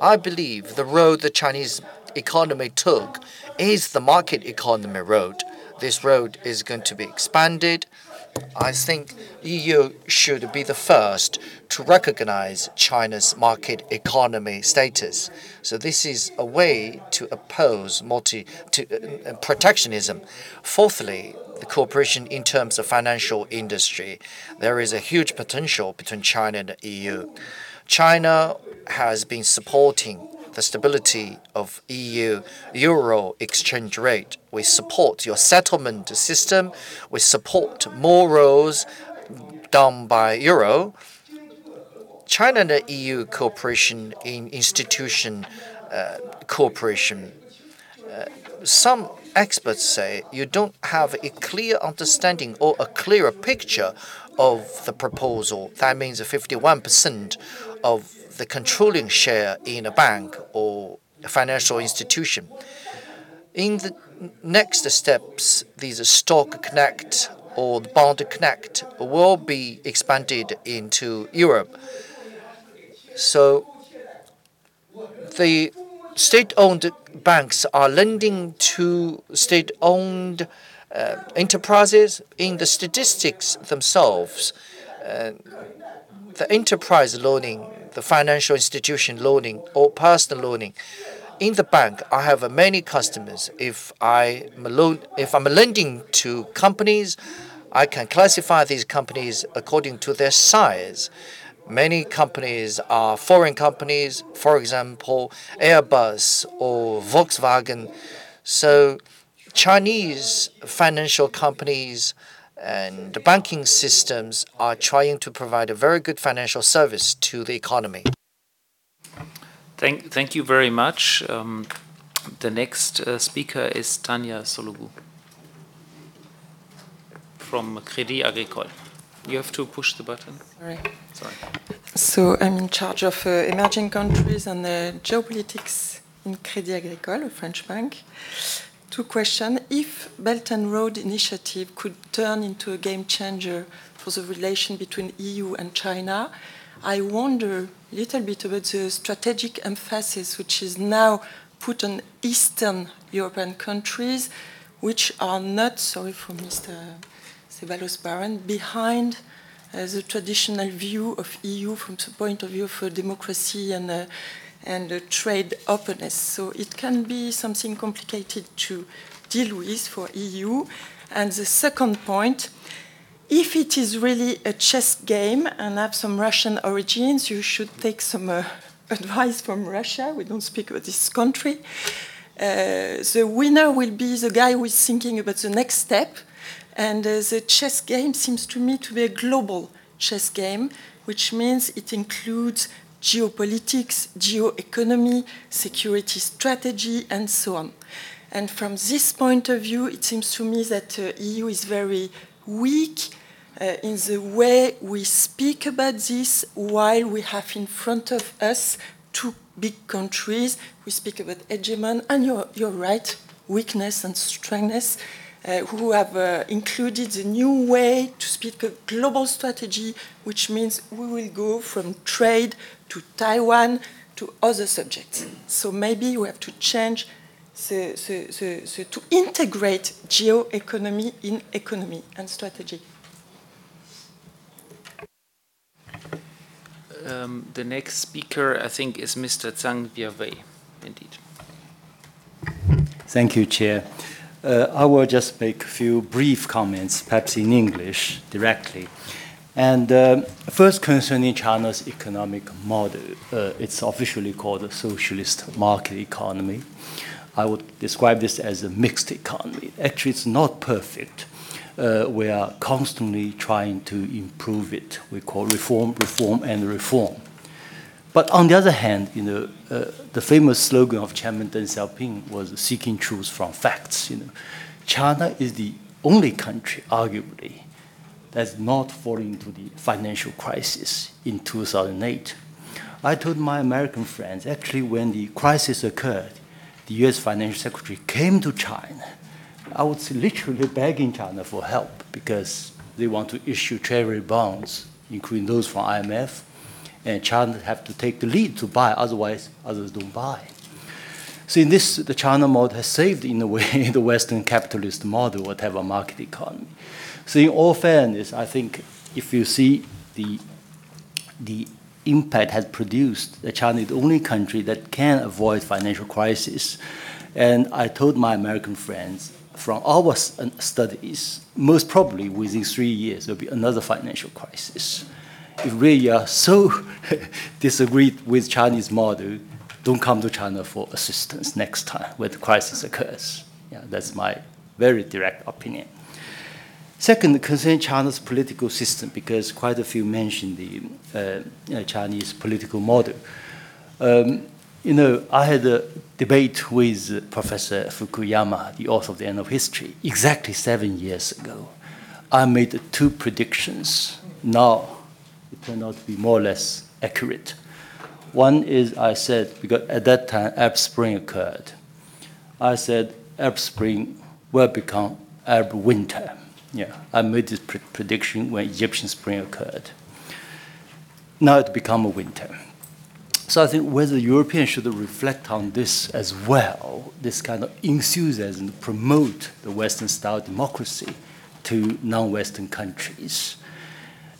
I believe the road the Chinese economy took is the market economy road. This road is going to be expanded. I think EU should be the first to recognize China's market economy status. So this is a way to oppose multi to, uh, protectionism. Fourthly, the cooperation in terms of financial industry. There is a huge potential between China and the EU. China has been supporting the stability of EU euro exchange rate. We support your settlement system. We support more roles done by euro. China and the EU cooperation in institution uh, cooperation. Uh, some experts say you don't have a clear understanding or a clearer picture of the proposal. That means 51% of the controlling share in a bank or a financial institution. In the next steps, these stock connect or bond connect will be expanded into Europe. So the state-owned banks are lending to state-owned uh, enterprises. In the statistics themselves, uh, the enterprise loaning, the financial institution loaning, or personal loaning. In the bank, I have many customers. If I loan, if I'm lending to companies, I can classify these companies according to their size. Many companies are foreign companies, for example, Airbus or Volkswagen. So Chinese financial companies and the banking systems are trying to provide a very good financial service to the economy. Thank, thank you very much. Um, the next uh, speaker is Tanya Sollogoub from Crédit Agricole. You have to push the button. Sorry. Sorry. So I'm in charge of uh, emerging countries and uh, geopolitics in Crédit Agricole, a French bank. Two questions. If Belt and Road Initiative could turn into a game changer for the relation between EU and China, I wonder a little bit about the strategic emphasis which is now put on Eastern European countries, which are not, sorry for Mr. Ceballos Baron, behind uh, the traditional view of EU from the point of view of uh, democracy and uh, and uh, trade openness. So it can be something complicated to deal with for EU. And the second point, if it is really a chess game and have some Russian origins, you should take some uh, advice from Russia. We don't speak about this country. Uh, the winner will be the guy who is thinking about the next step. And uh, the chess game seems to me to be a global chess game, which means it includes geopolitics, geoeconomy, security strategy, and so on. And from this point of view, it seems to me that the uh, EU is very weak uh, in the way we speak about this, while we have in front of us two big countries. We speak about hegemon, and you're, you're right, weakness and strengthness. Uh, who have uh, included the new way to speak a global strategy, which means we will go from trade to Taiwan to other subjects. So maybe we have to change the, the, the, to integrate geoeconomy in economy and strategy. Um, the next speaker, I think, is Mr. Zhang Weiwei, indeed. Thank you, Chair. Uh, I will just make a few brief comments, perhaps in English directly. And uh, first, concerning China's economic model, uh, it's officially called a socialist market economy. I would describe this as a mixed economy. Actually, it's not perfect. Uh, we are constantly trying to improve it. We call reform, reform, and reform. But on the other hand, you know, uh, the famous slogan of Chairman Deng Xiaoping was seeking truth from facts. You know, China is the only country, arguably, that's not falling into the financial crisis in 2008. I told my American friends, actually, when the crisis occurred, the U.S. Financial Secretary came to China. I was literally begging China for help because they want to issue treasury bonds, including those from IMF and China have to take the lead to buy, otherwise others don't buy. So in this, the China model has saved, in a way, the Western capitalist model, whatever market economy. So in all fairness, I think if you see the, the impact has produced, that China is the only country that can avoid financial crisis. And I told my American friends, from our uh, studies, most probably within three years, there'll be another financial crisis really are so disagreed with Chinese model, don't come to China for assistance next time when the crisis occurs. Yeah, that's my very direct opinion. Second, concerning China's political system, because quite a few mentioned the uh, Chinese political model. Um, you know, I had a debate with Professor Fukuyama, the author of The End of History, exactly seven years ago. I made two predictions. Now, turned out to be more or less accurate. One is I said, because at that time Arab Spring occurred, I said Arab Spring will become Arab winter. Yeah, I made this pre prediction when Egyptian Spring occurred. Now it become a winter. So I think whether Europeans should reflect on this as well, this kind of enthusiasm to promote the Western style democracy to non-Western countries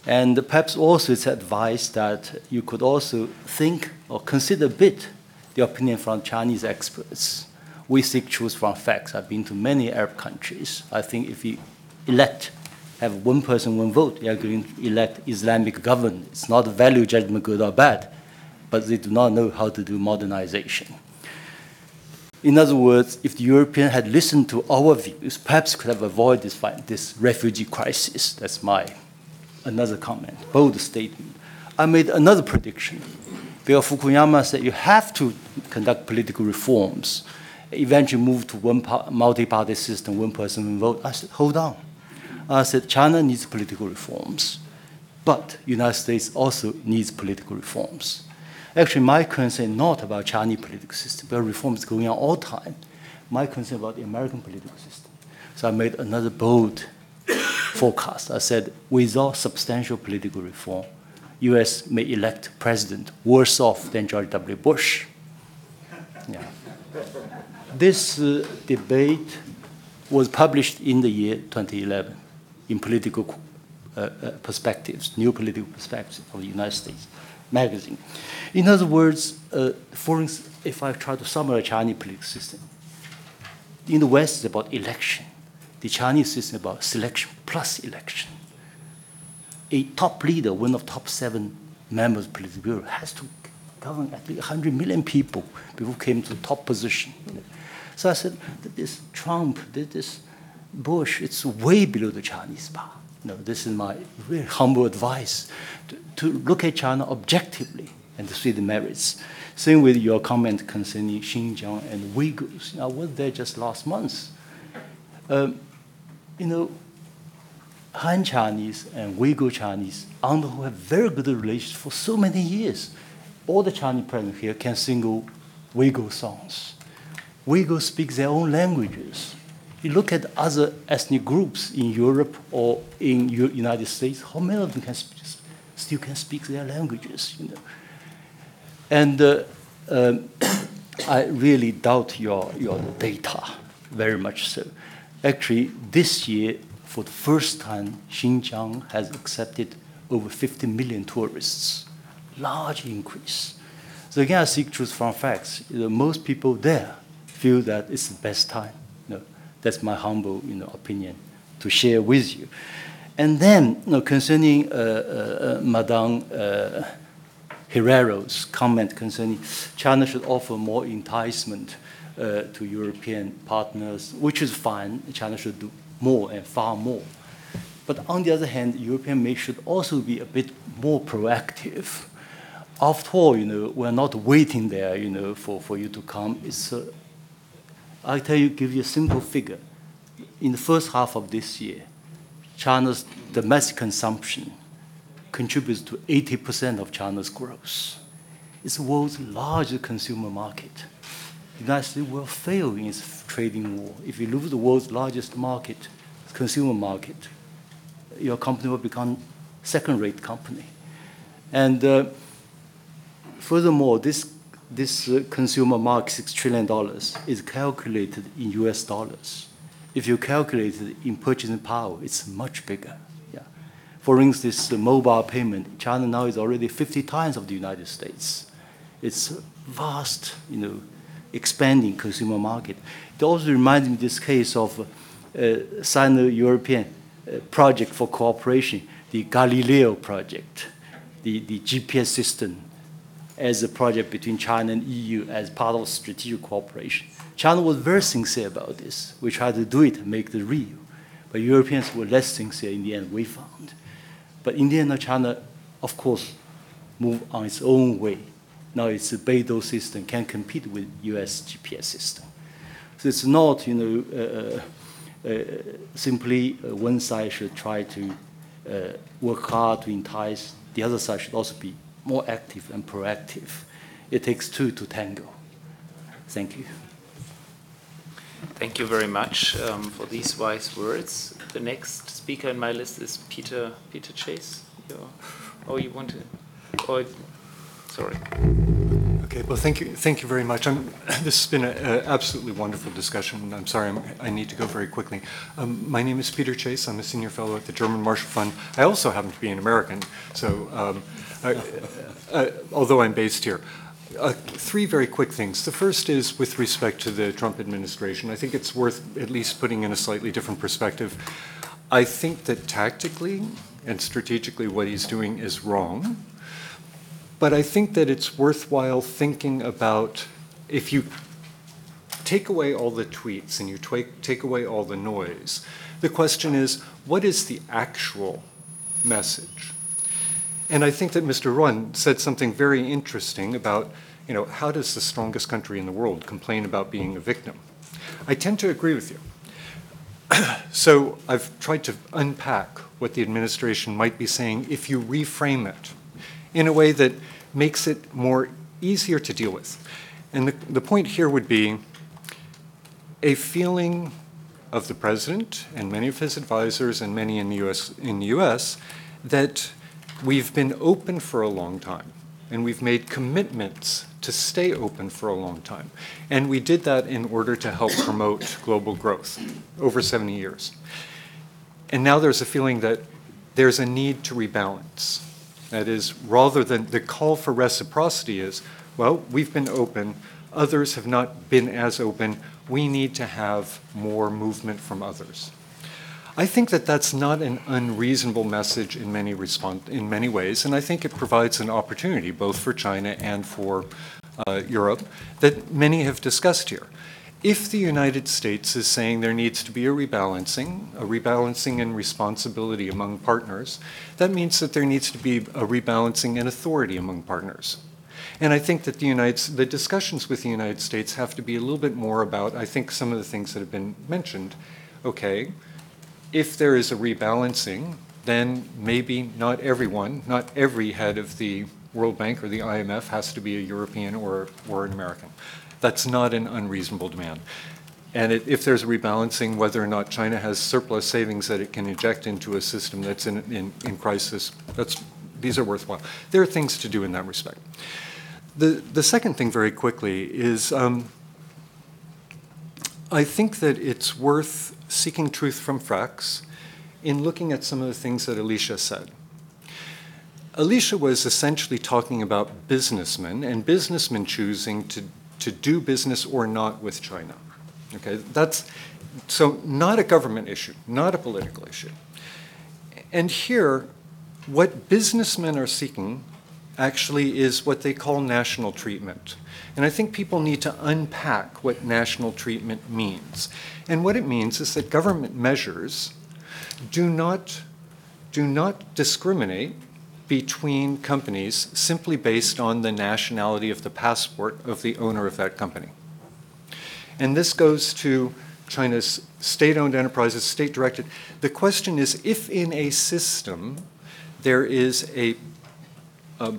And perhaps also it's advised that you could also think or consider a bit the opinion from Chinese experts. We seek truth from facts. I've been to many Arab countries. I think if you elect, have one person, one vote, you're going to elect Islamic government. It's not a value judgment, good or bad, but they do not know how to do modernization. In other words, if the European had listened to our views, perhaps could have avoided this, this refugee crisis. That's my another comment, bold statement. I made another prediction. Bill Fukuyama said you have to conduct political reforms, eventually move to one multi-party system, one person, vote. I said, hold on. I said, China needs political reforms, but United States also needs political reforms. Actually, my concern not about Chinese political system, but reforms going on all the time. My concern about the American political system. So I made another bold forecast. I said, without substantial political reform, U.S. may elect president worse off than George W. Bush. Yeah. This uh, debate was published in the year 2011 in political uh, uh, perspectives, new political perspectives of the United States magazine. In other words, uh, for instance, if I try to summarize Chinese political system, in the West it's about election. The Chinese system about selection plus election. A top leader, one of top seven members of the political bureau, has to govern at least 100 million people before came to the top position. So I said, this Trump, this Bush, it's way below the Chinese bar. No, this is my very humble advice to, to look at China objectively and to see the merits. Same with your comment concerning Xinjiang and Uyghurs. I was there just last month. Um, you know, Han Chinese and Uyghur Chinese the whole have very good relations for so many years. All the Chinese present here can sing Uyghur songs. Uyghurs speak their own languages you look at other ethnic groups in Europe or in the United States, how many of them can sp still can speak their languages? You know? And uh, um, I really doubt your, your data, very much so. Actually, this year, for the first time, Xinjiang has accepted over 50 million tourists, large increase. So again, I seek truth from facts. You know, most people there feel that it's the best time that's my humble you know, opinion to share with you. And then you know, concerning uh, uh, uh Madame uh, Herrero's comment concerning China should offer more enticement to European partners, which is fine. China should do more and far more. But on the other hand, European may should also be a bit more proactive. After all, you know, we're not waiting there, you know, for, for you to come. It's uh, I'll tell you, give you a simple figure. In the first half of this year, China's domestic consumption contributes to 80% of China's growth. It's the world's largest consumer market. The United States will fail in its trading war. If you lose the world's largest market, consumer market, your company will become second-rate company. And uh, furthermore, this this uh, consumer market, $6 trillion, is calculated in US dollars. If you calculate it in purchasing power, it's much bigger. Yeah. For instance, mobile payment, China now is already 50 times of the United States. It's vast, you know, expanding consumer market. It also reminds me this case of uh, Sino-European uh, project for cooperation, the Galileo project, the, the GPS system as a project between China and EU as part of strategic cooperation. China was very sincere about this. We tried to do it, make it real. But Europeans were less sincere in the end, we found. But in the end, China, of course, moved on its own way. Now it's a Beidou system, can compete with US GPS system. So it's not, you know, uh, uh, uh, simply uh, one side should try to uh, work hard to entice, the other side should also be more active and proactive. It takes two to tango. Thank you. Thank you very much um, for these wise words. The next speaker in my list is Peter Peter Chase. Oh, you want to? Sorry. Okay, well, thank you, thank you very much. I'm, this has been an absolutely wonderful discussion. I'm sorry, I'm, i need to go very quickly. Um, my name is Peter Chase. I'm a senior fellow at the German Marshall Fund. I also happen to be an American, so um, I, uh, although I'm based here. Uh, three very quick things. The first is with respect to the Trump administration. I think it's worth at least putting in a slightly different perspective. I think that tactically and strategically what he's doing is wrong. But I think that it's worthwhile thinking about if you take away all the tweets and you take away all the noise, the question is what is the actual message? And I think that Mr. Ruan said something very interesting about, you know, how does the strongest country in the world complain about being a victim? I tend to agree with you. so I've tried to unpack what the administration might be saying if you reframe it in a way that makes it more easier to deal with. And the, the point here would be a feeling of the president and many of his advisors and many in the US, in the US that we've been open for a long time and we've made commitments to stay open for a long time. And we did that in order to help promote global growth over 70 years. And now there's a feeling that there's a need to rebalance. That is, rather than the call for reciprocity is, well, we've been open, others have not been as open, we need to have more movement from others. I think that that's not an unreasonable message in many, respond, in many ways, and I think it provides an opportunity both for China and for uh, Europe that many have discussed here. If the United States is saying there needs to be a rebalancing, a rebalancing in responsibility among partners, that means that there needs to be a rebalancing in authority among partners. And I think that the, United, the discussions with the United States have to be a little bit more about, I think, some of the things that have been mentioned. Okay, if there is a rebalancing, then maybe not everyone, not every head of the World Bank or the IMF has to be a European or, or an American. That's not an unreasonable demand. And it, if there's a rebalancing, whether or not China has surplus savings that it can inject into a system that's in, in, in crisis, that's, these are worthwhile. There are things to do in that respect. The, the second thing, very quickly, is um, I think that it's worth seeking truth from facts in looking at some of the things that Alicia said. Alicia was essentially talking about businessmen and businessmen choosing to to do business or not with China. Okay, that's so not a government issue, not a political issue. And here, what businessmen are seeking actually is what they call national treatment. And I think people need to unpack what national treatment means. And what it means is that government measures do not, do not discriminate between companies simply based on the nationality of the passport of the owner of that company. And this goes to China's state owned enterprises, state directed. The question is if in a system there is a, a,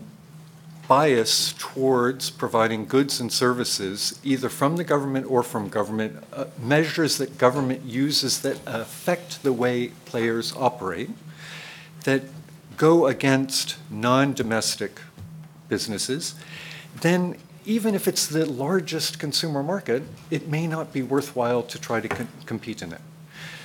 bias towards providing goods and services, either from the government or from government, uh, measures that government uses that affect the way players operate, that go against non domestic businesses, then even if it's the largest consumer market, it may not be worthwhile to try to co- compete in it.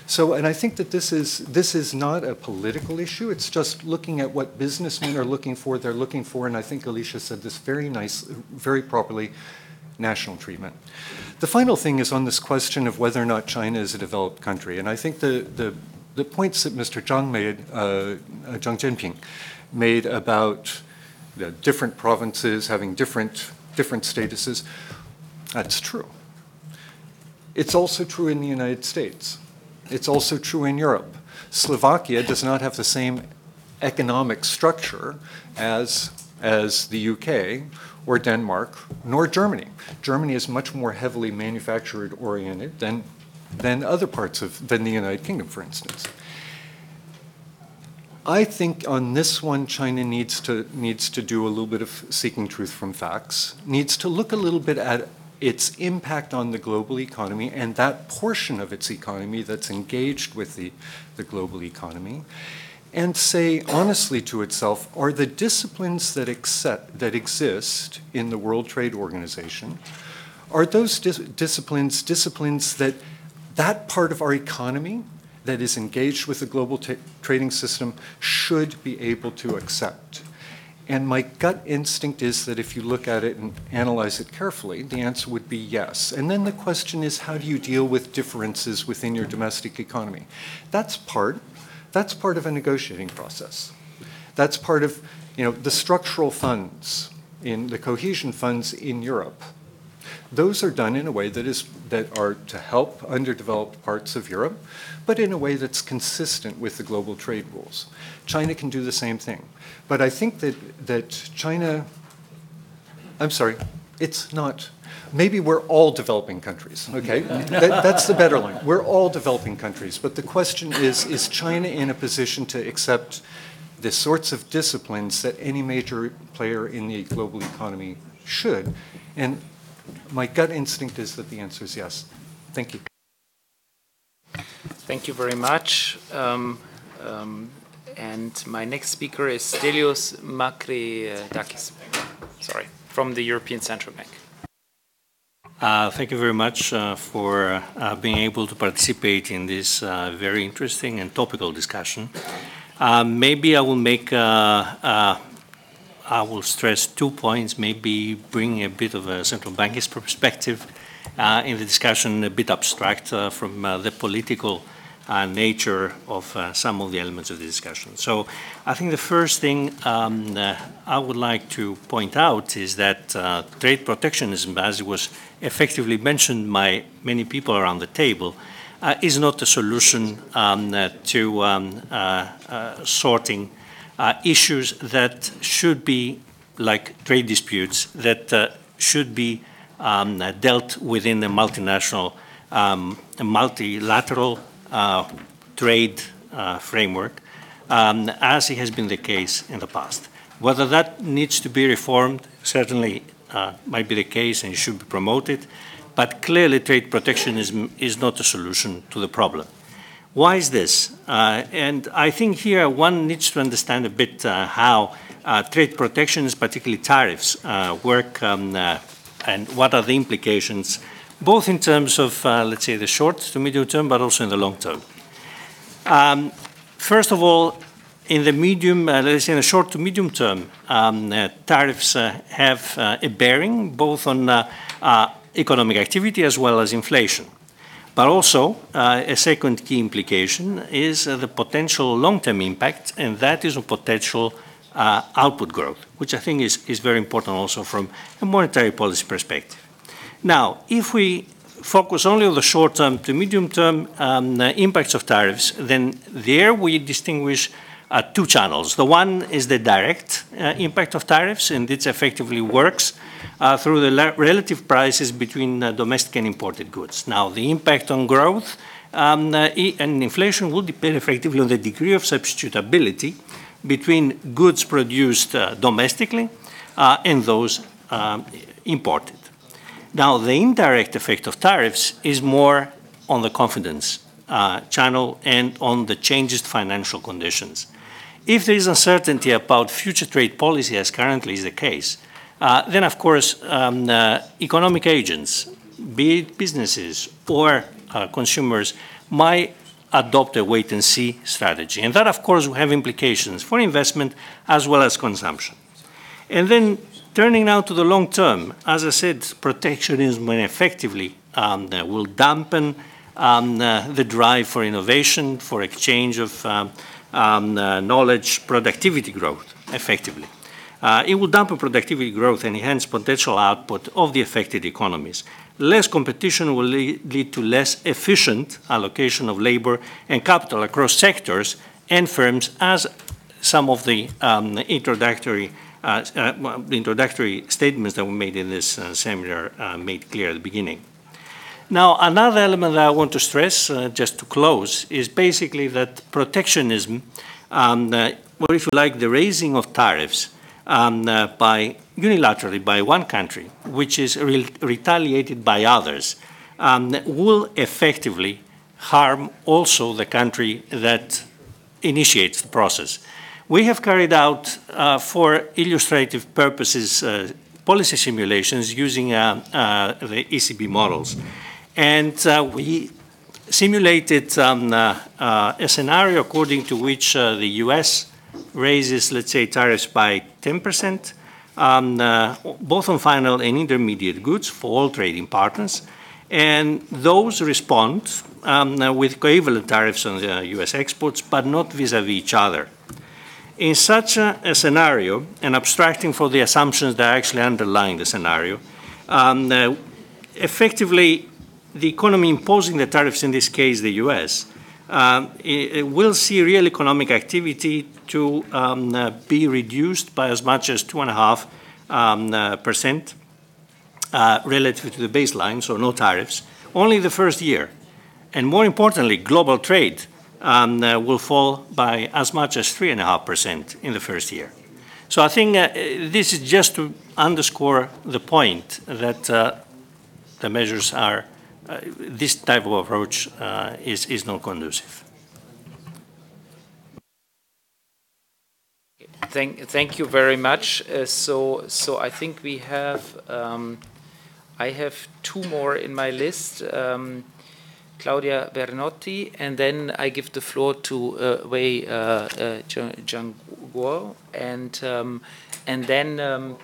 So, and I think that this is this is not a political issue. It's just looking at what businessmen are looking for. They're looking for, and I think Alicia said this very nice, very properly, national treatment. The final thing is on this question of whether or not China is a developed country, and I think the the the points that Mr. Zhang made, uh, uh, Zhang Jianping, made about the different provinces having different, different statuses, that's true. It's also true in the United States. It's also true in Europe. Slovakia does not have the same economic structure as, as the UK or Denmark, nor Germany. Germany is much more heavily manufactured oriented than than other parts of than the United Kingdom, for instance. I think on this one, China needs to needs to do a little bit of seeking truth from facts. Needs to look a little bit at its impact on the global economy and that portion of its economy that's engaged with the, the global economy, and say honestly to itself, are the disciplines that, accept, that exist in the World Trade Organization, are those dis disciplines disciplines that that part of our economy that is engaged with the global trading system should be able to accept? And my gut instinct is that if you look at it and analyze it carefully, the answer would be yes. And then the question is, how do you deal with differences within your domestic economy? That's part, that's part of a negotiating process. That's part of, you know, the structural funds in the cohesion funds in Europe. Those are done in a way that is that are to help underdeveloped parts of Europe, but in a way that's consistent with the global trade rules. China can do the same thing. But I think that, that China, I'm sorry, it's not. Maybe we're all developing countries, okay? that, that's the better line. We're all developing countries. But the question is is China in a position to accept the sorts of disciplines that any major player in the global economy should? And my gut instinct is that the answer is yes. Thank you. Thank you very much. Um, um, and my next speaker is Stelios Makrydakis, sorry, from the European Central Bank. Uh, thank you very much uh, for uh, being able to participate in this uh, very interesting and topical discussion. Uh, maybe I will make, uh, I will stress two points, maybe bring a bit of a central bankist perspective in the discussion, a bit abstract from the political uh, nature of uh, some of the elements of the discussion. So I think the first thing um, uh, I would like to point out is that uh, trade protectionism, as was effectively mentioned by many people around the table, uh, is not a solution um, uh, to um, sorting issues that should be, like trade disputes, that should be um, dealt within the multinational, um, multilateral uh, trade uh, framework, um, as it has been the case in the past. Whether that needs to be reformed certainly uh, might be the case and should be promoted, but clearly trade protectionism is not a solution to the problem. Why is this? Uh, and I think here one needs to understand a bit uh, how uh, trade protections, particularly tariffs, work um, and what are the implications both in terms of, let's say, the short to medium term, but also in the long term. Um, first of all, in the medium, uh, let's say in the short to medium term, um, uh, tariffs uh, have a bearing both on economic activity as well as inflation. But also, uh, a second key implication is uh, the potential long-term impact, and that is a potential uh, output growth, which I think is, is very important also from a monetary policy perspective. Now, if we focus only on the short-term to medium-term um, impacts of tariffs, then there we distinguish uh, two channels. The one is the direct uh, impact of tariffs, and it effectively works uh, through the relative prices between uh, domestic and imported goods. Now, the impact on growth um, uh, and inflation will depend effectively on the degree of substitutability between goods produced uh, domestically and those um, imported. Now, the indirect effect of tariffs is more on the confidence uh, channel and on the changed financial conditions. If there is uncertainty about future trade policy, as currently is the case, uh, then of course um, uh, economic agents, be it businesses or uh, consumers, might adopt a wait and see strategy. And that, of course, will have implications for investment as well as consumption. And then Turning now to the long term, as I said, protectionism effectively um, uh, will dampen um, uh, the drive for innovation, for exchange of um, uh, knowledge, productivity growth effectively. Uh, it will dampen productivity growth and enhance potential output of the affected economies. Less competition will lead, to less efficient allocation of labor and capital across sectors and firms, as some of the um, introductory uh, uh, introductory statements that were made in this uh, seminar made clear at the beginning. Now, another element that I want to stress, uh, just to close, is basically that protectionism, um, uh, or if you like, the raising of tariffs um, uh, by unilaterally by one country, which is re retaliated by others, um, will effectively harm also the country that initiates the process. We have carried out, uh, for illustrative purposes, uh, policy simulations using uh, uh the ECB models. And uh, we simulated um, uh, a scenario according to which the US raises, let's say, tariffs by 10%, um, both on final and intermediate goods for all trading partners. And those respond um, with equivalent tariffs on US exports, but not vis a vis each other. In such a, a, scenario, and abstracting for the assumptions that actually underlying the scenario, um, uh, effectively the economy imposing the tariffs, in this case the US, uh, it, it will see real economic activity to um, uh, be reduced by as much as 2.5 um, uh, percent uh, relative to the baseline, so no tariffs, only the first year. And more importantly, global trade um, uh, will fall by as much as 3.5% in the first year. So I think uh, this is just to underscore the point that the measures are, this type of approach uh, is, is not conducive. Thank, thank you very much. Uh, so, so I think we have, um, I have two more in my list. Um, Claudia Bernotti, and then I give the floor to uh, Wei uh, uh, Jianguo, and um, and then um,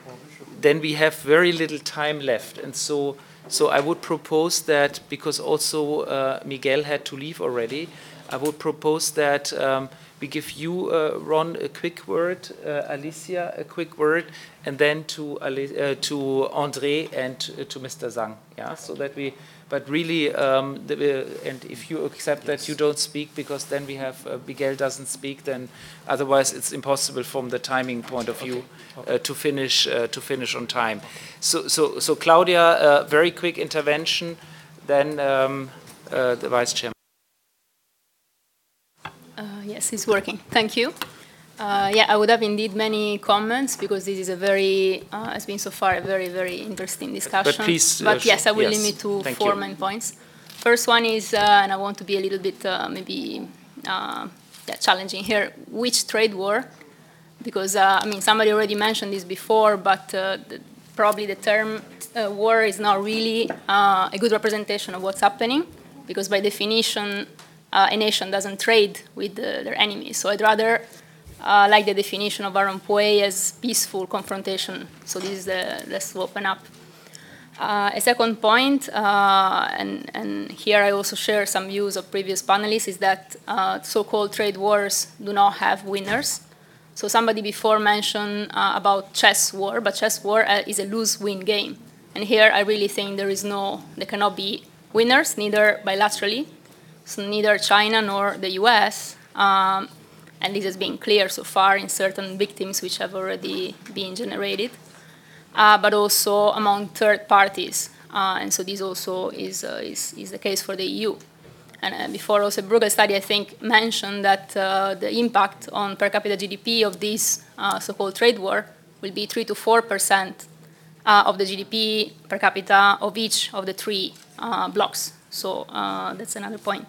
then we have very little time left, and so so I would propose that because also uh, Miguel had to leave already, I would propose that. Um, we give you, uh, Ruan, a quick word, uh, Alicia, a quick word, and then to uh, to Andre and to Mr. Zhang. Yeah, so that we but really, um, the, uh, and if you accept that you don't speak, because then we have uh, Miguel doesn't speak, then otherwise it's impossible from the timing point of view okay. uh, to finish uh, to finish on time. So, so, so Claudia, uh, very quick intervention, then um, uh, the vice chairman. yes, it's working. Thank you. Uh, yeah, I would have indeed many comments because this is a very, uh, has been so far a very, very interesting discussion. But please, but uh, yes, I will yes. limit to Thank four you. main points. First one is, uh, and I want to be a little bit uh, maybe uh, yeah, challenging here, which trade war? Because, I mean, somebody already mentioned this before, but the, probably the term war is not really a good representation of what's happening because by definition, a nation doesn't trade with their enemies. So I'd rather uh, like the definition of Aaron Poe as peaceful confrontation. So this is the, let's open up. Uh, a second point, uh, and, and, here I also share some views of previous panelists, is that uh, so-called trade wars do not have winners. So somebody before mentioned uh, about chess war, but chess war uh, is a lose-win game. And here I really think there is no, there cannot be winners, neither bilaterally, so neither China nor the US. Um, and this has been clear so far in certain victims which have already been generated, uh, but also among third parties. Uh, and so this also is, uh, is, is, the case for the EU. And uh, before also Bruegel study, I think, mentioned that uh, the impact on per capita GDP of this uh, so-called trade war will be 3 to 4 percent of the GDP per capita of each of the three blocks. So that's another point.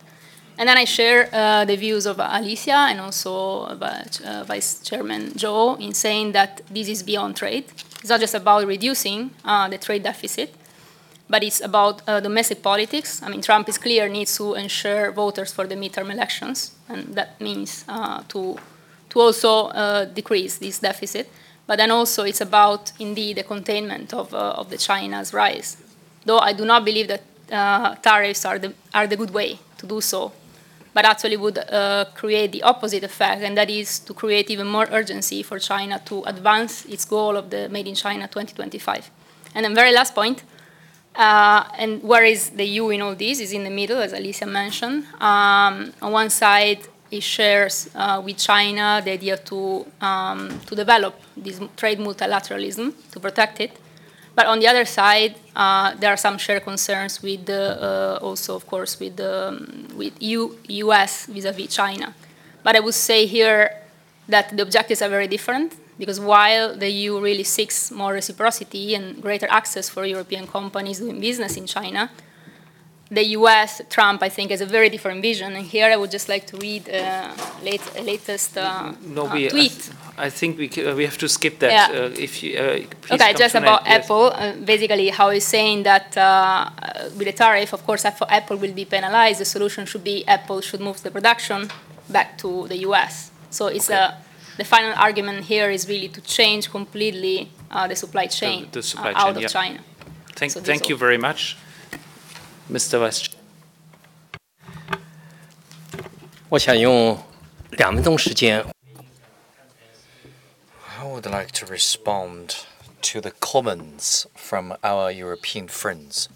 And then I share uh, the views of Alicia and also uh, Vice Chairman Zhou in saying that this is beyond trade. It's not just about reducing uh, the trade deficit, but it's about uh, domestic politics. I mean, Trump is clear needs to ensure voters for the midterm elections, and that means uh, to to also uh, decrease this deficit. But then also it's about indeed the containment of of the China's rise. Though I do not believe that tariffs are the are the good way to do so but actually would uh, create the opposite effect, and that is to create even more urgency for China to advance its goal of the Made in China 2025. And then, very last point, uh, and where is the EU in all this? Is in the middle, as Alicia mentioned. Um, on one side, it shares uh, with China the idea to um, to develop this trade multilateralism to protect it. But on the other side, uh, there are some shared concerns with uh, also, of course, with um, with EU, US vis-a-vis China. But I would say here that the objectives are very different because while the EU really seeks more reciprocity and greater access for European companies doing business in China, the US, Trump, I think, has a very different vision. And here I would just like to read uh, late, latest uh, no, uh, we, tweet. I, think we, uh, we have to skip that. Yeah. Uh, if you, uh, please Okay, just about. Yes. Apple. Uh, basically, how he's saying that uh, uh, with the tariff, of course, Apple will be penalized. The solution should be Apple should move the production back to the US. So it's a, the final argument here is really to change completely uh, the supply chain, the supply uh, out chain, of yeah. China. Thank, So thank you very much, Mr. Vice Chair. 我想用两分钟时间 I would like to respond to the comments from our European friends.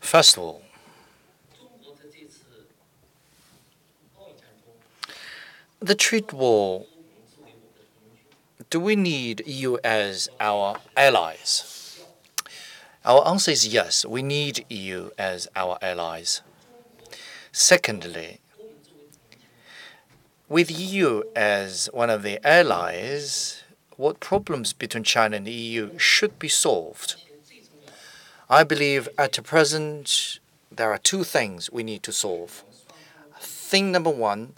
First of all, the trade war. Do we need EU as our allies? Our answer is yes, we need EU as our allies. Secondly, with EU as one of the allies, what problems between China and the EU should be solved? I believe at the present there are two things we need to solve. Thing number one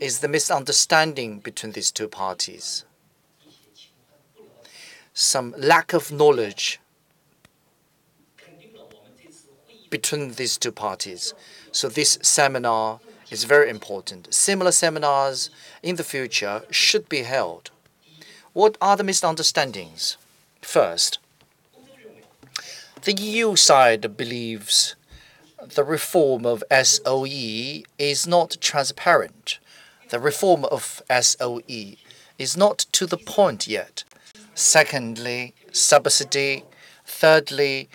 is the misunderstanding between these two parties. Some lack of knowledge between these two parties. So this seminar is very important. Similar seminars in the future should be held. What are the misunderstandings? First, the EU side believes the reform of SOE is not transparent. The reform of SOE is not to the point yet. Secondly, subsidy. Thirdly,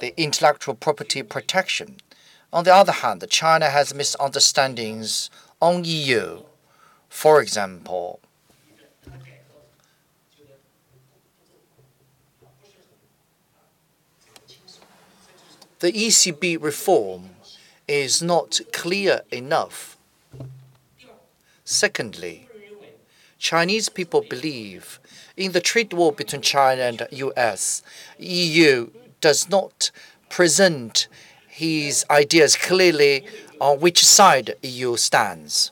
the intellectual property protection. On the other hand, China has misunderstandings on EU. For example, the ECB reform is not clear enough. Secondly, Chinese people believe in the trade war between China and US. EU does not present his ideas clearly on which side EU stands.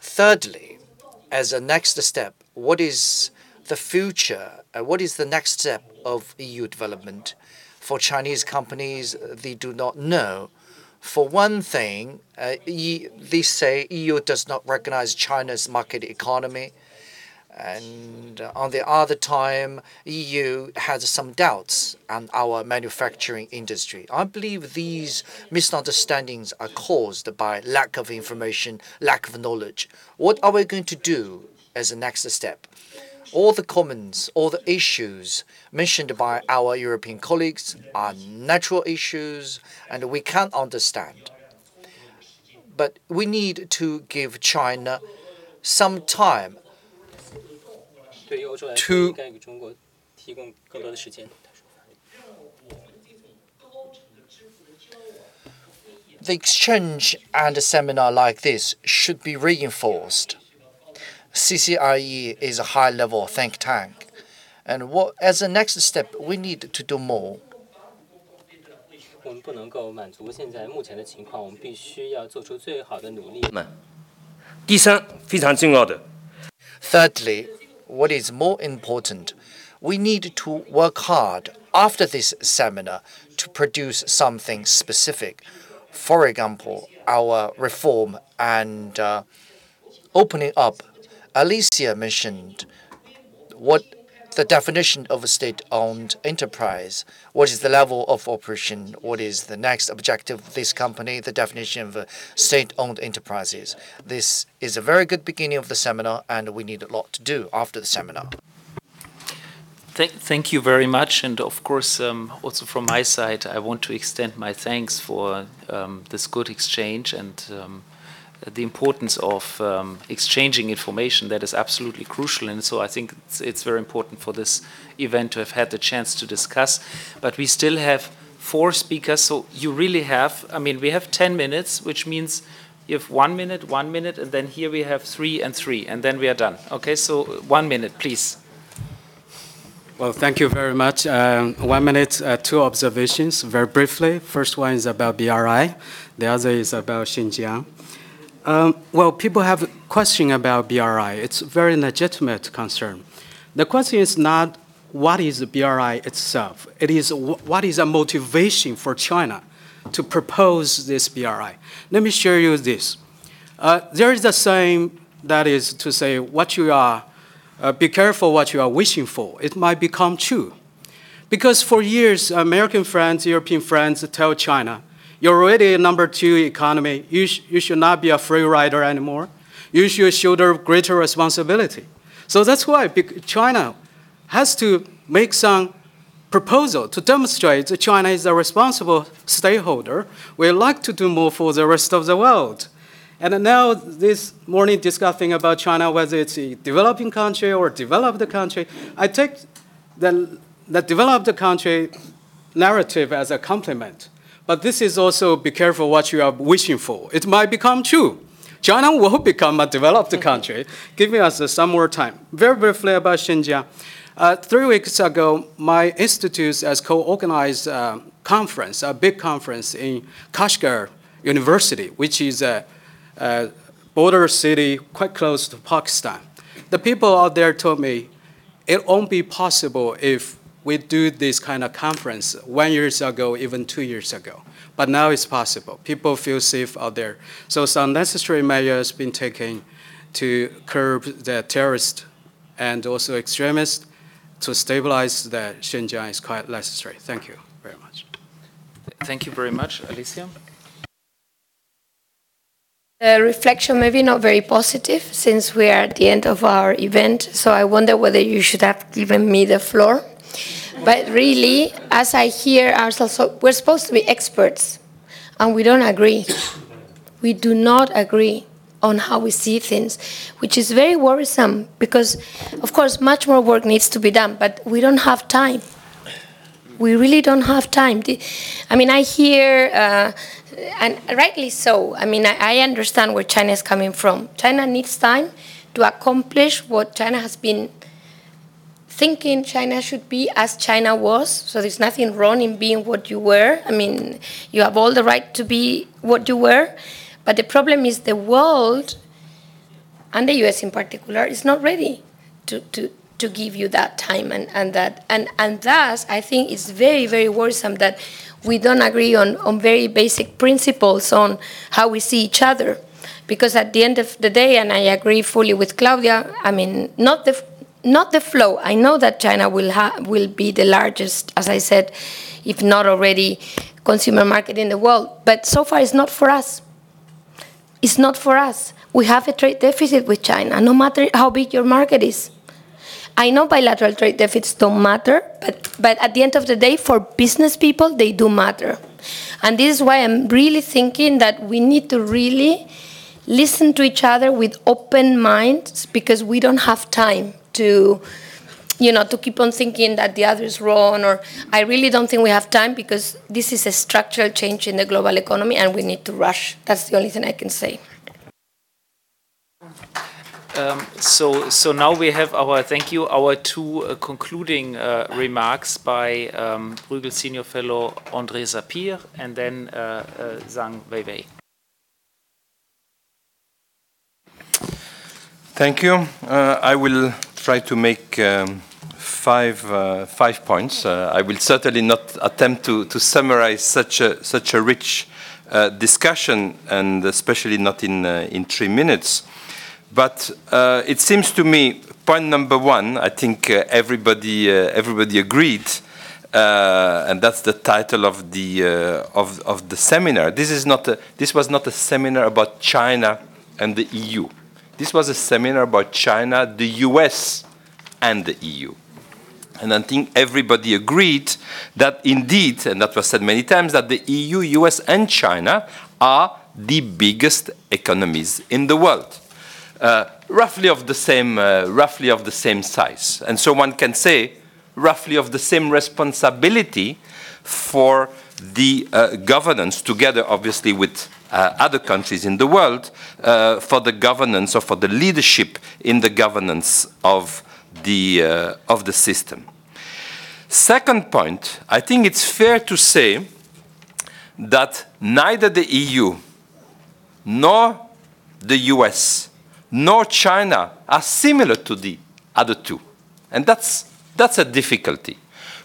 Thirdly, as a next step, what is the future? Uh, what is the next step of EU development? For Chinese companies, they do not know. For one thing, uh, e- they say EU does not recognize China's market economy and on the other time, EU has some doubts on our manufacturing industry. I believe these misunderstandings are caused by lack of information, lack of knowledge. What are we going to do as a next step? All the comments, all the issues mentioned by our European colleagues are natural issues and we can understand. But we need to give China some time the exchange and a seminar like this should be reinforced. CCIEE is a high level think tank. And what, as a next step, we need to do more. Thirdly, what is more important, we need to work hard after this seminar to produce something specific. For example, our reform and uh, opening up. Alicia mentioned what the definition of a state-owned enterprise. What is the level of operation? What is the next objective of this company? The definition of state-owned enterprises. This is a very good beginning of the seminar, and we need a lot to do after the seminar. Thank, thank you very much, and of course, um, also from my side, I want to extend my thanks for um, this good exchange and um, the importance of um, exchanging information. That is absolutely crucial, and so I think it's, it's very important for this event to have had the chance to discuss. But we still have four speakers, so you really have. I mean, we have ten minutes, which means you have one minute, one minute, and then here we have three and three, and then we are done. Okay, so one minute, please. Well, thank you very much. Um, one minute, uh, two observations, very briefly. First one is about BRI. The other is about Xinjiang. Um, well, people have a question about BRI. It's a very legitimate concern. The question is not what is the BRI itself. It is what is a motivation for China to propose this BRI. Let me show you this. Uh, there is a saying that is to say what you are uh, be careful what you are wishing for. It might become true. Because for years, American friends, European friends tell China, you're already a number two economy. You, sh you should not be a free rider anymore. You should shoulder greater responsibility. So that's why China has to make some proposal to demonstrate that China is a responsible stakeholder. We like to do more for the rest of the world. And now this morning discussing about China, whether it's a developing country or developed country, I take the, the developed country narrative as a compliment. But this is also be careful what you are wishing for. It might become true. China will become a developed country, giving us uh, some more time. Very briefly about Xinjiang. Uh, three weeks ago, my institute has co-organized a conference, a big conference in Kashgar University, which is a uh, border city quite close to Pakistan. The people out there told me it won't be possible if we do this kind of conference one years ago, even two years ago. But now it's possible. People feel safe out there. So some necessary measures been taken to curb the terrorists and also extremists to stabilize the Xinjiang is quite necessary. Thank you very much. Thank you very much, Alicia. The reflection maybe not very positive since we are at the end of our event, so I wonder whether you should have given me the floor. But really, as I hear ourselves, so we're supposed to be experts, and we don't agree. We do not agree on how we see things, which is very worrisome because, of course, much more work needs to be done, but we don't have time. We really don't have time. I mean, I hear uh, and rightly so. I mean, I, I understand where China is coming from. China needs time to accomplish what China has been thinking China should be as China was. So there's nothing wrong in being what you were. I mean, you have all the right to be what you were. But the problem is the world, and the US in particular, is not ready to, to, to give you that time and, and that and, and thus I think it's very, very worrisome that we don't agree on, on very basic principles on how we see each other. Because at the end of the day, and I agree fully with Claudia, I mean, not the, not the flow. I know that China will, ha- will be the largest, as I said, if not already, consumer market in the world. But so far, it's not for us. It's not for us. We have a trade deficit with China, no matter how big your market is. I know bilateral trade deficits don't matter, but, but at the end of the day, for business people, they do matter. And this is why I'm really thinking that we need to really listen to each other with open minds because we don't have time to you know to keep on thinking that the other is wrong or i really don't think we have time because this is a structural change in the global economy and we need to rush that's the only thing i can say um, so, so now we have our thank you, our two uh, concluding uh, remarks by um, Bruegel Senior Fellow André Sapir and then uh, uh, Zhang Weiwei. Thank you. Uh, I will try to make um, five uh, five points. Uh, I will certainly not attempt to, to summarize such a such a rich discussion, and especially not in in three minutes. But uh, it seems to me, point number one, I think uh, everybody, uh, everybody agreed, uh, and that's the title of the, uh, of, of the seminar. This, is not a, this was not a seminar about China and the EU. This was a seminar about China, the US, and the EU. And I think everybody agreed that indeed, and that was said many times, that the EU, US, and China are the biggest economies in the world uh, roughly of the same, uh, roughly of the same size, and so one can say roughly of the same responsibility for the uh, governance, together obviously with uh, other countries in the world, uh, for the governance or for the leadership in the governance of the of the system. Second point, I think it's fair to say that neither the EU nor the US nor China are similar to the other two. And that's, that's a difficulty.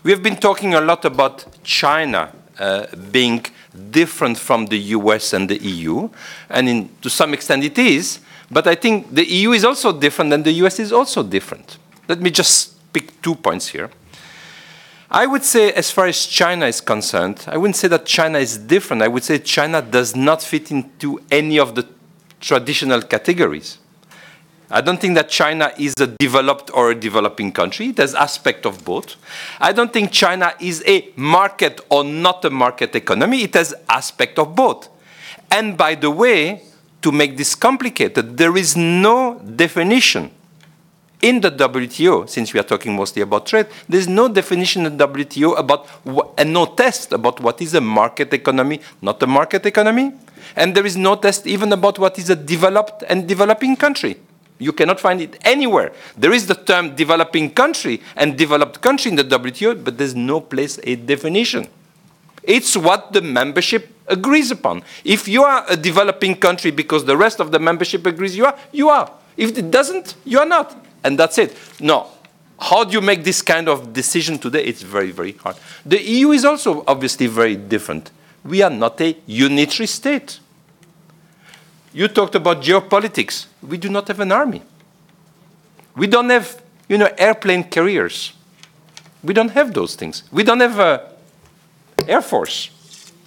We have been talking a lot about China uh, being different from the US and the EU, and in, to some extent it is, but I think the EU is also different and the US is also different. Let me just pick two points here. I would say, as far as China is concerned, I wouldn't say that China is different. I would say China does not fit into any of the traditional categories. I don't think that China is a developed or a developing country. There's aspect of both. I don't think China is a market or not a market economy. It has aspect of both. And by the way, to make this complicated, there is no definition in the WTO, since we are talking mostly about trade, there's no definition in the WTO about and no test about what is a market economy, not a market economy, and there is no test even about what is a developed and developing country. You cannot find it anywhere. There is the term developing country and developed country in the WTO, but there's no place a definition. It's what the membership agrees upon. If you are a developing country because the rest of the membership agrees you are, you are. If it doesn't, you are not and that's it. No. How do you make this kind of decision today? It's very, very hard. The EU is also obviously very different. We are not a unitary state. You talked about geopolitics. We do not have an army. We don't have, you know, airplane carriers. We don't have those things. We don't have an air force.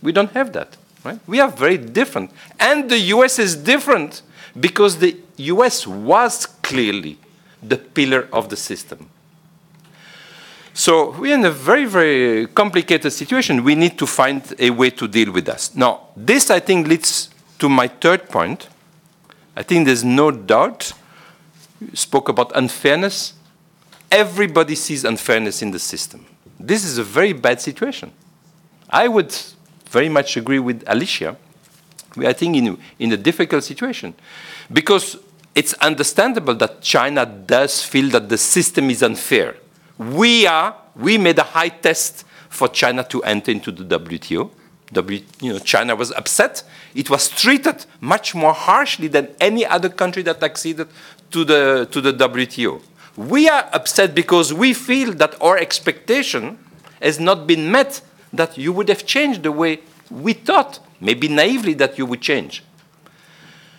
We don't have that. Right? We are very different. And the US is different because the US was clearly the pillar of the system. So we're in a very, very complicated situation. We need to find a way to deal with this. Now, this, I think, leads to my third point. I think there's no doubt. You spoke about unfairness. Everybody sees unfairness in the system. This is a very bad situation. I would very much agree with Alicia. We are, I think, in, in a difficult situation because it's understandable that China does feel that the system is unfair. We are, we made a high test for China to enter into the WTO. W, you know, China was upset. It was treated much more harshly than any other country that acceded to the, to the WTO. We are upset because we feel that our expectation has not been met, that you would have changed the way we thought, maybe naively, that you would change.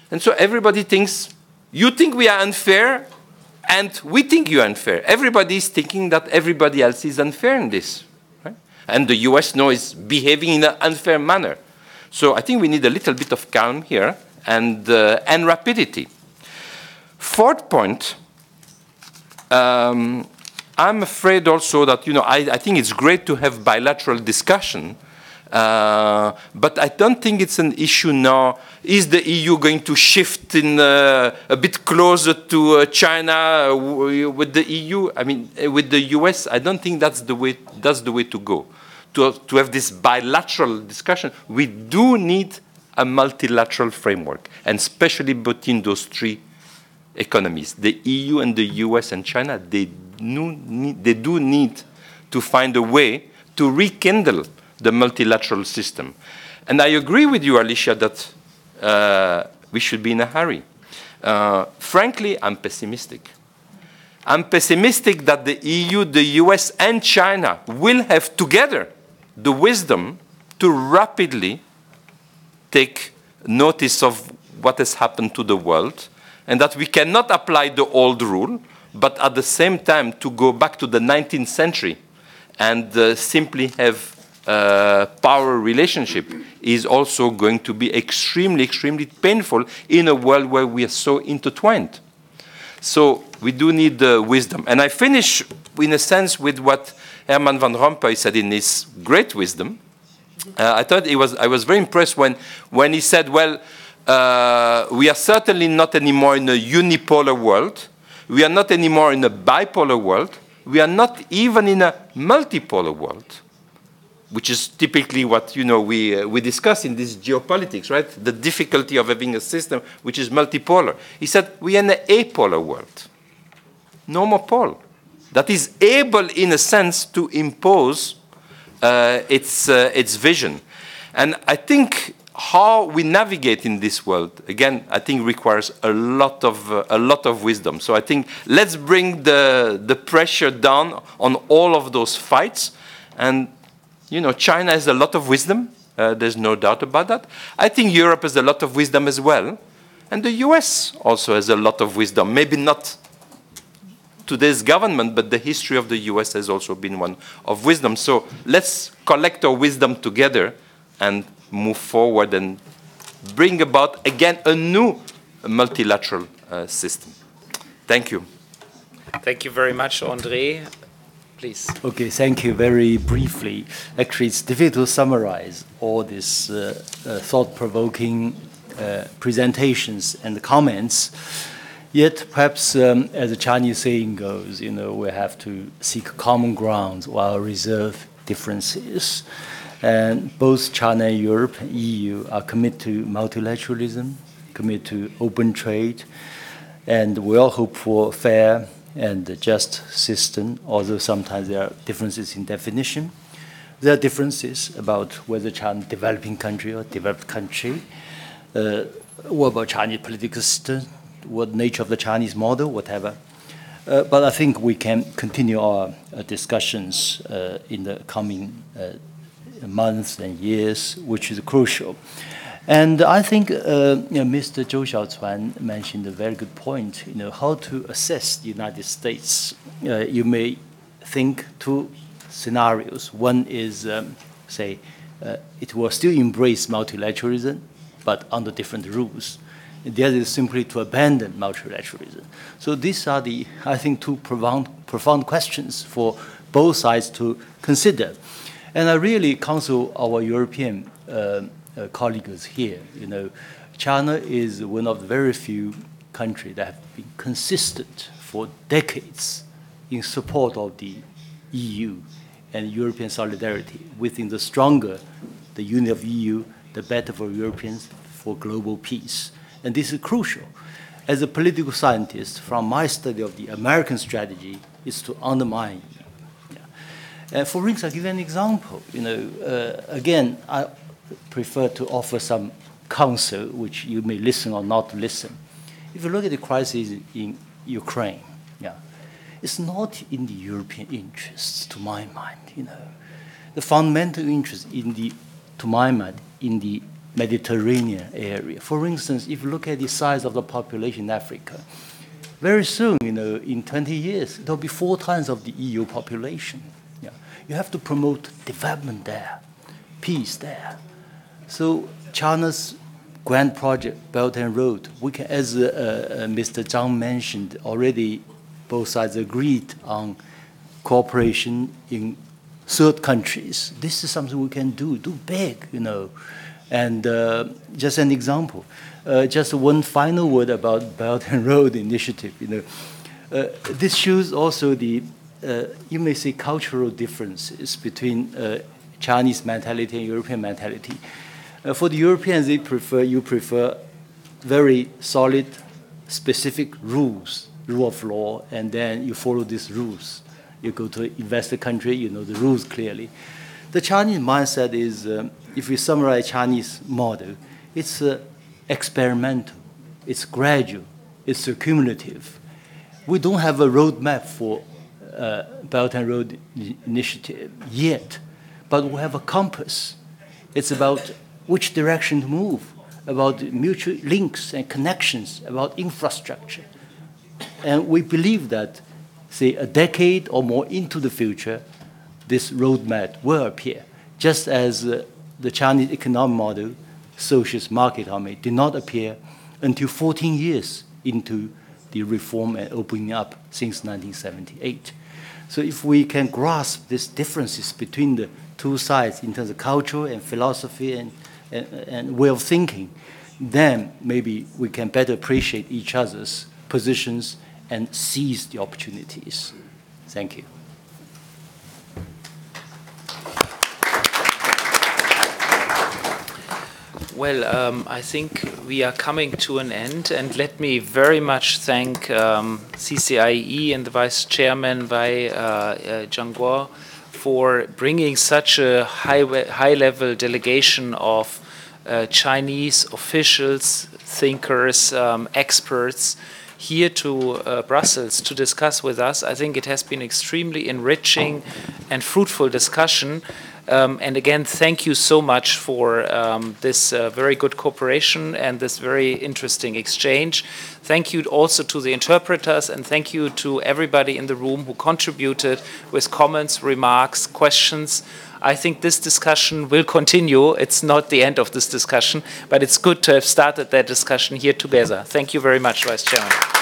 And so everybody thinks you think we are unfair, and we think you're unfair. Everybody is thinking that everybody else is unfair in this. And the US now is behaving in an unfair manner. So I think we need a little bit of calm here and, uh, and rapidity. Fourth point, um, I'm afraid also that, you know, I, I think it's great to have bilateral discussion uh, but I don't think it's an issue now. Is the EU going to shift in uh, a bit closer to uh, China with the EU? I mean, uh, with the US? I don't think that's the way. That's the way to go. To to have this bilateral discussion, we do need a multilateral framework, and especially between those three economies, the EU and the US and China. They do need, they do need to find a way to rekindle the multilateral system. And I agree with you, Alicia, that uh, we should be in a hurry. Uh, frankly, I'm pessimistic. I'm pessimistic that the EU, the US, and China will have together the wisdom to rapidly take notice of what has happened to the world and that we cannot apply the old rule, but at the same time to go back to the 19th century and uh, simply have uh, power relationship is also going to be extremely, extremely painful in a world where we are so intertwined. So we do need uh, wisdom. And I finish, in a sense, with what Herman van Rompuy said in his great wisdom. Uh, I thought it was, I was very impressed when, when he said, well, uh, we are certainly not anymore in a unipolar world. We are not anymore in a bipolar world. We are not even in a multipolar world which is typically what you know we uh, we discuss in this geopolitics, right? The difficulty of having a system which is multipolar. He said we are in an apolar world, no more pole. That is able, in a sense, to impose uh, its, uh, its vision. And I think how we navigate in this world, again, I think requires a lot of, uh, a lot of wisdom. So I think let's bring the, the pressure down on all of those fights. And, you know, China has a lot of wisdom. Uh, there's no doubt about that. I think Europe has a lot of wisdom as well. And the US also has a lot of wisdom. Maybe not today's government, but the history of the US has also been one of wisdom. So let's collect our wisdom together and move forward and bring about, again, a new multilateral uh, system. Thank you. Thank you very much, André. Please. Okay, thank you. Very briefly, actually, it's difficult to summarize all these uh, uh, thought-provoking uh, presentations and comments. Yet, perhaps, um, as the Chinese saying goes, you know, we have to seek common ground while reserve differences. And both China and Europe, EU, are committed to multilateralism, committed to open trade, and we all hope for fair and just system, although sometimes there are differences in definition. There are differences about whether China is a developing country or developed country. Uh, what about Chinese political system? What nature of the Chinese model, whatever. Uh, but I think we can continue our uh, discussions uh, in the coming uh, months and years, which is crucial. And I think uh, you know, Mr. Zhou Xiaochuan mentioned a very good point. You know how to assess the United States. Uh, you may think two scenarios. One is, um, say, it will still embrace multilateralism, but under different rules. The other is simply to abandon multilateralism. So these are the, I think, two profound, profound questions for both sides to consider. And I really counsel our European uh, uh, colleagues here. You know, China is one of the very few countries that have been consistent for decades in support of the EU and European solidarity. Within the stronger the union of EU, the better for Europeans for global peace. And this is crucial. As a political scientist, from my study of the American strategy, is to undermine. Yeah. Uh, for instance, I'll give an example. You know, uh, again, I prefer to offer some counsel, which you may listen or not listen. If you look at the crisis in Ukraine, yeah, it's not in the European interests, to my mind. You know, the fundamental interest in the, to my mind, in the Mediterranean area. For instance, if you look at the size of the population in Africa, very soon, you know, in 20 years, there'll be four times of the EU population. Yeah. You have to promote development there, peace there. So China's grand project, Belt and Road, we can, as uh, uh, Mr. Zhang mentioned already, both sides agreed on cooperation in third countries. This is something we can do, do big, you know. And uh, just an example, uh, just one final word about Belt and Road Initiative. You know, uh, this shows also the, uh, you may say, cultural differences between uh, Chinese mentality and European mentality. For the Europeans, they prefer you prefer very solid, specific rules, rule of law, and then you follow these rules. You go to invest investor country, you know the rules clearly. The Chinese mindset is um, if we summarize Chinese model, it's uh, experimental, it's gradual, it's cumulative. We don't have a roadmap for uh, Belt and Road Initiative yet, but we have a compass. It's about which direction to move, about mutual links and connections, about infrastructure. And we believe that, say, a decade or more into the future, this roadmap will appear, just as uh, the Chinese economic model, socialist market economy, did not appear until 14 years into the reform and opening up since 1978. So if we can grasp these differences between the two sides in terms of culture and philosophy and, and, and way of thinking, then maybe we can better appreciate each other's positions and seize the opportunities. Thank you. Well, um, I think we are coming to an end, and let me very much thank um, CCIEE and the Vice Chairman, Wei uh, uh, for bringing such a high, high level delegation of uh, Chinese officials, thinkers, um, experts here to uh, Brussels to discuss with us. I think it has been extremely enriching and fruitful discussion. Um, and again, thank you so much for um, this uh, very good cooperation and this very interesting exchange. Thank you also to the interpreters and thank you to everybody in the room who contributed with comments, remarks, questions. I think this discussion will continue. It's not the end of this discussion, but it's good to have started that discussion here together. Thank you very much, Vice Chairman.